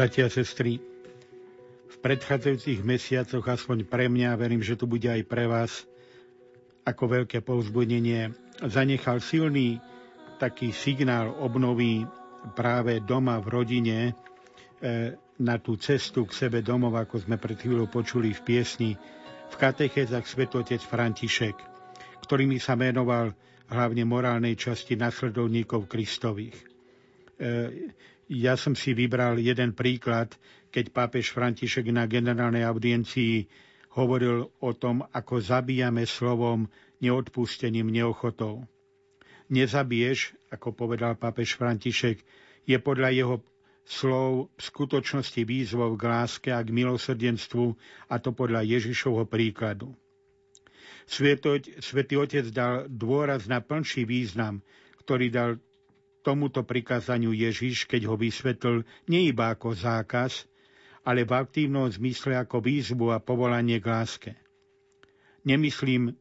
Bratia a sestry, v predchádzajúcich mesiacoch, aspoň pre mňa, verím, že tu bude aj pre vás, ako veľké povzbudenie, zanechal silný taký signál obnovy práve doma v rodine e, na tú cestu k sebe domov, ako sme pred chvíľou počuli v piesni, v katechézach svetotec František, ktorými sa menoval hlavne morálnej časti nasledovníkov Kristových. Ja som si vybral jeden príklad, keď pápež František na generálnej audiencii hovoril o tom, ako zabíjame slovom, neodpustením, neochotou. Nezabiješ, ako povedal pápež František, je podľa jeho slov v skutočnosti výzvou k láske a k milosrdenstvu, a to podľa Ježišovho príkladu. Svetý Otec dal dôraz na plnší význam, ktorý dal tomuto prikázaniu Ježiš, keď ho vysvetlil, nie iba ako zákaz, ale v aktívnom zmysle ako výzvu a povolanie k láske. Nemyslím,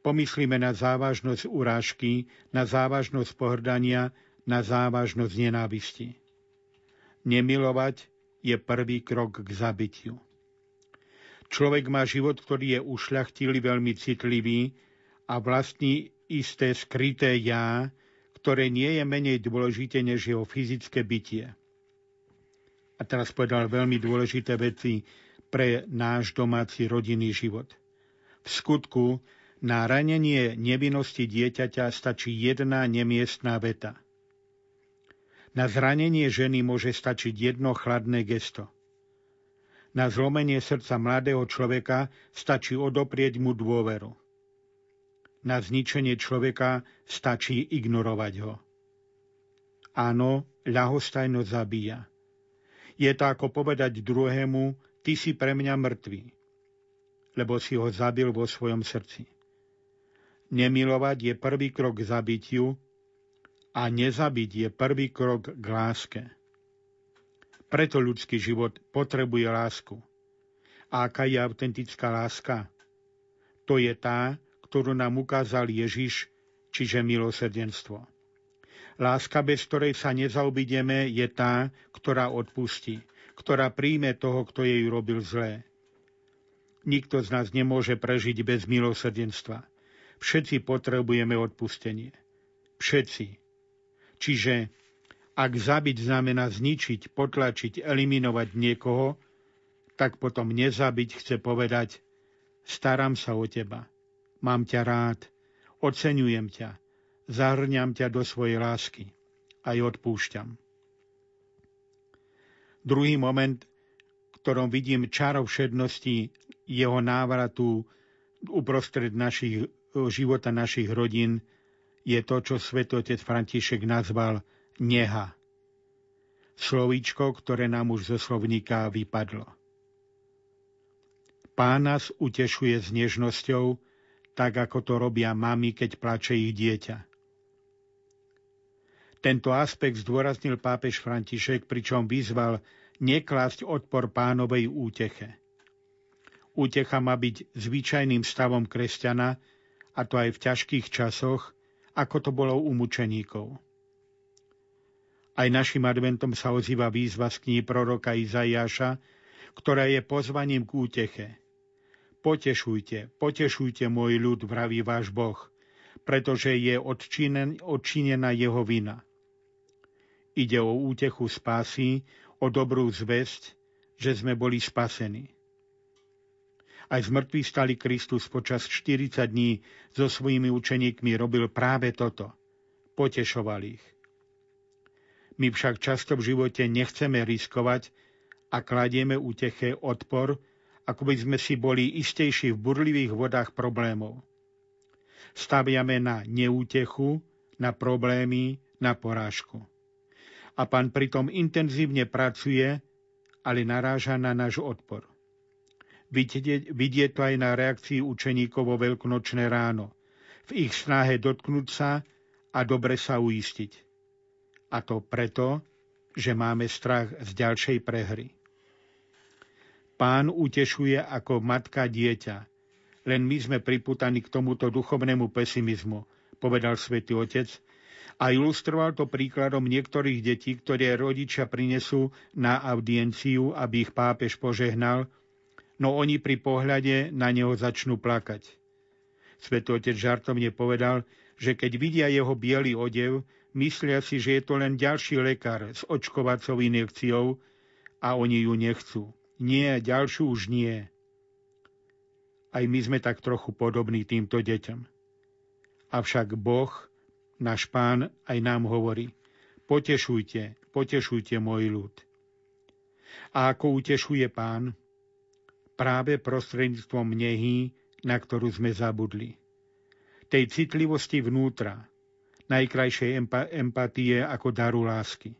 pomyslíme na závažnosť urážky, na závažnosť pohrdania, na závažnosť nenávisti. Nemilovať je prvý krok k zabitiu. Človek má život, ktorý je ušľachtilý, veľmi citlivý a vlastní isté skryté ja, ktoré nie je menej dôležité než jeho fyzické bytie. A teraz povedal veľmi dôležité veci pre náš domáci rodinný život. V skutku na ranenie nevinnosti dieťaťa stačí jedna nemiestná veta. Na zranenie ženy môže stačiť jedno chladné gesto. Na zlomenie srdca mladého človeka stačí odoprieť mu dôveru. Na zničenie človeka stačí ignorovať ho. Áno, ľahostajnosť zabíja. Je to ako povedať druhému, ty si pre mňa mŕtvý, lebo si ho zabil vo svojom srdci. Nemilovať je prvý krok k zabitiu a nezabiť je prvý krok k láske. Preto ľudský život potrebuje lásku. A aká je autentická láska? To je tá, ktorú nám ukázal Ježiš, čiže milosrdenstvo. Láska, bez ktorej sa nezaobideme, je tá, ktorá odpustí, ktorá príjme toho, kto jej robil zlé. Nikto z nás nemôže prežiť bez milosrdenstva. Všetci potrebujeme odpustenie. Všetci. Čiže ak zabiť znamená zničiť, potlačiť, eliminovať niekoho, tak potom nezabiť chce povedať starám sa o teba, mám ťa rád, oceňujem ťa, zahrňam ťa do svojej lásky, aj odpúšťam. Druhý moment, ktorom vidím čarov všednosti jeho návratu uprostred našich života našich rodín je to, čo svetotec František nazval neha. Slovíčko, ktoré nám už zo slovníka vypadlo. Pán nás utešuje s nežnosťou, tak ako to robia mami, keď plače ich dieťa. Tento aspekt zdôraznil pápež František, pričom vyzval neklásť odpor pánovej úteche. Útecha má byť zvyčajným stavom kresťana, a to aj v ťažkých časoch, ako to bolo u mučeníkov. Aj našim adventom sa ozýva výzva z knihy proroka Izaiáša, ktorá je pozvaním k úteche. Potešujte, potešujte môj ľud, vraví váš Boh, pretože je odčinen, odčinená jeho vina. Ide o útechu spásy, o dobrú zväzť, že sme boli spasení. Aj z mŕtvych stali Kristus počas 40 dní so svojimi učeníkmi robil práve toto. Potešoval ich. My však často v živote nechceme riskovať a kladieme úteche odpor, ako by sme si boli istejší v burlivých vodách problémov. Staviame na neútechu, na problémy, na porážku. A pán pritom intenzívne pracuje, ale naráža na náš odpor. Vidieť to aj na reakcii učeníkov vo veľkonočné ráno. V ich snahe dotknúť sa a dobre sa uistiť. A to preto, že máme strach z ďalšej prehry. Pán utešuje ako matka dieťa. Len my sme priputaní k tomuto duchovnému pesimizmu, povedal svätý Otec, a ilustroval to príkladom niektorých detí, ktoré rodičia prinesú na audienciu, aby ich pápež požehnal, no oni pri pohľade na neho začnú plakať. Svetotec žartovne povedal, že keď vidia jeho biely odev, myslia si, že je to len ďalší lekár s očkovacou injekciou a oni ju nechcú. Nie, ďalšiu už nie. Aj my sme tak trochu podobní týmto deťom. Avšak Boh, náš pán, aj nám hovorí, potešujte, potešujte môj ľud. A ako utešuje pán? práve prostredníctvom nehý, na ktorú sme zabudli. Tej citlivosti vnútra, najkrajšej empa- empatie ako daru lásky.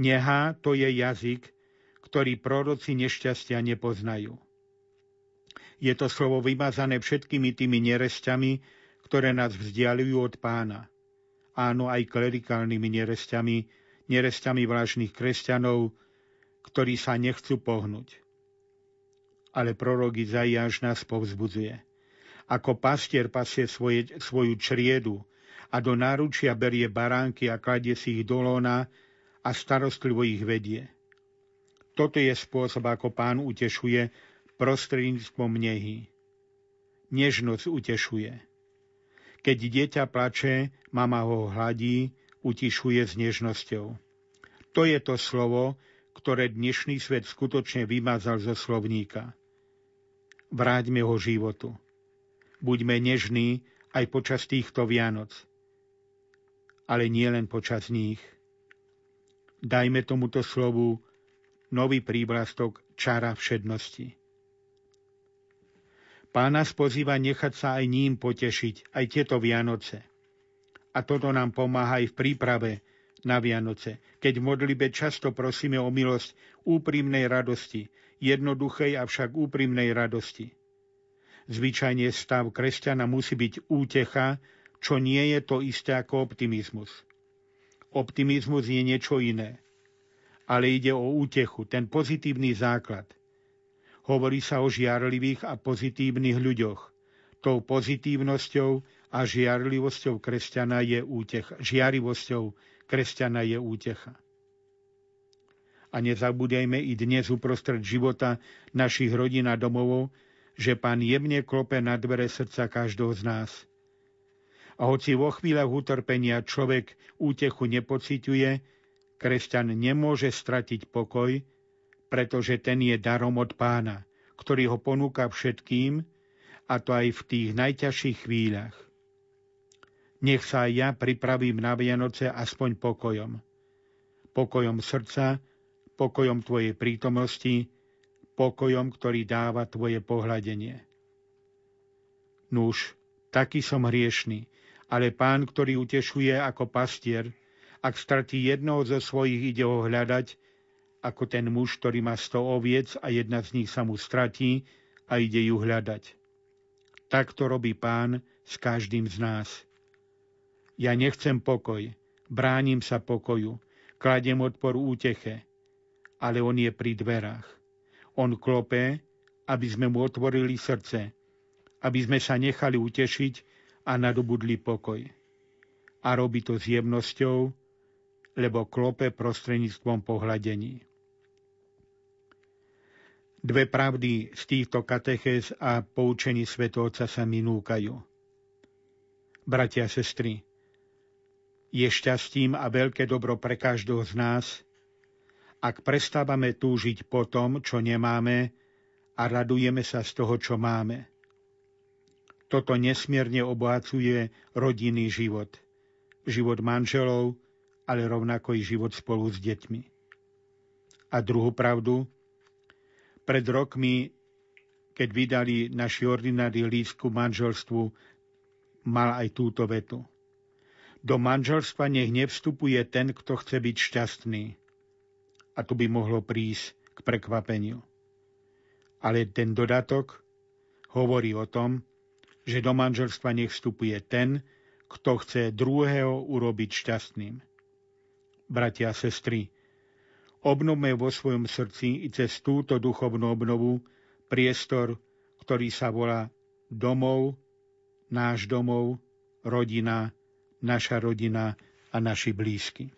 Neha to je jazyk, ktorý proroci nešťastia nepoznajú. Je to slovo vymazané všetkými tými neresťami, ktoré nás vzdialujú od pána. Áno, aj klerikálnymi neresťami, neresťami vlážnych kresťanov, ktorí sa nechcú pohnúť ale prorok Izaiáš nás povzbudzuje. Ako pastier pasie svoje, svoju čriedu a do náručia berie baránky a kladie si ich do lona a starostlivo ich vedie. Toto je spôsob, ako pán utešuje prostredníctvom nehy. Nežnosť utešuje. Keď dieťa plače, mama ho hladí, utišuje s nežnosťou. To je to slovo, ktoré dnešný svet skutočne vymazal zo slovníka. Vráťme ho životu. Buďme nežní aj počas týchto Vianoc. Ale nie len počas nich. Dajme tomuto slovu nový príblastok čara všednosti. Pán nás pozýva nechať sa aj ním potešiť, aj tieto Vianoce. A toto nám pomáha aj v príprave na Vianoce, keď v modlibe často prosíme o milosť úprimnej radosti, jednoduchej avšak úprimnej radosti. Zvyčajne stav kresťana musí byť útecha, čo nie je to isté ako optimizmus. Optimizmus je niečo iné. Ale ide o útechu, ten pozitívny základ – Hovorí sa o žiarlivých a pozitívnych ľuďoch. Tou pozitívnosťou a žiarlivosťou kresťana je útecha. Žiarivosťou kresťana je útecha. A nezabudajme i dnes uprostred života našich rodín a domovov, že pán jemne klope na dvere srdca každého z nás. A hoci vo chvíľach utrpenia človek útechu nepociťuje, kresťan nemôže stratiť pokoj, pretože ten je darom od pána, ktorý ho ponúka všetkým, a to aj v tých najťažších chvíľach. Nech sa aj ja pripravím na Vianoce aspoň pokojom. Pokojom srdca, pokojom Tvojej prítomnosti, pokojom, ktorý dáva Tvoje pohľadenie. Nuž, taký som hriešný, ale pán, ktorý utešuje ako pastier, ak stratí jednoho zo svojich, ide ho hľadať ako ten muž, ktorý má sto oviec a jedna z nich sa mu stratí a ide ju hľadať. Tak to robí pán s každým z nás. Ja nechcem pokoj, bránim sa pokoju, kladiem odpor úteche, ale on je pri dverách. On klope, aby sme mu otvorili srdce, aby sme sa nechali utešiť a nadobudli pokoj. A robí to s jemnosťou, lebo klope prostredníctvom pohľadení. Dve pravdy z týchto katechéz a poučení svetovca sa mi núkajú. Bratia a sestry, je šťastím a veľké dobro pre každého z nás, ak prestávame túžiť po tom, čo nemáme a radujeme sa z toho, čo máme. Toto nesmierne obohacuje rodinný život. Život manželov, ale rovnako i život spolu s deťmi. A druhú pravdu, pred rokmi, keď vydali naši ordinári lístku manželstvu, mal aj túto vetu. Do manželstva nech nevstupuje ten, kto chce byť šťastný. A tu by mohlo prísť k prekvapeniu. Ale ten dodatok hovorí o tom, že do manželstva nech vstupuje ten, kto chce druhého urobiť šťastným. Bratia a sestry, Obnovme vo svojom srdci i cez túto duchovnú obnovu priestor, ktorý sa volá domov, náš domov, rodina, naša rodina a naši blízky.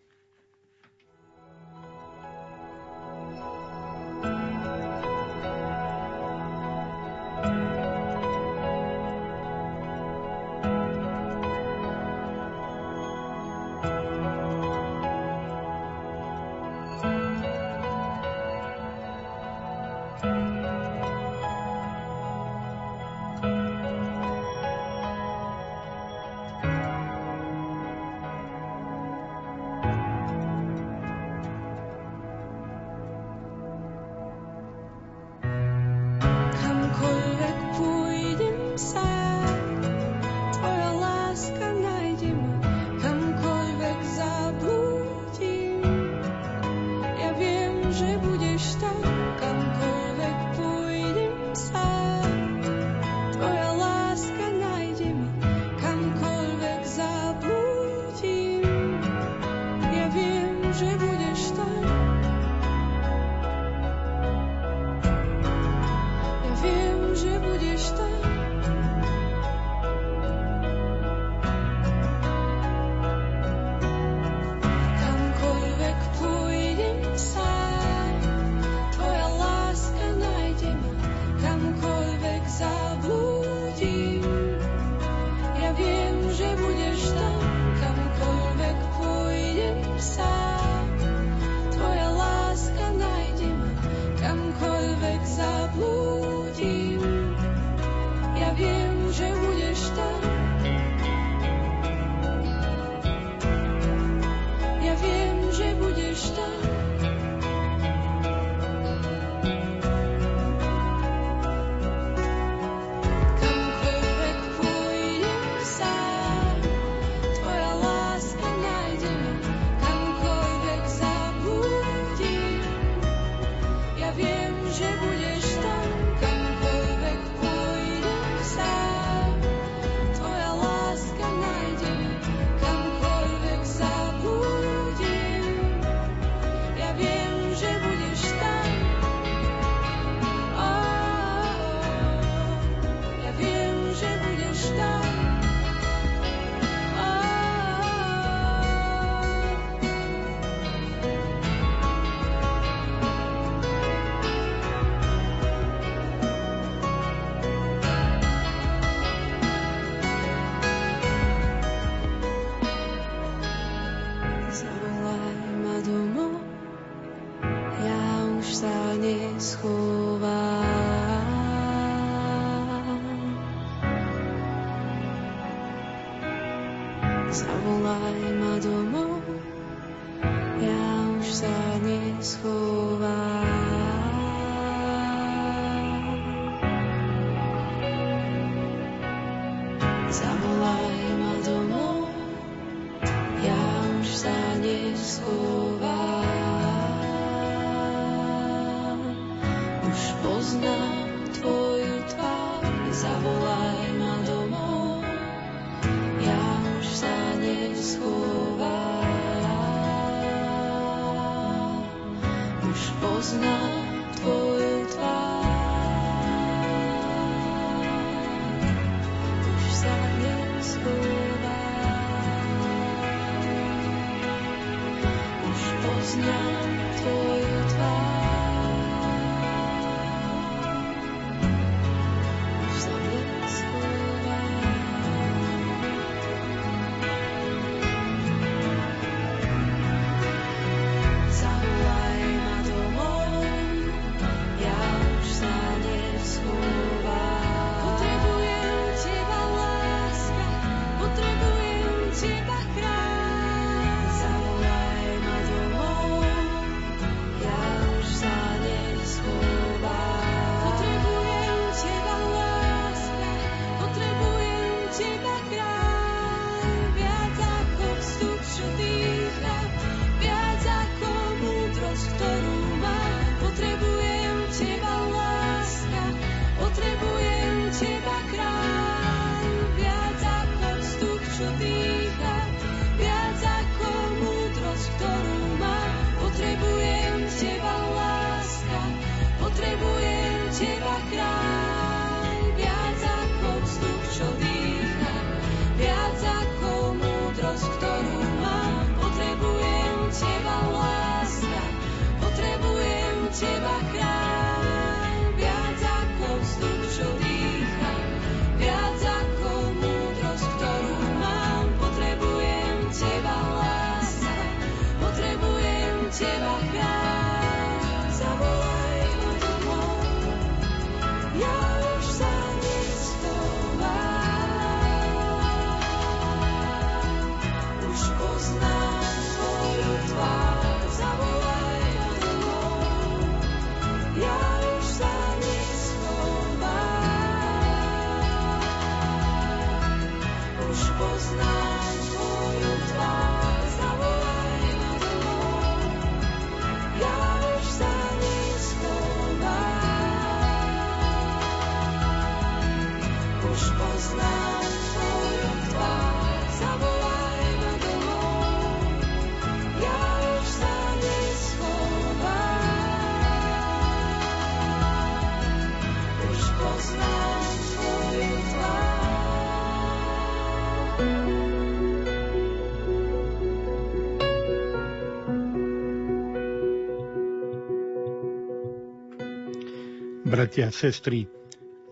Bratia a sestry,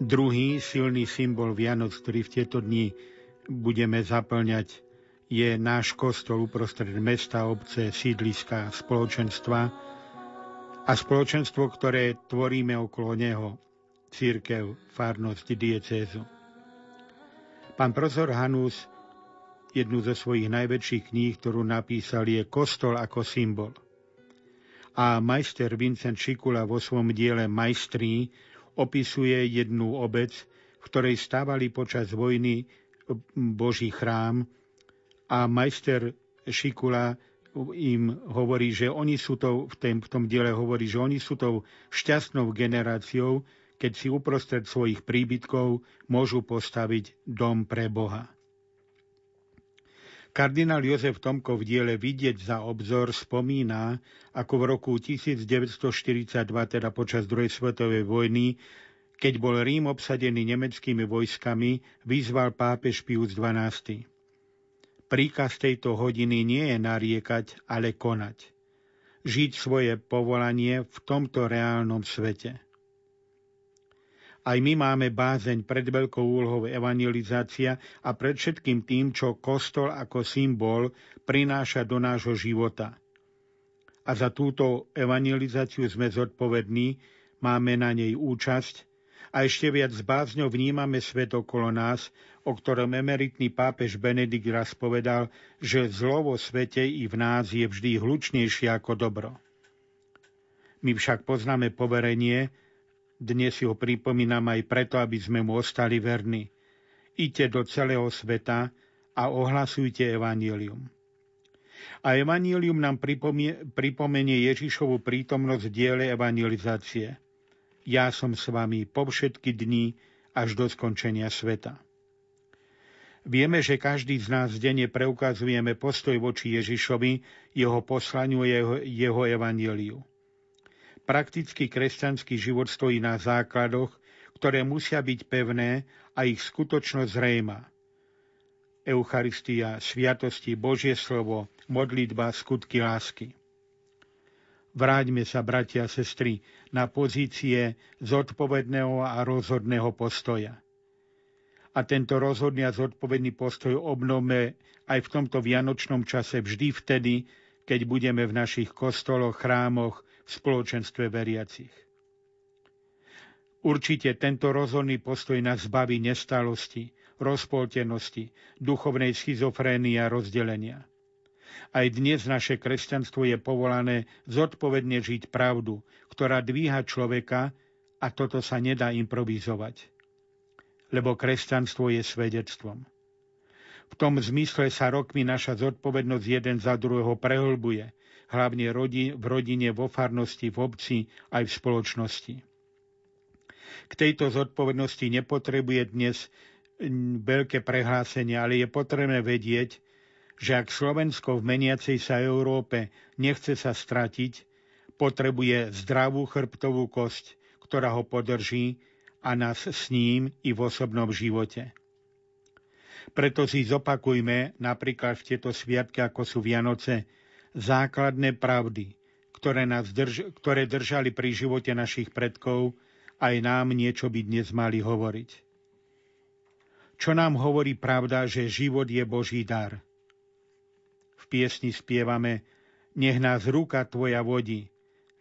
druhý silný symbol Vianoc, ktorý v tieto dni budeme zaplňať, je náš kostol uprostred mesta, obce, sídliska, spoločenstva a spoločenstvo, ktoré tvoríme okolo neho, církev, farnosť, diecézu. Pán profesor Hanus jednu zo svojich najväčších kníh, ktorú napísal, je Kostol ako symbol. A majster Vincent Šikula vo svojom diele Majstrí opisuje jednu obec, v ktorej stávali počas vojny Boží chrám a majster Šikula im hovorí, že oni sú to, v, tém, v tom diele hovorí, že oni sú tou šťastnou generáciou, keď si uprostred svojich príbytkov môžu postaviť dom pre Boha. Kardinál Jozef Tomko v diele Vidieť za obzor spomína, ako v roku 1942, teda počas druhej svetovej vojny, keď bol Rím obsadený nemeckými vojskami, vyzval pápež Pius XII. Príkaz tejto hodiny nie je nariekať, ale konať. Žiť svoje povolanie v tomto reálnom svete. Aj my máme bázeň pred veľkou úlohou evangelizácia a pred všetkým tým, čo kostol ako symbol prináša do nášho života. A za túto evangelizáciu sme zodpovední, máme na nej účasť A ešte viac s bázňou vnímame svet okolo nás, o ktorom emeritný pápež Benedikt raz povedal, že zlo vo svete i v nás je vždy hlučnejšie ako dobro. My však poznáme poverenie, dnes si ho pripomínam aj preto, aby sme mu ostali verní. Iďte do celého sveta a ohlasujte evanílium. A evanílium nám pripomenie Ježišovu prítomnosť v diele evangelizácie – ja som s vami po všetky dni až do skončenia sveta. Vieme, že každý z nás denne preukazujeme postoj voči Ježišovi, jeho poslaniu jeho, jeho evaníliu. Praktický kresťanský život stojí na základoch, ktoré musia byť pevné a ich skutočnosť zrejma. Eucharistia, sviatosti, Božie slovo, modlitba, skutky lásky. Vráťme sa, bratia a sestry, na pozície zodpovedného a rozhodného postoja. A tento rozhodný a zodpovedný postoj obnovme aj v tomto vianočnom čase vždy vtedy, keď budeme v našich kostoloch, chrámoch, v spoločenstve veriacich. Určite tento rozhodný postoj nás zbaví nestalosti, rozpoltenosti, duchovnej schizofrénie a rozdelenia. Aj dnes naše kresťanstvo je povolané zodpovedne žiť pravdu, ktorá dvíha človeka a toto sa nedá improvizovať. Lebo kresťanstvo je svedectvom. V tom zmysle sa rokmi naša zodpovednosť jeden za druhého prehlbuje, hlavne v rodine, vo farnosti, v obci aj v spoločnosti. K tejto zodpovednosti nepotrebuje dnes veľké prehlásenie, ale je potrebné vedieť, že ak Slovensko v meniacej sa Európe nechce sa stratiť, potrebuje zdravú chrbtovú kosť, ktorá ho podrží a nás s ním i v osobnom živote. Preto si zopakujme napríklad v tieto sviatky, ako sú Vianoce, základné pravdy, ktoré, nás drž- ktoré držali pri živote našich predkov, aj nám niečo by dnes mali hovoriť. Čo nám hovorí pravda, že život je Boží dar – piesni spievame Nech nás ruka Tvoja vodí,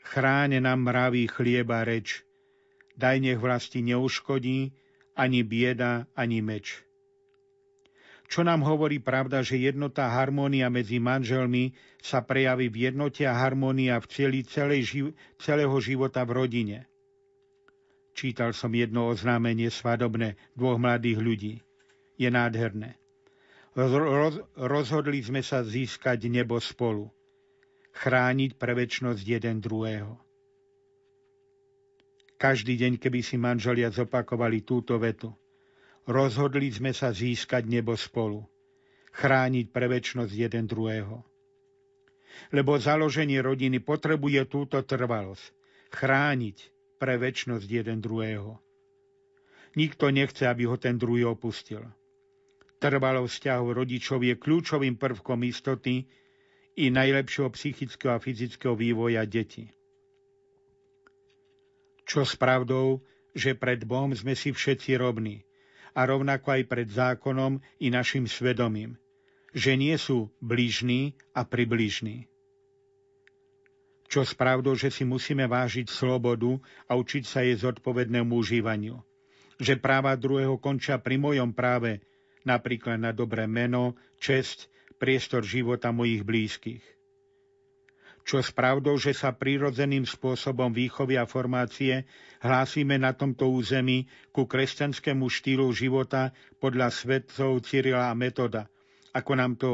chráne nám mravý chlieba reč, daj nech vlasti neuškodí ani bieda, ani meč. Čo nám hovorí pravda, že jednota harmónia medzi manželmi sa prejaví v jednote a harmónia v celý, celej, celého života v rodine. Čítal som jedno oznámenie svadobné dvoch mladých ľudí. Je nádherné. Roz, rozhodli sme sa získať nebo spolu, chrániť pre väčnosť jeden druhého. Každý deň, keby si manželia zopakovali túto vetu, rozhodli sme sa získať nebo spolu, chrániť pre väčnosť jeden druhého. Lebo založenie rodiny potrebuje túto trvalosť, chrániť pre väčnosť jeden druhého. Nikto nechce, aby ho ten druhý opustil. Trvalo vzťahu rodičov je kľúčovým prvkom istoty i najlepšieho psychického a fyzického vývoja detí. Čo s pravdou, že pred Bohom sme si všetci rovní a rovnako aj pred zákonom i našim svedomím, že nie sú blížni a približní. Čo s pravdou, že si musíme vážiť slobodu a učiť sa jej zodpovednému užívaniu. Že práva druhého končia pri mojom práve napríklad na dobré meno, česť, priestor života mojich blízkych. Čo s pravdou, že sa prirodzeným spôsobom výchovy a formácie hlásime na tomto území ku kresťanskému štýlu života podľa svetcov Cyrila a Metoda, ako nám to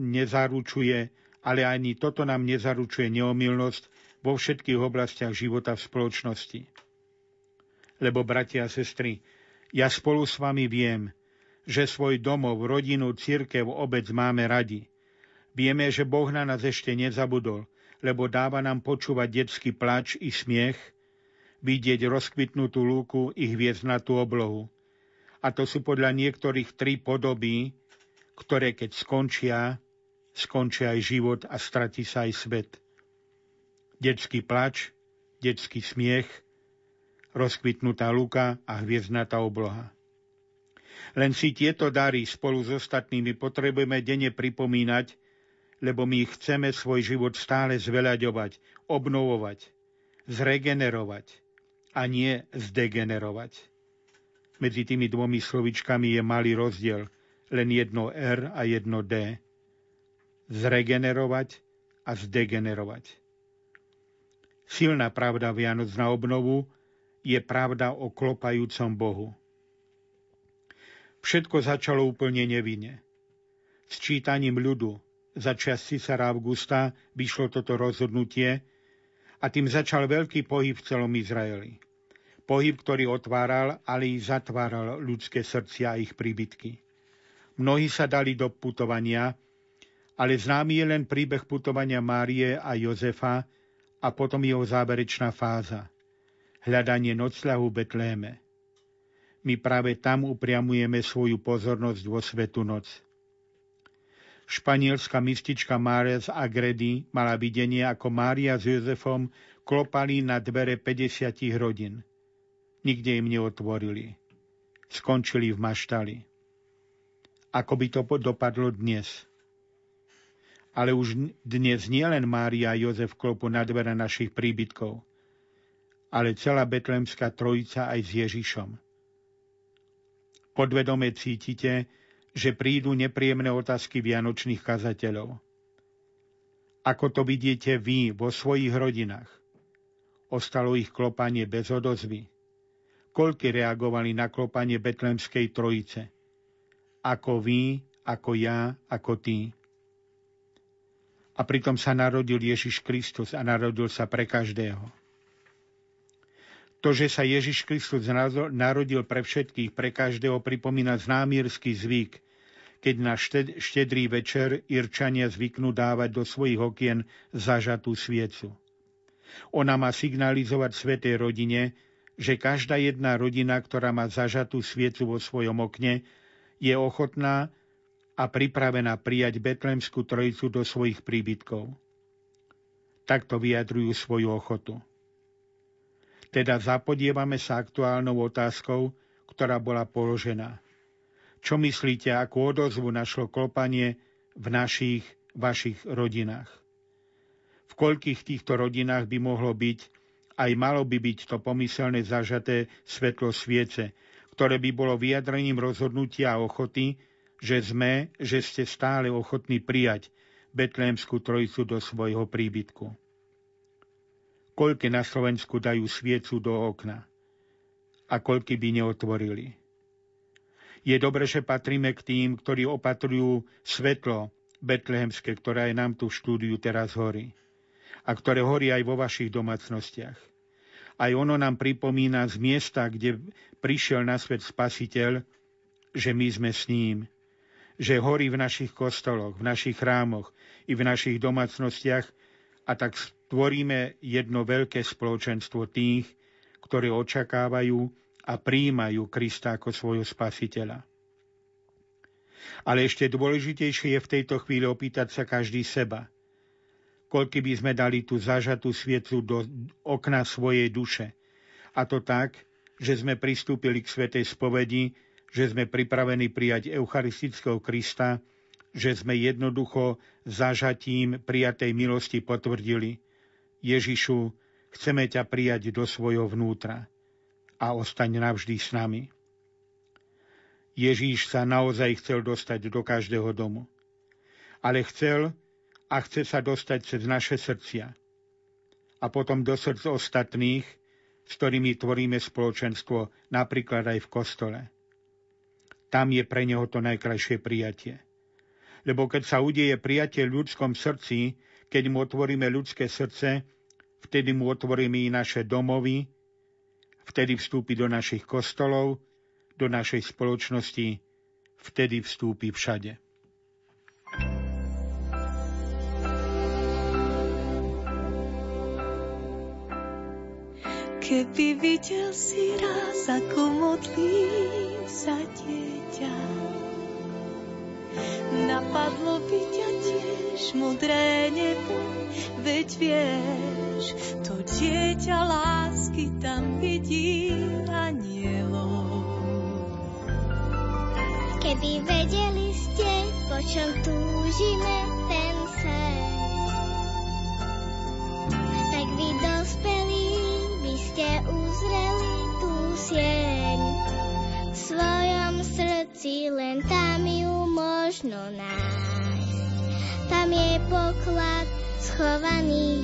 nezaručuje, ale ani toto nám nezaručuje neomilnosť vo všetkých oblastiach života v spoločnosti. Lebo, bratia a sestry, ja spolu s vami viem, že svoj domov, rodinu, církev, obec máme radi. Vieme, že Boh na nás ešte nezabudol, lebo dáva nám počúvať detský plač i smiech, vidieť rozkvitnutú lúku i hviezdnatú oblohu. A to sú podľa niektorých tri podoby, ktoré keď skončia, skončia aj život a stratí sa aj svet. Detský plač, detský smiech – rozkvitnutá luka a hviezdnatá obloha. Len si tieto dary spolu s ostatnými potrebujeme denne pripomínať, lebo my chceme svoj život stále zveľaďovať, obnovovať, zregenerovať a nie zdegenerovať. Medzi tými dvomi slovičkami je malý rozdiel, len jedno R a jedno D. Zregenerovať a zdegenerovať. Silná pravda Vianoc na obnovu je pravda o klopajúcom Bohu. Všetko začalo úplne nevinne. S čítaním ľudu za čas Cisara Augusta vyšlo toto rozhodnutie a tým začal veľký pohyb v celom Izraeli. Pohyb, ktorý otváral, ale i zatváral ľudské srdcia a ich príbytky. Mnohí sa dali do putovania, ale známy je len príbeh putovania Márie a Jozefa a potom jeho záverečná fáza. Hľadanie nocľahu Betléme. My práve tam upriamujeme svoju pozornosť vo svetu noc. Španielská mystička Mária z Agredy mala videnie, ako Mária s Jozefom klopali na dvere 50 rodín nikde im neotvorili. Skončili v maštali. Ako by to dopadlo dnes? Ale už dnes nielen Mária a Jozef klopu na dvere našich príbytkov, ale celá betlemská trojica aj s Ježišom. Podvedome cítite, že prídu nepríjemné otázky vianočných kazateľov. Ako to vidíte vy vo svojich rodinách? Ostalo ich klopanie bez odozvy koľky reagovali na klopanie Betlemskej trojice. Ako vy, ako ja, ako ty. A pritom sa narodil Ježiš Kristus a narodil sa pre každého. To, že sa Ježiš Kristus narodil pre všetkých, pre každého, pripomína známírsky zvyk, keď na štedrý večer Irčania zvyknú dávať do svojich okien zažatú sviecu. Ona má signalizovať svetej rodine, že každá jedna rodina, ktorá má zažatú sviecu vo svojom okne, je ochotná a pripravená prijať Betlemskú trojicu do svojich príbytkov. Takto vyjadrujú svoju ochotu. Teda zapodievame sa aktuálnou otázkou, ktorá bola položená. Čo myslíte, akú odozvu našlo klopanie v našich, vašich rodinách? V koľkých týchto rodinách by mohlo byť aj malo by byť to pomyselné zažaté svetlo sviece, ktoré by bolo vyjadrením rozhodnutia a ochoty, že sme, že ste stále ochotní prijať Betlémskú trojicu do svojho príbytku. Koľky na Slovensku dajú sviecu do okna a koľky by neotvorili. Je dobre, že patríme k tým, ktorí opatrujú svetlo betlehemské, ktoré aj nám tu v štúdiu teraz horí a ktoré horí aj vo vašich domácnostiach. Aj ono nám pripomína z miesta, kde prišiel na svet Spasiteľ, že my sme s ním. Že horí v našich kostoloch, v našich chrámoch i v našich domácnostiach a tak stvoríme jedno veľké spoločenstvo tých, ktorí očakávajú a príjmajú Krista ako svojho spasiteľa. Ale ešte dôležitejšie je v tejto chvíli opýtať sa každý seba – koľky by sme dali tú zažatú sviecu do okna svojej duše. A to tak, že sme pristúpili k svetej spovedi, že sme pripravení prijať Eucharistického Krista, že sme jednoducho zažatím prijatej milosti potvrdili Ježišu, chceme ťa prijať do svojho vnútra a ostaň navždy s nami. Ježíš sa naozaj chcel dostať do každého domu. Ale chcel, a chce sa dostať cez naše srdcia a potom do srdc ostatných, s ktorými tvoríme spoločenstvo, napríklad aj v kostole. Tam je pre neho to najkrajšie prijatie. Lebo keď sa udeje prijatie v ľudskom srdci, keď mu otvoríme ľudské srdce, vtedy mu otvoríme i naše domovy, vtedy vstúpi do našich kostolov, do našej spoločnosti, vtedy vstúpi všade.
Keby videl si raz, ako modlím sa dieťa, napadlo by ťa tiež vieš, mudré nebo, veď vieš, to dieťa lásky tam vidí anielov.
Keby vedeli ste, po čom túžime ten sen, tak vy dospelí by ste uzreli tú sieň. V svojom srdci len tam ju možno nájsť. Tam je poklad schovaný.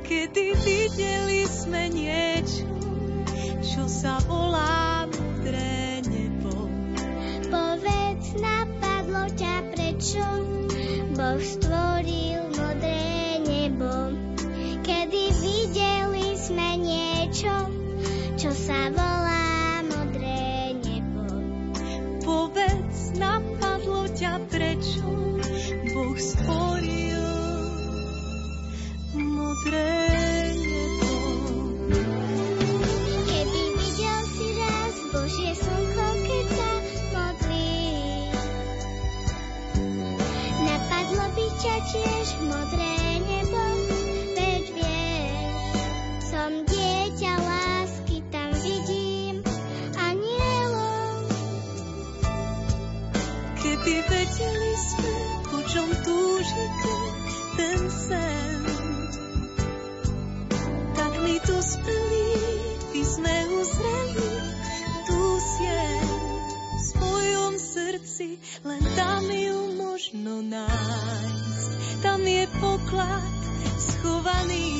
Kedy videli sme niečo, čo sa volá mudré nebo.
Povedz, napadlo ťa prečo Boh stvoril modré nebo. Kedy videli sme niečo, čo sa volá modré nebo.
Povedz, napadlo ťa prečo Boh stvoril modré nebo.
Kedy videl si raz Božie slnko, keď. Napadlo by ťa tiež modré nebo, veď vieš, som dieťa
sen. Tak my tu speli, by sme uzreli tú sieň v svojom srdci, len tam ju možno nájsť. Tam je poklad schovaný.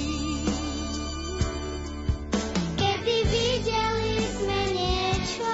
Kedy videli sme niečo,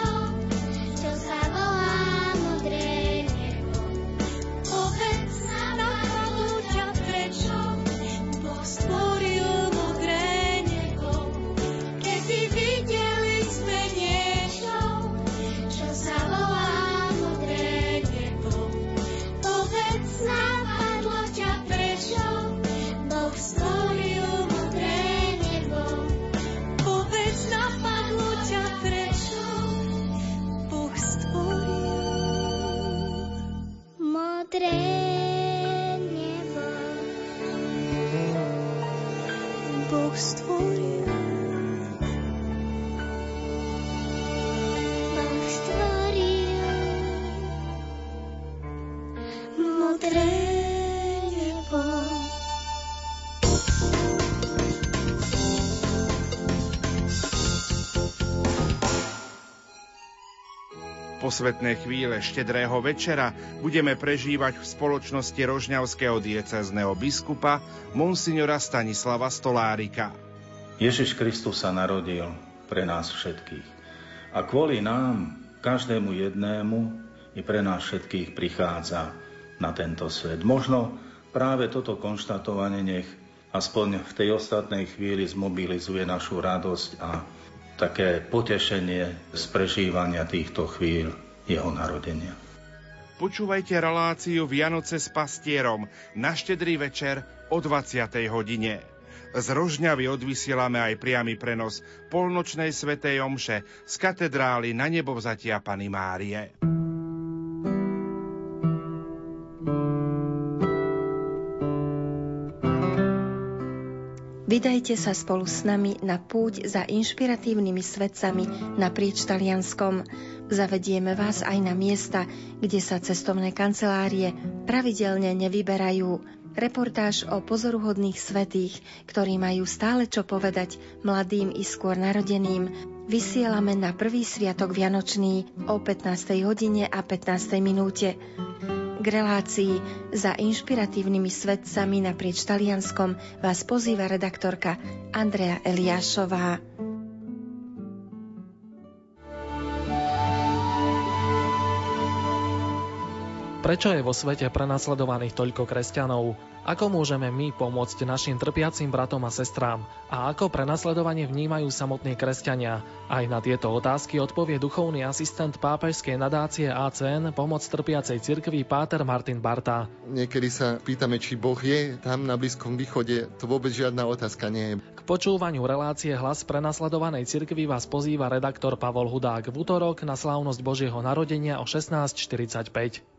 Modré
Posvetné chvíle štedrého večera budeme prežívať v spoločnosti rožňavského diecezneho biskupa Monsignora Stanislava Stolárika.
Ježiš Kristus sa narodil pre nás všetkých. A kvôli nám, každému jednému, i pre nás všetkých prichádza na tento svet. Možno práve toto konštatovanie nech aspoň v tej ostatnej chvíli zmobilizuje našu radosť a také potešenie z prežívania týchto chvíľ jeho narodenia.
Počúvajte reláciu Vianoce s pastierom na štedrý večer o 20. hodine. Z Rožňavy odvysielame aj priamy prenos polnočnej svetej omše z katedrály na nebovzatia Pany Márie.
Vydajte sa spolu s nami na púť za inšpiratívnymi svetcami naprieč Talianskom. Zavedieme vás aj na miesta, kde sa cestovné kancelárie pravidelne nevyberajú. Reportáž o pozoruhodných svetých, ktorí majú stále čo povedať mladým i skôr narodeným, vysielame na prvý sviatok Vianočný o 15. hodine a 15. minúte. Relácii za inšpiratívnymi svetcami naprieč Talianskom vás pozýva redaktorka Andrea Eliášová.
Prečo je vo svete prenasledovaných toľko kresťanov? Ako môžeme my pomôcť našim trpiacim bratom a sestrám? A ako prenasledovanie vnímajú samotní kresťania? Aj na tieto otázky odpovie duchovný asistent pápežskej nadácie ACN pomoc trpiacej cirkvi Páter Martin Barta.
Niekedy sa pýtame, či Boh je tam na Blízkom východe. To vôbec žiadna otázka nie je.
K počúvaniu relácie Hlas prenasledovanej cirkvi vás pozýva redaktor Pavol Hudák v útorok na slávnosť Božieho narodenia o 16.45.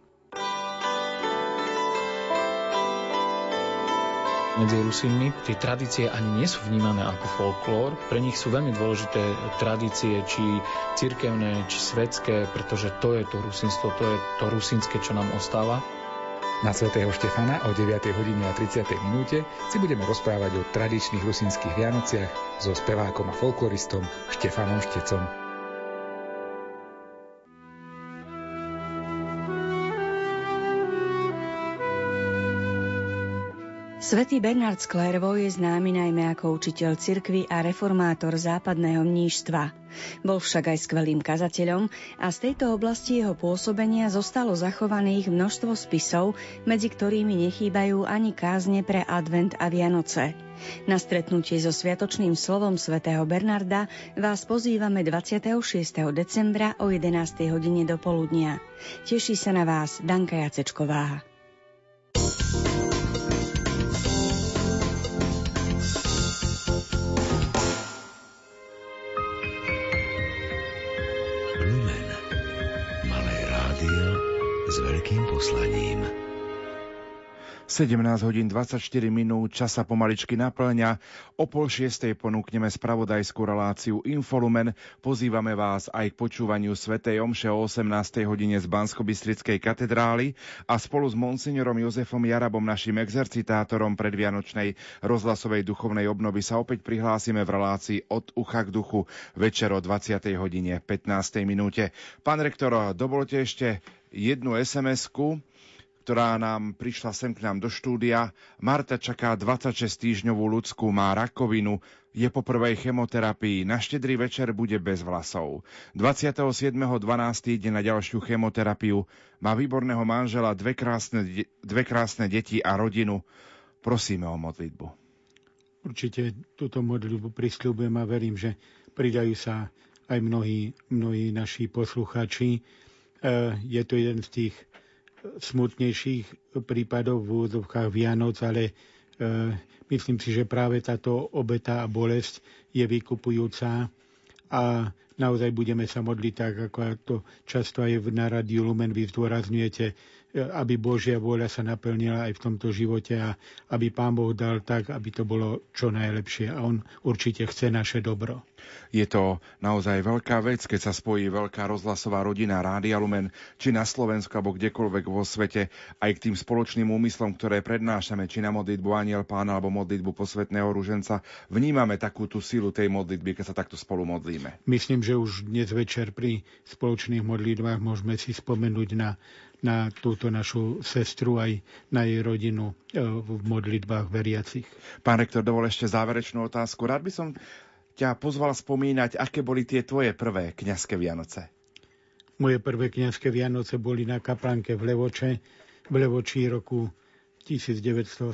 medzi Rusínmi tie tradície ani nie sú vnímané ako folklór. Pre nich sú veľmi dôležité tradície, či cirkevné, či svetské, pretože to je to rusínstvo, to je to rusínske, čo nám ostáva.
Na svätého Štefana o 9. hodine a 30. minúte si budeme rozprávať o tradičných rusínskych Vianociach so spevákom a folkloristom Štefanom Štecom.
Svetý Bernard z Clairvaux je známy najmä ako učiteľ cirkvy a reformátor západného mníštva. Bol však aj skvelým kazateľom a z tejto oblasti jeho pôsobenia zostalo zachovaných množstvo spisov, medzi ktorými nechýbajú ani kázne pre advent a Vianoce. Na stretnutie so Sviatočným slovom svätého Bernarda vás pozývame 26. decembra o 11. hodine do poludnia. Teší sa na vás Danka Jacečková.
17 hodín 24 minút, čas sa pomaličky naplňa. O pol šiestej ponúkneme spravodajskú reláciu Infolumen. Pozývame vás aj k počúvaniu Svetej Omše o 18. hodine z bansko katedrály a spolu s monsignorom Jozefom Jarabom, našim exercitátorom predvianočnej rozhlasovej duchovnej obnovy sa opäť prihlásime v relácii od ucha k duchu večer o 20. hodine 15. minúte. Pán rektor, dovolte ešte jednu SMS-ku, ktorá nám prišla sem k nám do štúdia. Marta čaká 26 týždňovú ľudskú, má rakovinu, je po prvej chemoterapii, na štedrý večer bude bez vlasov. 27.12. ide na ďalšiu chemoterapiu, má výborného manžela, dve krásne, dve krásne deti a rodinu. Prosíme o modlitbu.
Určite túto modlitbu prisľubujem a verím, že pridajú sa aj mnohí, mnohí naši poslucháči. E, je to jeden z tých smutnejších prípadov v úvodzovkách Vianoc, ale e, myslím si, že práve táto obeta a bolesť je vykupujúca a naozaj budeme sa modliť tak, ako to často aj na Radiu Lumen vy zdôrazňujete, aby Božia vôľa sa naplnila aj v tomto živote a aby Pán Boh dal tak, aby to bolo čo najlepšie. A On určite chce naše dobro.
Je to naozaj veľká vec, keď sa spojí veľká rozhlasová rodina Rádia Lumen, či na Slovensku alebo kdekoľvek vo svete, aj k tým spoločným úmyslom, ktoré prednášame, či na modlitbu Aniel Pána alebo modlitbu posvetného ruženca, vnímame takú tú silu tej modlitby, keď sa takto spolu modlíme.
Myslím, že už dnes večer pri spoločných modlitbách môžeme si spomenúť na na túto našu sestru aj na jej rodinu e, v modlitbách veriacich.
Pán rektor, dovol ešte záverečnú otázku. Rád by som ťa pozval spomínať, aké boli tie tvoje prvé kňazské Vianoce.
Moje prvé kňazské Vianoce boli na kaplanke v Levoče, v Levočí roku 1970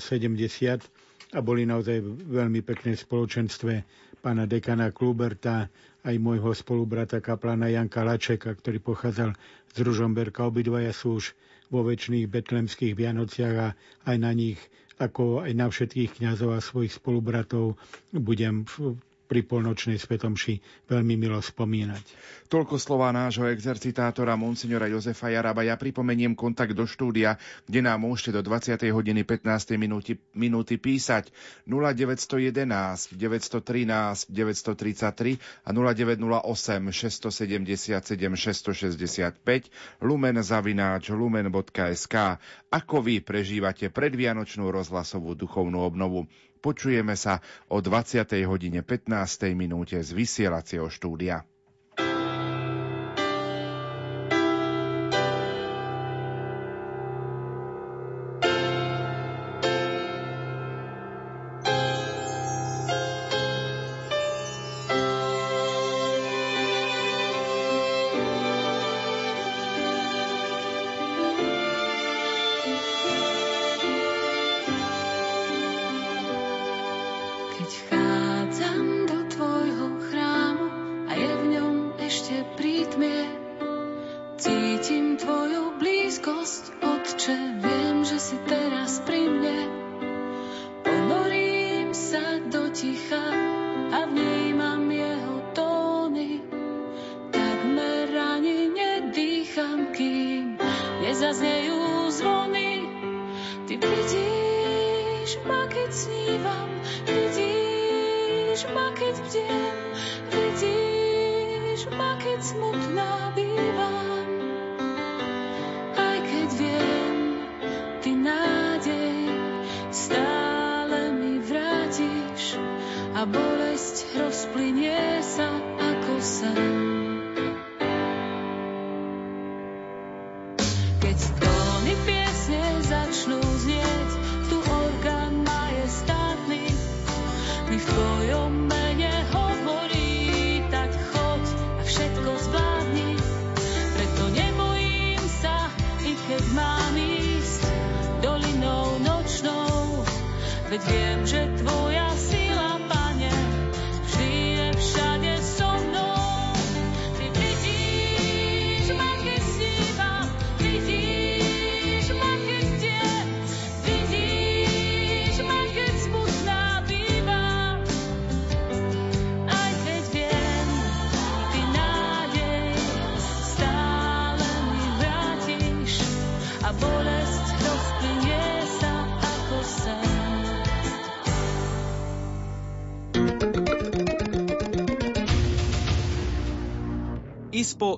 a boli naozaj veľmi pekné spoločenstve pána dekana Kluberta, aj môjho spolubrata kaplana Janka Lačeka, ktorý pochádzal z Ružomberka. Obidvaja sú už vo väčšných betlemských Vianociach a aj na nich, ako aj na všetkých kňazov a svojich spolubratov, budem pri polnočnej svetomši veľmi milo spomínať.
Toľko slova nášho exercitátora Monsignora Jozefa Jaraba. Ja pripomeniem kontakt do štúdia, kde nám môžete do 20. hodiny 15. minúty, minúty písať 0911 913 933 a 0908 677 665 lumen zavináč lumen.sk Ako vy prežívate predvianočnú rozhlasovú duchovnú obnovu? Počujeme sa o 20. hodine 15. minúte z vysielacieho štúdia.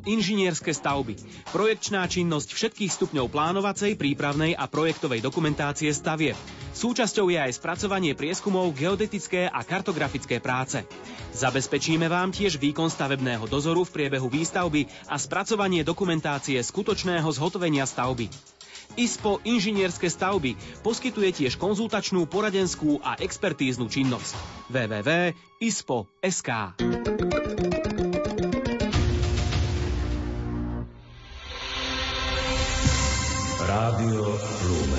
Inžinierske stavby. Projekčná činnosť všetkých stupňov plánovacej, prípravnej a projektovej dokumentácie stavieb. Súčasťou je aj spracovanie prieskumov, geodetické a kartografické práce. Zabezpečíme vám tiež výkon stavebného dozoru v priebehu výstavby a spracovanie dokumentácie skutočného zhotovenia stavby. ISPO inžinierske stavby poskytuje tiež konzultačnú, poradenskú a expertíznu činnosť. www.ispo.sk
Rádio Lumen.